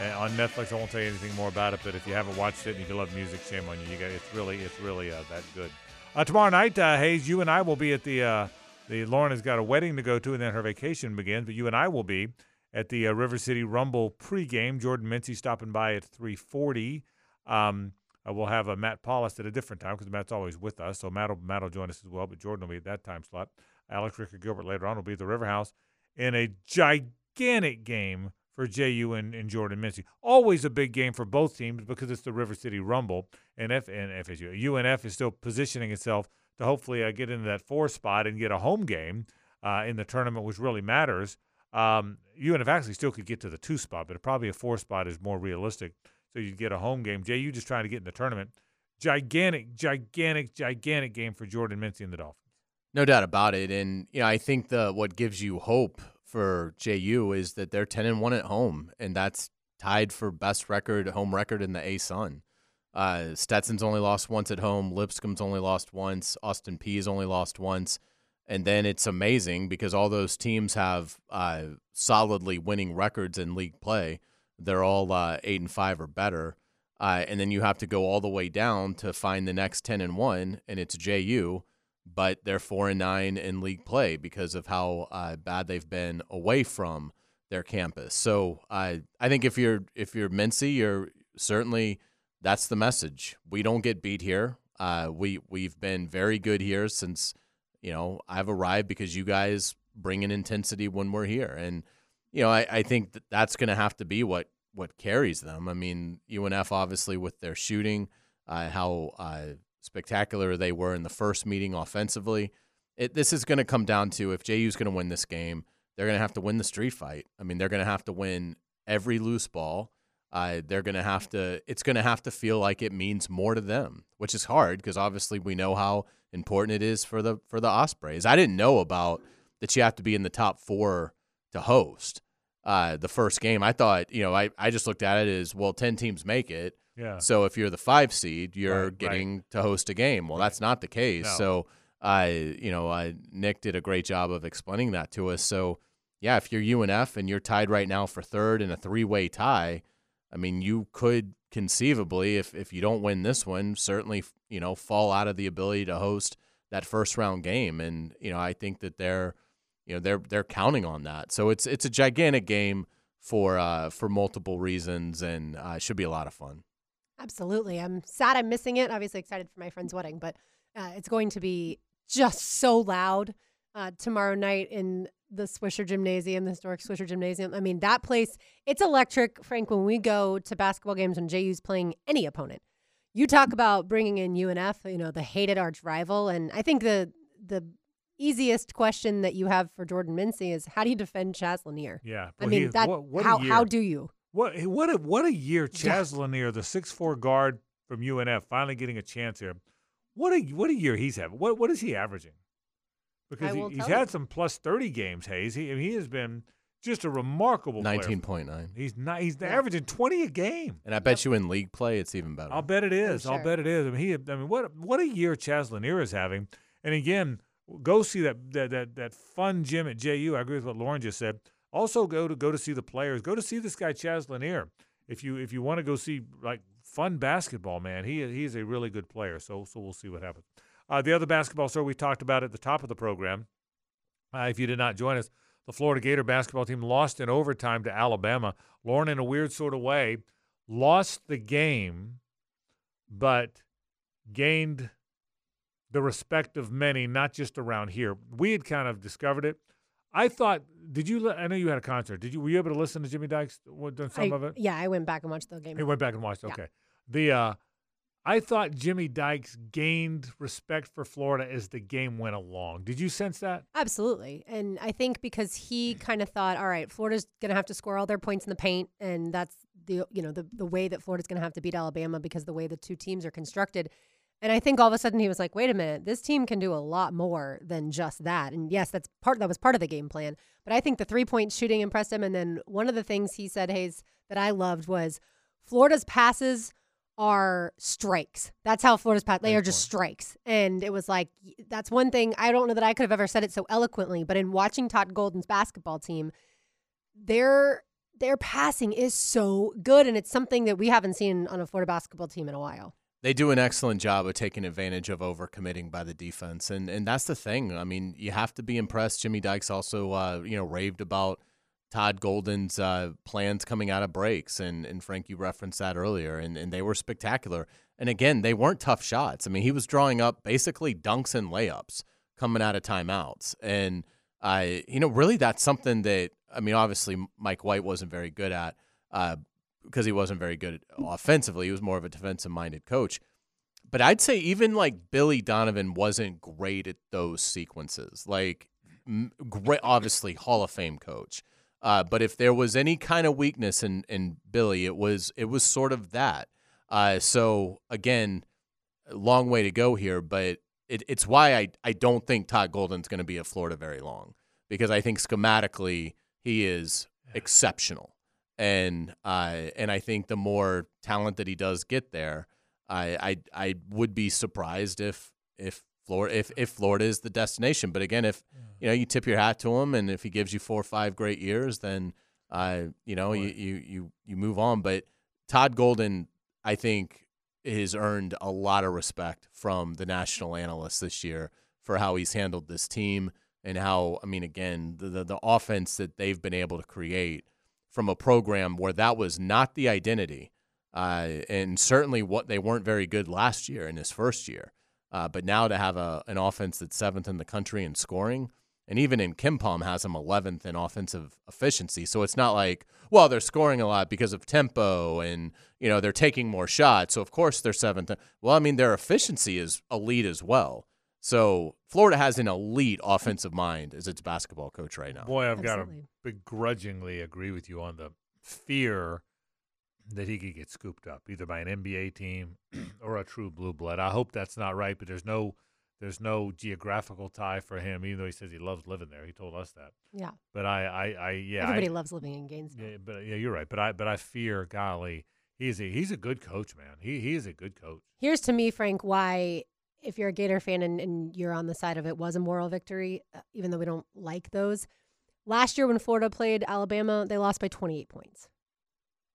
uh, on Netflix. I won't tell you anything more about it, but if you haven't watched it and you love music, shame on you. You got it's really it's really uh, that good. Uh, tomorrow night, uh, Hayes, you and I will be at the uh, the Lauren has got a wedding to go to, and then her vacation begins. But you and I will be at the uh, River City Rumble pregame. Jordan Mincy stopping by at three forty. Um, we'll have uh, Matt Paulus at a different time because Matt's always with us. So Matt will, Matt will join us as well, but Jordan will be at that time slot. Alex Ricker Gilbert later on will be at the River House in a gigantic game for JU and, and Jordan Mincy. Always a big game for both teams because it's the River City Rumble, and F and FSU. UNF is still positioning itself to hopefully uh, get into that four spot and get a home game uh, in the tournament, which really matters. Um, UNF actually still could get to the two spot, but probably a four spot is more realistic. so you get a home game. JU just trying to get in the tournament. Gigantic, gigantic, gigantic game for Jordan Mincy and the Dolphins. No doubt about it. And you know, I think the what gives you hope for JU is that they're ten and one at home, and that's tied for best record home record in the ASUN. Uh, Stetson's only lost once at home. Lipscomb's only lost once. Austin Peay's only lost once. And then it's amazing because all those teams have uh, solidly winning records in league play. They're all uh, eight and five or better. Uh, and then you have to go all the way down to find the next ten and one, and it's JU, but they're four and nine in league play because of how uh, bad they've been away from their campus. So I I think if you're if you're Mincy, you're certainly that's the message. We don't get beat here. Uh, we we've been very good here since you know I've arrived because you guys bring an intensity when we're here, and you know I, I think that that's going to have to be what what carries them. I mean UNF obviously with their shooting, uh, how uh, spectacular they were in the first meeting offensively. It, this is going to come down to if JU's going to win this game, they're going to have to win the street fight. I mean, they're going to have to win every loose ball. Uh, they're going to have to. It's going to have to feel like it means more to them, which is hard because obviously we know how important it is for the for the Ospreys. I didn't know about that you have to be in the top four to host uh, the first game. I thought, you know, I, I just looked at it as well. Ten teams make it. Yeah. So if you're the five seed, you're Right, getting to host a game. Well, that's not the case. No. So I, you know, I, Nick did a great job of explaining that to us. So yeah, if you're UNF and you're tied right now for third in a three-way tie, I mean, you could conceivably, if if you don't win this one, certainly you know fall out of the ability to host that first round game. And you know, I think that they're, you know, they're they're counting on that. So it's it's a gigantic game for uh, for multiple reasons, and uh, it should be a lot of fun. Absolutely. I'm sad I'm missing it. Obviously excited for my friend's wedding, but uh, it's going to be just so loud uh, tomorrow night in the Swisher Gymnasium, the historic Swisher Gymnasium. I mean, that place, it's electric. Frank, when we go to basketball games when JU's playing any opponent, you talk about bringing in UNF, you know, the hated arch rival. And I think the, the, Easiest question that you have for Jordan Mincy is how do you defend Chaz Lanier? Yeah, I mean he- that. what- what how how do you? What what a what a year Chaz Lanier, the six four guard from UNF, finally getting a chance here. What a what a year he's having. What what is he averaging? Because I he, he's tell had you. some plus thirty games. Hayes, he I mean, he has been just a remarkable. Nineteen point nine. He's not. He's averaging twenty a game. And I bet you in league play, it's even better. I'll bet it is. I'll bet it is. I mean, he. I mean, what what a year Chaz Lanier is having. And again, go see that that that, that fun gym at JU. I agree with what Lauren just said. Also, go to go to see the players. Go to see this guy Chaz Lanier. If you if you want to go see like fun basketball, man, he he's a really good player. So so we'll see what happens. Uh, the other basketball story we talked about at the top of the program. Uh, if you did not join us, the Florida Gator basketball team lost in overtime to Alabama. Lauren, in a weird sort of way, lost the game, but gained the respect of many, not just around here. We had kind of discovered it. I thought, did you? I know you had a concert. Did you? Were you able to listen to Jimmy Dykes? What- Done some I- of it? Yeah, I went back and watched the game. He went back and watched. Yeah. Okay. The uh, I thought Jimmy Dykes gained respect for Florida as the game went along. Did you sense that? Absolutely. And I think because he kind of thought, all right, Florida's going to have to score all their points in the paint and that's the you know, the the way that Florida's going to have to beat Alabama because the way the two teams are constructed. And I think all of a sudden he was like, wait a minute, this team can do a lot more than just that. And yes, that's part that was part of the game plan. But I think the three-point shooting impressed him and then one of the things he said, Hayes, that I loved was Florida's passes are strikes. That's how Florida's pass. They are just strikes. And it was like that's one thing I don't know that I could have ever said it so eloquently, but in watching Todd Golden's basketball team, their their passing is so good and it's something that we haven't seen on a Florida basketball team in a while. They do an excellent job of taking advantage of overcommitting by the defense, and and that's the thing. I mean, you have to be impressed. Jimmy Dykes also, uh, you know, raved about Todd Golden's uh, plans coming out of breaks, and and Frank, you referenced that earlier, and and they were spectacular. And again, they weren't tough shots. I mean, he was drawing up basically dunks and layups coming out of timeouts, and I, you know, really that's something that I mean, obviously Mike White wasn't very good at. Uh, because he wasn't very good offensively. He was more of a defensive minded coach. But I'd say even like Billy Donovan wasn't great at those sequences. Like, great, obviously Hall of Fame coach. Uh, but if there was any kind of weakness in, in Billy, it was it was sort of that. Uh, so again, long way to go here, but it, it's why I, I don't think Todd Golden's going to be at Florida very long because I think schematically he is exceptional, and uh, and I think the more talent that he does get there, I I, I would be surprised if if Florida if, if Florida is the destination. But again, if you know you tip your hat to him, and if he gives you four or five great years, then uh, you know you, you you you move on. But Todd Golden, I think, has earned a lot of respect from the national analysts this year for how he's handled this team and how I mean, again, the the, the offense that they've been able to create from a program where that was not the identity. Uh, and certainly what they weren't very good last year in his first year. Uh, but now to have a, an offense that's seventh in the country in scoring, and even in KenPom has them 11th in offensive efficiency. So it's not like, well, they're scoring a lot because of tempo and, you know, they're taking more shots. So of course they're seventh. Well, I mean, their efficiency is elite as well. So Florida has an elite offensive mind as its basketball coach right now. Boy, I've got to begrudgingly agree with you on the fear that he could get scooped up either by an NBA team or a true blue blood. I hope that's not right, but there's no there's no geographical tie for him, even though he says he loves living there. He told us that. Yeah. But I, I, I yeah. Everybody I, loves living in Gainesville. Yeah, but yeah, you're right. But I, but I fear, golly, he's a he's a good coach, man. He he is a good coach. Here's to me, Frank, why if you're a Gator fan and, and you're on the side of it was a moral victory, uh, even though we don't like those. Last year when Florida played Alabama, they lost by 28 points.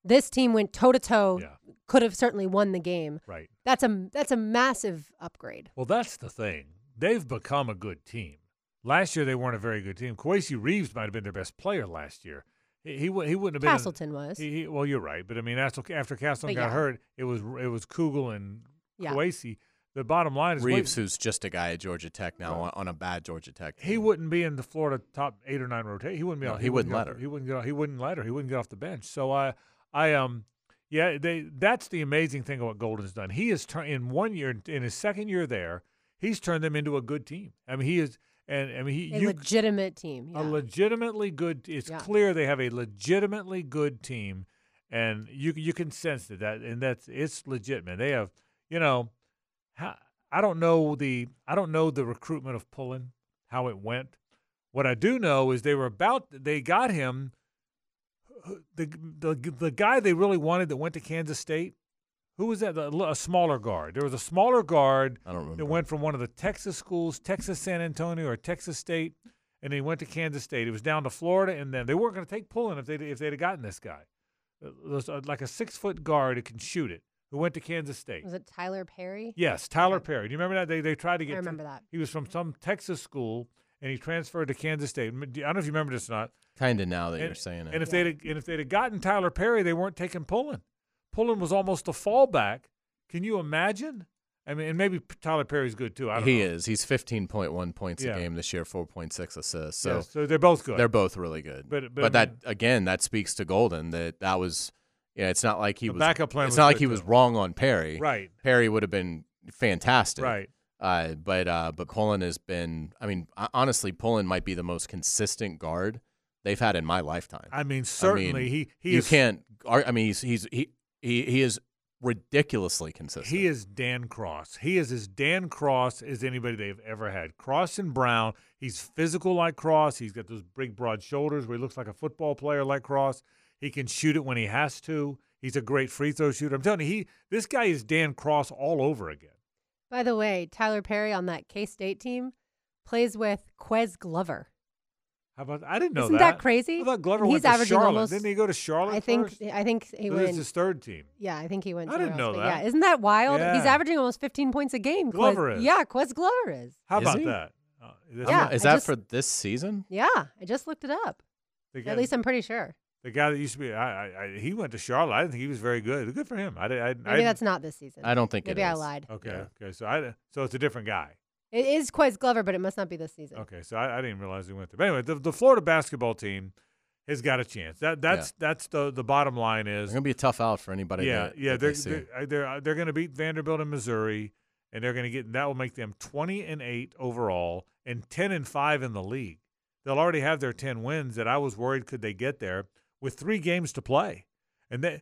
This team went toe to toe. Could have certainly won the game. Right. That's a that's a massive upgrade. Well, that's the thing. They've become a good team. Last year they weren't a very good team. Kowacie Reeves might have been their best player last year. He he, he wouldn't have been. Castleton was. He, he, well, you're right, but I mean, after, after Castleton But got yeah. hurt, it was it was Kugel and Yeah. Kwesi. The bottom line is Reeves, wait- who's just a guy at Georgia Tech now on, on a bad Georgia Tech. he wouldn't be in the Florida top eight or nine rotation. He wouldn't be. No, on, he wouldn't get let off- her. He wouldn't get. off- He wouldn't let her. He wouldn't get off the bench. So I, I um, yeah, they. That's the amazing thing of what Golden's done. He has turned in one year, in his second year there, he's turned them into a good team. I mean, he is, and I mean, he A you, legitimate team. a legitimately good. It's Yeah. clear they have a legitimately good team, and you you can sense that that and that's it's legit, man. They have, you know, how, I don't know the I don't know the recruitment of Pullin how it went. What I do know is they were about they got him. The the the guy they really wanted that went to Kansas State. Who was that? The- A smaller guard. There was a smaller guard I don't remember. that went from one of the Texas schools, Texas San Antonio or Texas State, and he went to Kansas State. He was down to Florida, and then they weren't going to take Pullin if they if they'd have gotten this guy, Uh, like a six foot guard who can shoot it, who went to Kansas State. Was it Tylor Perry? Yes, Tylor Perry. Do you remember that? They they tried to get. I remember that. He was from mm-hmm. some Texas school, and he transferred to Kansas State. I don't know if you remember this or not. Kind of now that And- you're saying it. And if they'd and if they'd have gotten Tylor Perry, they weren't taking Pullin. Pullin was almost a fallback. Can you imagine? I mean, and maybe Tylor Perry's good too. I don't he know. is. He's 15.1 points Yeah. a game this year, 4.6 assists. So, Yeah, so they're both good. They're both really good. But- but I that again, that speaks to Golden that that was. Yeah, it's not like he The was. backup plan It's was not like he was wrong on Perry. Right. Perry would have been fantastic. Right. Uh, but uh, but Pullin has been. I mean, honestly, Pullin might be the most consistent guard they've had in my lifetime. I mean, certainly he- he you is- can't. I mean, he's he's he he, he is ridiculously consistent. He is Dan Cross. He is as Dan Cross as anybody they've ever had. Cross and Brown. He's physical like Cross. He's got those big, broad shoulders where he looks like a football player like Cross. He can shoot it when he has to. He's a great free throw shooter. I'm telling you, he this guy is Dan Cross all over again. By the way, Tylor Perry on that K State team plays with Quez Glover. How about I didn't know Isn't that. that crazy? I thought Glover And went he's to averaging Charlotte. almost- Didn't he go to Charlotte? I think first? I think he So went. This his third team. Yeah, I think he went. I didn't know else, that. Yeah, isn't that wild? He's averaging almost 15 points a game. Quez- Glover is. Yeah, Quez Glover is. How Is about he? that? Uh, this- Yeah, Is I that just- for this season? Yeah, I just looked it up. The At least I'm pretty sure. The guy that used to be, I, I, I, he went to Charlotte. I didn't think he was very good. Good for him. I, did- I, Maybe I, that's not this season. I don't think it Maybe I lied. Okay, okay. So I, so it's a different guy. It is Quez Glover, but it must not be this season. Okay, so I, I didn't realize he went there. But anyway, the, the Florida basketball team has got a chance. That that's that's the the bottom line is. It's gonna be a tough out for anybody. yeah, that, yeah. that They're they see. they're uh, they're, uh, they're going to beat Vanderbilt and Missouri, and they're going to get that will make them twenty and eight overall and ten and five in the league. they'll already have their 10 wins that I was worried could they get there with 3 games to play. And they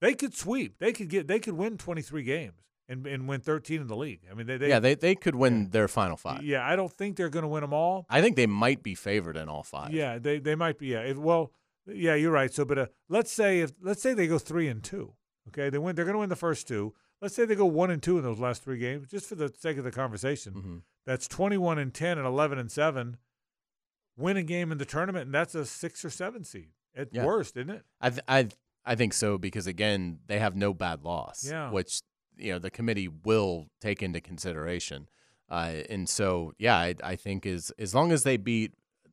they could sweep. They could get they could win 23 games and, and win 13 in the league. I mean, they, they yeah, they, they could win their final five. yeah, I don't think they're going to win them all. I think they might be favored in all five. Yeah, they they might be. Yeah, if, well, yeah, you're right. So, but uh, let's say if let's say they go three and two. Okay, they win. They're going to win the first two. Let's say they go one and two in those last three games, just for the sake of the conversation. Mm-hmm. That's 21 and 10 and 11 and seven. Win a game in the tournament, and that's a six or seven seed at Yeah. worst, isn't it? I th- I I think so because again they have no bad loss, Yeah. which you know the committee will take into consideration, uh, and so yeah, I, I think is as long as they beat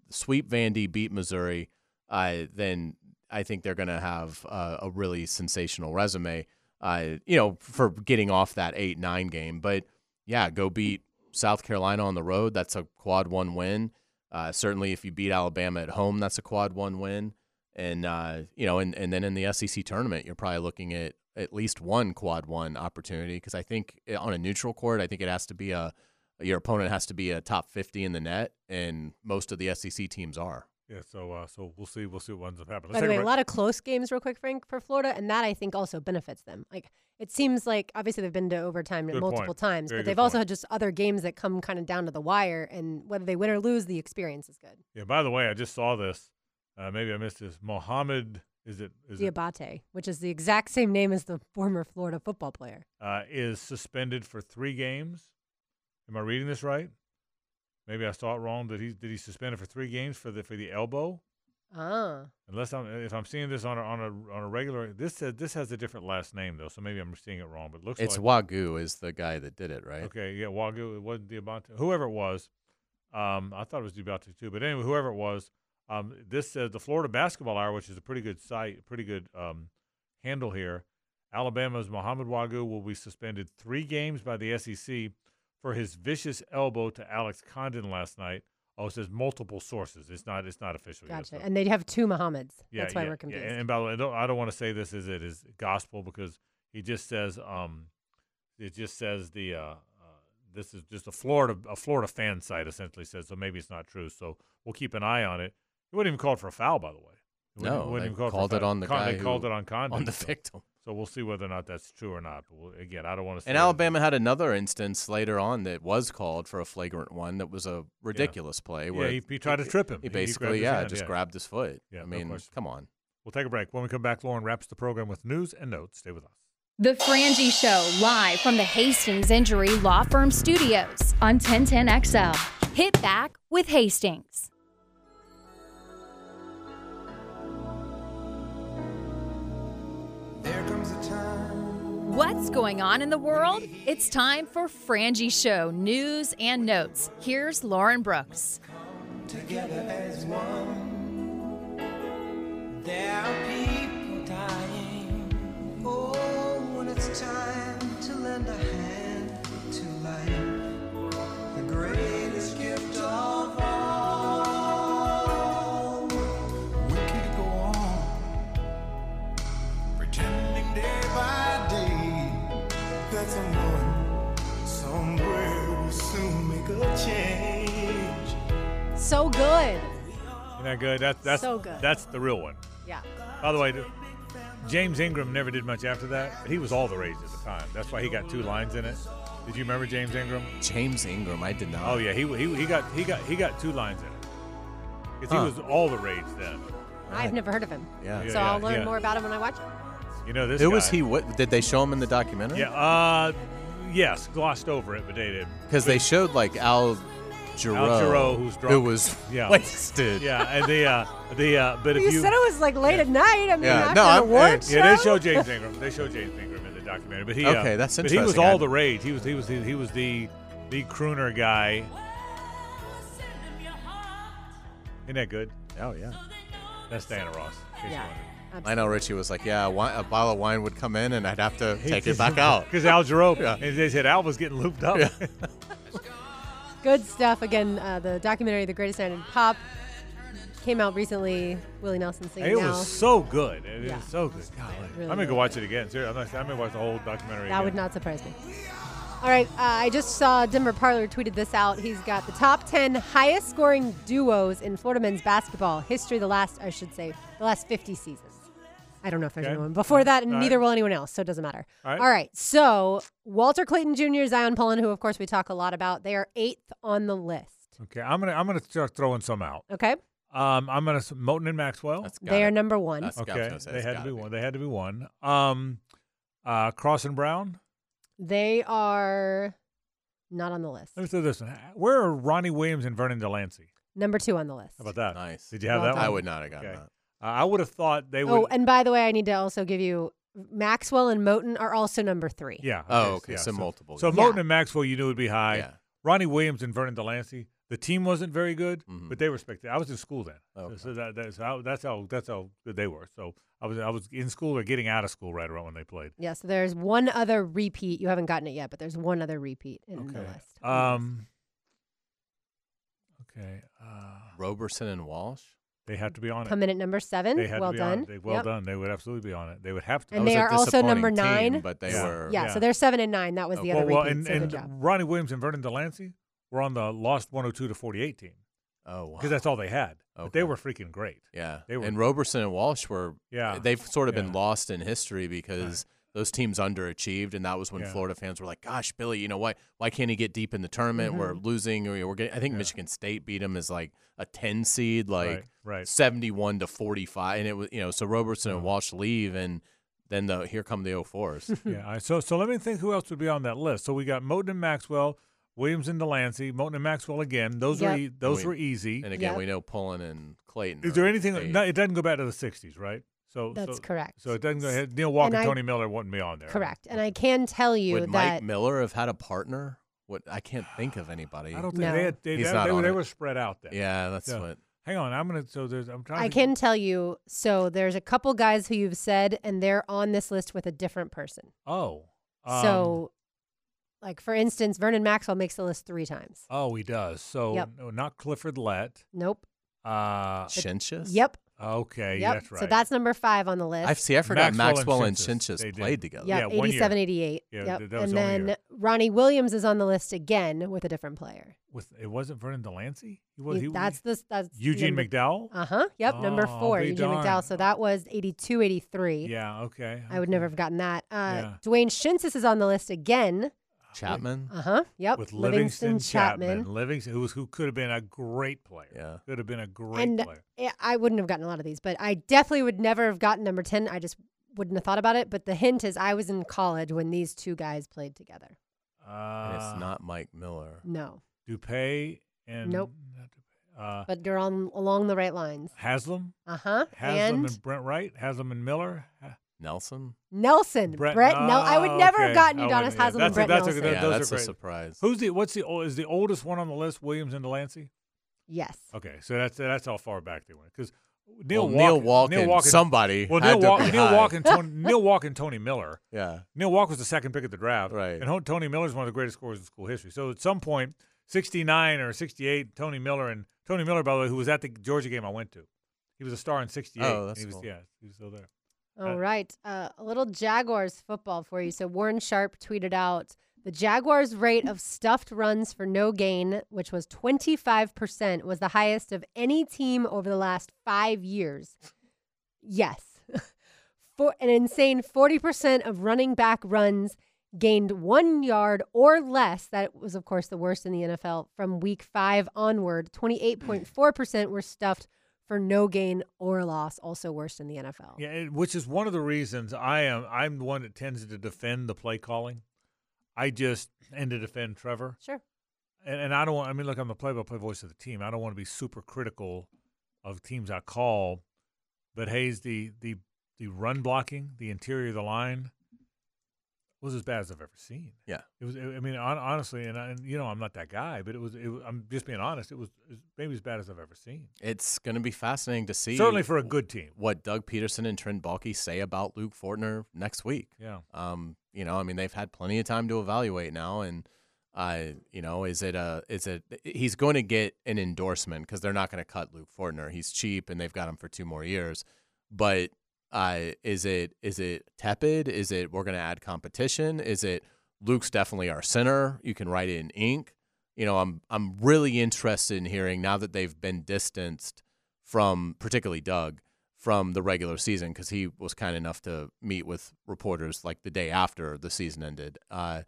sweep Vandy, beat Missouri, uh, then I think they're going to have uh, a really sensational resume, uh, you know, for getting off that eight nine game. But yeah, go beat South Carolina on the road. That's a quad one win. Uh, certainly, if you beat Alabama at home, that's a quad one win. And uh, you know, and, and then in the SEC tournament, you're probably looking at at least one quad one opportunity because I think eh, on a neutral court, I think it has to be a your opponent has to be a top 50 in the net, and most of the SEC teams are. Yeah. So, uh, so we'll see. We'll see what ends up happening. By Let's the way, a a lot of close games, real quick, Frank, for Florida, and that I think also benefits them. Like it seems like obviously they've been to overtime Good multiple point. times, Very but they've also had just other games that come kind of down to the wire, and whether they win or lose, the experience is good. Yeah. By the way, I just saw this. Uh, maybe I missed this. Mohammed is it is it Diabate, which is the exact same name as the former Florida football player. uh, is suspended for three games. Am I reading this right? Maybe I saw it wrong. Did he did he suspended for three games for the for the elbow? Ah, Unless I'm if I'm seeing this on a on a on a regular this said this has a different last name though, so maybe I'm seeing it wrong. But it looks It's like Wague is the guy that did it, right? Okay, yeah, Wague. It wasn't Diabate. Whoever it was, um, I thought it was Diabate too. But anyway, whoever it was, um, this says the Florida Basketball Hour, which is a pretty good site, pretty good um, handle here. Alabama's Muhammad Wague will be suspended three games by the SEC for his vicious elbow to Alex Condon last night. Oh, it says multiple sources. It's not. It's not official yet. gotcha. so- And they have two Muhammads. yeah, That's why yeah, we're yeah. confused. And, and by the way, I don't, I don't want to say this is it is gospel because he just says um, it just says the uh, uh, this is just a Florida a Florida fan site essentially says so maybe it's not true. So we'll keep an eye on it. It wasn't even called for a foul, by the way. It No, wasn't they even called, called for it foul. on the Con- guy They called it on Condon, on the so- victim. So we'll see whether or not that's true or not. But we'll, again, I don't want to. Say And Alabama had another instance later on that was called for a flagrant one that was a ridiculous play. Yeah, Where he- he tried to trip him. He He- he basically, his yeah, hand, just yeah. grabbed his foot. Yeah, I mean, question. come on. We'll take a break. When we come back, Lauren wraps the program with news and notes. Stay with us. The Frangie Show, live from the Hastings Injury Law Firm Studios on 1010XL. Hit back with Hastings. What's going on in the world? It's time for Frangie Show news and notes. Here's Lauren Brooks. together as one. There are people dying. Oh, when it's time to lend a hand to life, the greatest gift of all. So good. Isn't that good? That's that's So good. That's the real one. Yeah. By the way, James Ingram never did much after that. He was all the rage at the time. That's why he got two lines in it. Did you remember James Ingram? James Ingram, I did not. Oh yeah, he he, he got he got he got two lines in it. 'Cause Huh. he was all the rage then. I've never heard of him. Yeah. Yeah, so yeah, I'll learn yeah. more about him when I watch it. You know this. Who was he? What did they show him in the documentary? Yeah. Uh, yes, glossed over it, but they did. because they showed like Al Jarreau, Al Jarreau, who's drunk. who was yeah. wasted. Yeah, and the uh, the uh, but if You, you said it was like late at night. I mean, Yeah, after no, an I'm- award Yeah, they show? show James Ingram. They show James Ingram in the documentary, but he uh, Okay, that's interesting. But he was all the rage. He was he was he was the the crooner guy. Isn't that good? Oh yeah. That's Diana Ross. in case you Yeah. Lionel Richie was like, yeah, a, wi- a bottle of wine would come in, and I'd have to take it back out. Because Al Jarreau, Yeah. and they said Al was getting looped up. Yeah. Good stuff. Again, uh, the documentary "The Greatest Night in Pop" came out recently. Willie Nelson singing it now. was so good. It Yeah. was so good. Golly. Really I'm gonna go good. watch it again. Seriously, I'm, not, I'm gonna watch the whole documentary. That again. would not surprise me. All right, uh, I just saw Denver Parlor tweeted this out. He's got the top 10 highest scoring duos in Florida men's basketball history, the last, I should say, the last 50 seasons. I don't know if there's Okay. anyone before that, and All neither right. will anyone else, so it doesn't matter. All right. All right, so Walter Clayton Jr., Zyon Pullin, who of course we talk a lot about, they are eighth on the list. Okay, I'm gonna I'm gonna start throwing some out. Okay, Um, I'm gonna s- Moten and Maxwell. they are number one. okay, they had to be one. They had to be one. Um, uh, Cross and Brown. They are not on the list. Let me throw this one. Where are Ronnie Williams and Vernon Delancey? Number two on the list. How about that? Nice. Did you have Well that done. one? I would not have gotten Okay. that. Uh, I would have thought they would. Oh, and by the way, I need to also give you Maxwell and Moten are also number three. yeah. Oh, okay, so So, multiple So guys. Moten and Maxwell, you knew would be high. Yeah. Ronnie Williams and Vernon Delancey. The team wasn't very good, Mhm. but they respected. I was in school then, Okay. so that, that's how that's how that's how good they were. So I was I was in school or getting out of school right around when they played. Yeah, so there's one other repeat. You haven't gotten it yet, but there's one other repeat in the list. Um. Okay. Uh, Roberson and Walsh. They have to be on it. Come in at number seven. They had well to be on done. it. They, well Yep. done. They would absolutely be on it. They would have to. And they are also number nine. but they Yeah. were. Yeah, so they're seven and nine. That was the well, other well, repeat. and, so good and. Ronnie Williams and Vernon Delancey were on the lost 102 to 48 team Oh, wow. because that's all they had. But they were freaking great. Yeah. They were. and Roberson and Walsh were. Yeah. They've sort of been lost in history because those teams underachieved, and that was when Yeah. Florida fans were like, "Gosh, Billy, you know why? Why can't he get deep in the tournament? We're Mhm. losing, or we're getting." I think Yeah. Michigan State beat him as like a ten seed, like Right, right. seventy-one to forty-five, and it was you know so Roberson and Walsh leave, and then the here come the 04s. yeah. I- So so let me think who else would be on that list. So we got Moten and Maxwell, Williams and Delancey, Moten and Maxwell again. Those Yep. were e- those We- were easy. And again, Yep. we know Pullin and Clayton. Is there anything? No, it doesn't go back to the 60s, right? So That's so- correct. So it doesn't go ahead. Neil Walker, I- Tony Miller wouldn't be on there. Correct. And I can tell you Would that Mike Miller have had a partner? What I can't think of anybody. I don't think No. they had. They, He's they, not they, were- on they it. were spread out there. Yeah, that's So, what. Hang on, I'm gonna. So there's. I'm trying. I to can tell you. So there's a couple guys who you've said, and they're on this list with a different person. Oh. um, so, like for instance, Vernon Maxwell makes the list three times. Oh, he does. So Yep. no, not Clifford Lett. Nope. Uh. Schintzius? Yep. Okay. Yep. That's right. So that's number five on the list. I see. I forgot Maxwell Maxwell, and and Schintzius, Schintzius they did. played together. Yep, Yeah, one 87, 88. Yeah, yep. that was and then year. Ronnie Williams is on the list again with a different player. With it wasn't Vernon Delancey. He was. He- He, that's the that's Eugene number, McDowell. Uh huh. Yep. number four, Eugene darned. McDowell. So that was 82, 83. Yeah. Okay. I would never have gotten that. Uh, Yeah. Dwayne Schintzius is on the list again. Chatman. Uh huh. Yep. With Livingston, Chatman. Chatman. Livingston, who was who could have been a great player. Yeah. Could have been a great And player. eh, I wouldn't have gotten a lot of these, but I definitely would never have gotten number 10. I just wouldn't have thought about it. But the hint is I was in college when these two guys played together. Uh, And it's not Mike Miller. No. Dupay and Nope. uh, But you're on along the right lines. Haslem. Uh huh. Haslem And and, Brent Wright. Haslem and Miller. Ha- Nelson. Nelson. Brett. Brett. No, I would Oh, never okay. have gotten I Udonis wouldn't- yeah, Haslem and that's a- Brett that's a- Nelson. that- Yeah, those that's are a great. surprise. Who's the what's the ol- is the oldest one on the list? Williams and Delancey. yes. Okay, so that's that's how far back they went because Neil Well, Walken, Neil Walken, somebody Well, had Neil to be Neil high. Walken, Tony, Neil Walken, Tony Miller. Yeah. Neil Walker was the second pick at the draft, Right. And Tony Miller is one of the greatest scorers in school history. So at some '69 or '68, Tony Miller and Tony Miller, by the way, who was at the Georgia game I went to, he was a star in '68. Oh, that's he was, cool. Yeah, he was still there. All right. Uh, a little Jaguars football for you. So Warren Sharp tweeted out the Jaguars' rate of stuffed runs for no gain, which was 25%, was the highest of any team over the last five years. Yes. For an insane 40% of running back runs gained one yard or less. That was, of course, the worst in the NFL from week five onward. 28.4% were stuffed for no gain or loss, also worst in the NFL. Yeah, which is one of the reasons I am. I'm the one that tends to defend the play calling. I just and to defend Trevor. Sure. And, and I don't want. I mean, look, I'm the play-by-play voice of the team. I don't want to be super critical of teams I call, but Hayes, the the the run blocking, the interior of the line was as bad as I've ever seen. Yeah. It was. I mean, hon- honestly, and, I, and you know, I'm not that guy, but it was. It, was- I'm just being honest. It was, it was maybe as bad as I've ever seen. It's going to be fascinating to see. Certainly for a good team. What Doug Pederson and Trent Baalke say about Luke Fortner next week. Yeah. Um, you know, I mean, they've had plenty of time to evaluate now, and uh, you know, is it a is it he's going to get an endorsement because they're not going to cut Luke Fortner. He's cheap, and they've got him for two more years. But uh, is it is it tepid? Is it we're going to add competition? Is it Luke's definitely our center. You can write it in ink. You know, I'm I'm really interested in hearing now that they've been distanced from particularly Doug from the regular season because he was kind enough to meet with reporters like the day after the season ended. Uh,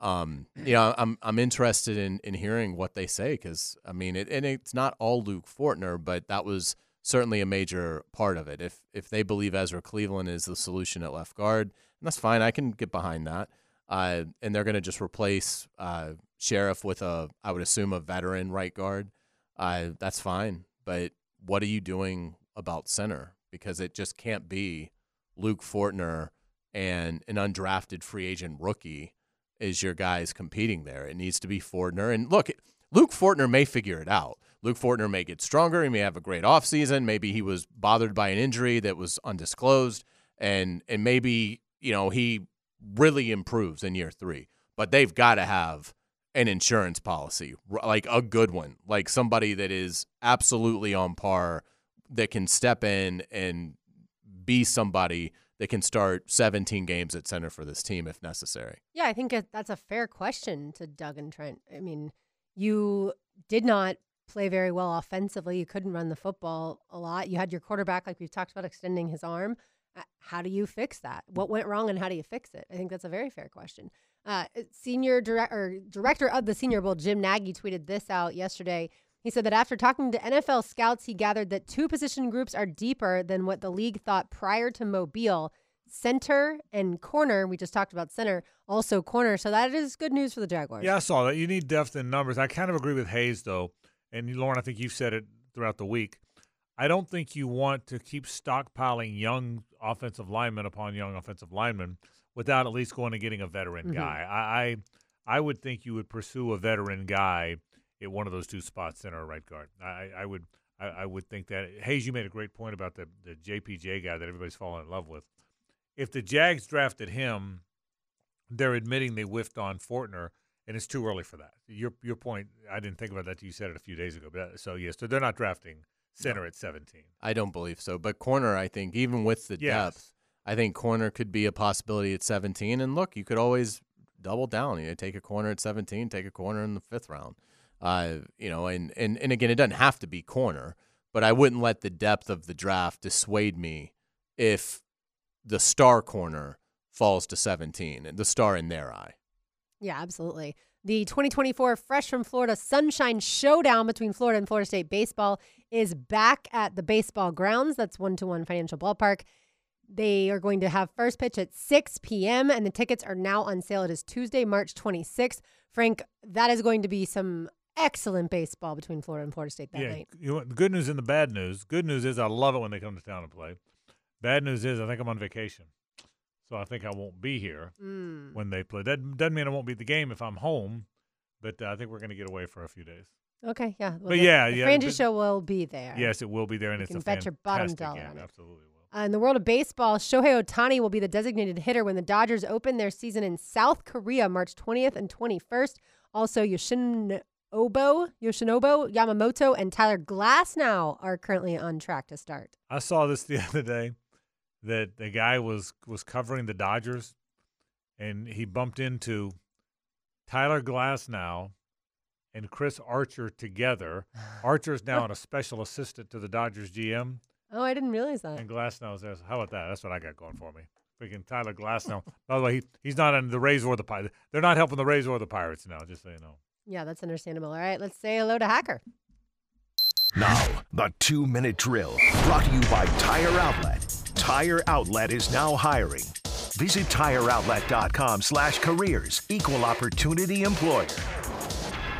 um, you know, I'm I'm interested in in hearing what they say because I mean, it, and it's not all Luke Fortner, but that was certainly a major part of it. If if they believe Ezra Cleveland is the solution at left guard, that's fine. I can get behind that. Uh, and they're going to just replace uh, Scherff with a, I would assume, a veteran right guard. Uh, that's fine. But what are you doing about center? Because it just can't be Luke Fortner and an undrafted free agent rookie is your guys competing there. It needs to be Fortner. And look, Luke Fortner may figure it out. Luke Fortner may get stronger. He may have a great offseason. Maybe he was bothered by an injury that was undisclosed. And and maybe, you know, he really improves in year three. But they've got to have an insurance policy, like a good one, like somebody that is absolutely on par that can step in and be somebody that can start 17 games at center for this team if necessary. Yeah, I think that's a fair question to Doug and Trent. I mean, you did not play very well offensively. You couldn't run the football a lot. You had your quarterback, like we've talked about, extending his arm. Uh, How do you fix that? What went wrong and how do you fix it? I think that's a very fair question. Uh, senior direct, or director of the Senior Bowl, Jim Nagy, tweeted this out yesterday. He said that after talking to NFL scouts, he gathered that two position groups are deeper than what the league thought prior to Mobile. Center and corner, we just talked about center, also corner. So that is good news for the Jaguars. Yeah, I saw that. You need depth in numbers. I kind of agree with Hayes though, and Lauren, I think you've said it throughout the week. I don't think you want to keep stockpiling young offensive linemen upon young offensive linemen without at least going and getting a veteran Mhm. guy. I, I I would think you would pursue a veteran guy at one of those two spots, center or right guard. I, I would I, I would think that Hayes, you made a great point about the the JPJ guy that everybody's falling in love with. If the Jags drafted him, they're admitting they whiffed on Fortner, and it's too early for that. Your your point, I didn't think about that. You said it a few days ago, but uh, so yes, so they're not drafting center at seventeen. I don't believe so. But corner, I think, even with the Yes. depth, I think corner could be a possibility at 17. And look, you could always double down. You know, take a corner at 17, take a corner in the fifth round. Uh, you know, and, and, and again, it doesn't have to be corner, but I wouldn't let the depth of the draft dissuade me if the star corner falls to 17, and the star in their eye. Yeah, absolutely. The 2024 Fresh from Florida Sunshine Showdown between Florida and Florida State Baseball is back at the baseball grounds. That's one to one financial ballpark. They are going to have first pitch at 6 p.m., and the tickets are now on sale. It is Tuesday, March 26th. Frank, that is going to be some excellent baseball between Florida and Florida State that yeah, night. you want the good news and the bad news. Good news is I love it when they come to town and play. Bad news is I think I'm on vacation, so I think I won't be here Mm. when they play. That doesn't mean I won't be at the game if I'm home, but uh, I think we're going to get away for a few days. Okay, yeah. Well, But the- yeah, the yeah, Show will be there. Yes, it will be there, and You it's can a bet your bottom dollar game. on it. Absolutely. Uh, in the world of baseball, Shohei Ohtani will be the designated hitter when the Dodgers open their season in South Korea March 20th and 21st. Also, Yoshinobu, Yoshinobu, Yamamoto, and Tyler Glasnow are currently on track to start. I saw this the other day that the guy was was covering the Dodgers, and he bumped into Tyler Glasnow and Chris Archer together. Archer's now a special assistant to the Dodgers GM, Oh, I didn't realize that. and Glasnow's there. How about that? That's what I got going for me. Freaking Tyler Glassnow. By the way, he, he's not on the Rays or the Pirates. They're not helping the Rays or the Pirates now. Just so you know. Yeah, that's understandable. All right, let's say hello to Hacker. Now, the two minute drill brought to you by Tire Outlet. Tire Outlet is now hiring. Visit tireoutlet.com slash careers. Equal opportunity employer.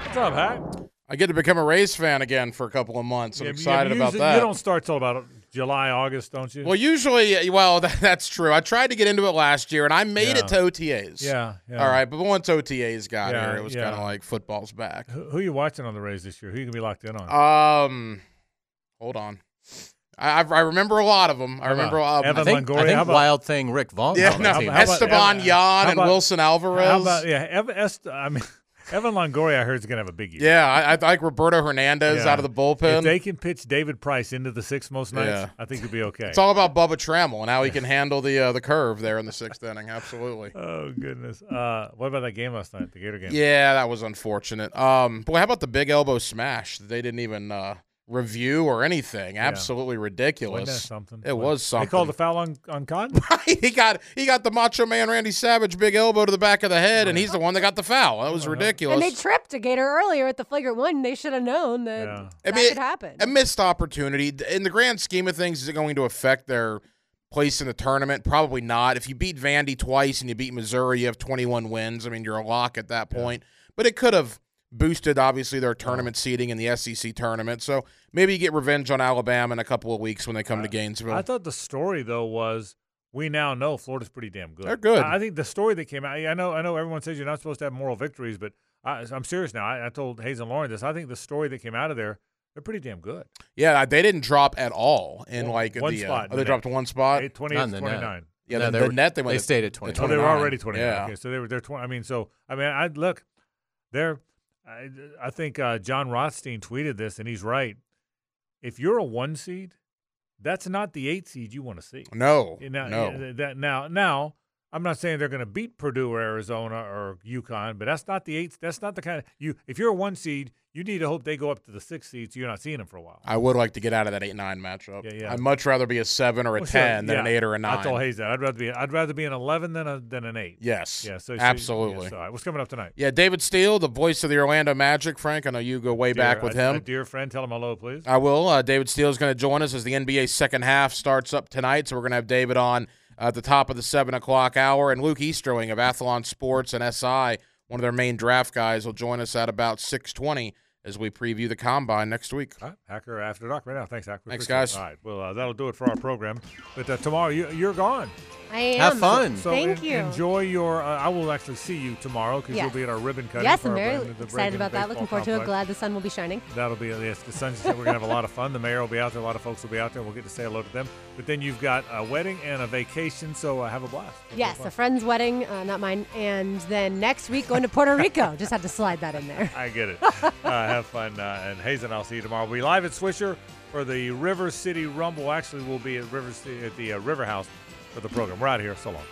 What's up, Hack? I get to become a Rays fan again for a couple of months. I'm Yeah, but- yeah, excited about that. You don't start till about July, August, don't you? Well, usually, well, that, that's true. I tried to get into it last year, and I made Yeah. it to OTAs. Yeah, yeah. All right, but once OTAs got Yeah, here, it was yeah. kind of like football's back. Who, who you watching on the Rays this year? Who you gonna be locked in on? Um, hold on. I, I I remember a lot of them. I remember. about Um, Evan I think, Longoria? I think about- Wild Thing Rick Vaughn. Yeah, no, the team. How about- Esteban Yan and Wilson Alvarez. How about yeah? Ev- Est- I mean, Evan Longoria, I heard, is going to have a big year. Yeah, I, I like Roberto Hernandez Yeah. out of the bullpen. If they can pitch David Price into the sixth most nights, Yeah. I think it'll be okay. It's all about Bubba Trammell and how he can handle the uh, the curve there in the sixth inning. Absolutely. oh goodness. Uh, what about that game last night, the Gator game? Yeah, that was unfortunate. Um, boy, how about the big elbow smash that they didn't even uh, review or anything? Absolutely ridiculous. Wasn't that something? It was something. They called a foul on on Con. he got he got the Macho Man Randy Savage big elbow to the back of the head, and he's the one that got the foul. That was ridiculous. And they tripped a Gator earlier at the flagrant one. They should have known that I that mean, could happen. a missed opportunity. In the grand scheme of things, is it going to affect their place in the tournament? Probably not. If you beat Vandy twice and you beat Missouri, you have 21 wins. I mean, you're a lock at that point. But it could have boosted, obviously, their tournament seeding in the SEC tournament. So maybe you get revenge on Alabama in a couple of weeks when they come to Gainesville. I thought the story though was we now know Florida's pretty damn good. They're good. I I think the story that came out. I know. I know. Everyone says you're not supposed to have moral victories, but I, I'm serious now. I, I told Hayes and Lauren this. I think the story that came out of there, they're pretty damn good. yeah, they didn't drop at all in One- like one the. spot Uh, oh, the they dropped one spot. Eight- 28 to 29. Yeah, No, the, they the were- net they went. they to- stayed at to 29. Oh, they were 29. already 29. Yeah. Okay, so they were they're 20. I mean, so I mean, I look, they're. I, I think uh, Jon Rothstein tweeted this, and he's right. If you're a one seed, that's not the eight seed you want to see. No, know, no. That now, now, I'm not saying they're going to beat Purdue or Arizona or UConn, but that's not the eight. That's not the kind of you. If you're a one seed, you need to hope they go up to the six seed, so you're not seeing them for a while. I would like to get out of that eight nine matchup. Yeah, yeah. I'd much rather be a seven or a Well, sure, ten than an eight or a nine. I told Hayes that I'd rather be I'd rather be an eleven than a than an eight. Yes. Yeah. So so- absolutely. yeah, so, all right, what's coming up tonight? Yeah, David Steele, the voice of the Orlando Magic. Frank, I know you go way back with a- him. A dear friend, tell him hello, please. I will. Uh, David Steele is going to join us as the NBA second half starts up tonight. So we're going to have David on at the top of the seven o'clock hour, and Luke Easterling of Athlon Sports and SI, one of their main draft guys, will join us at about six twenty as we preview the combine next week. All right, Hacker After Dark right now. Thanks, Hacker. Thanks, Appreciate it. guys. All right. Well, uh, that'll do it for our program. But uh, tomorrow, you, you're gone. I am. Have fun. So Thank en- you. Enjoy your. Uh, I will actually see you tomorrow because Yes. you'll be at our ribbon cutting. Yes, I'm very brand- the excited about that. Looking Baseball forward to it. Glad the sun will be shining. That'll be yes. The sun's we're gonna have a lot of fun. The mayor will be out there. A lot of folks will be out there. We'll get to say hello to them. But then you've got a wedding and a vacation, so uh, have a blast. Have Yes, fun. a friend's wedding, uh, not mine. And then next week going to Puerto Rico. Just had to slide that in there. I get it. uh, have fun. Uh, and Hazen, I'll see you tomorrow. We'll be live at Swisher for the River City Rumble. Actually, we'll be at River City at the uh, River House for the program. We're out here. So long.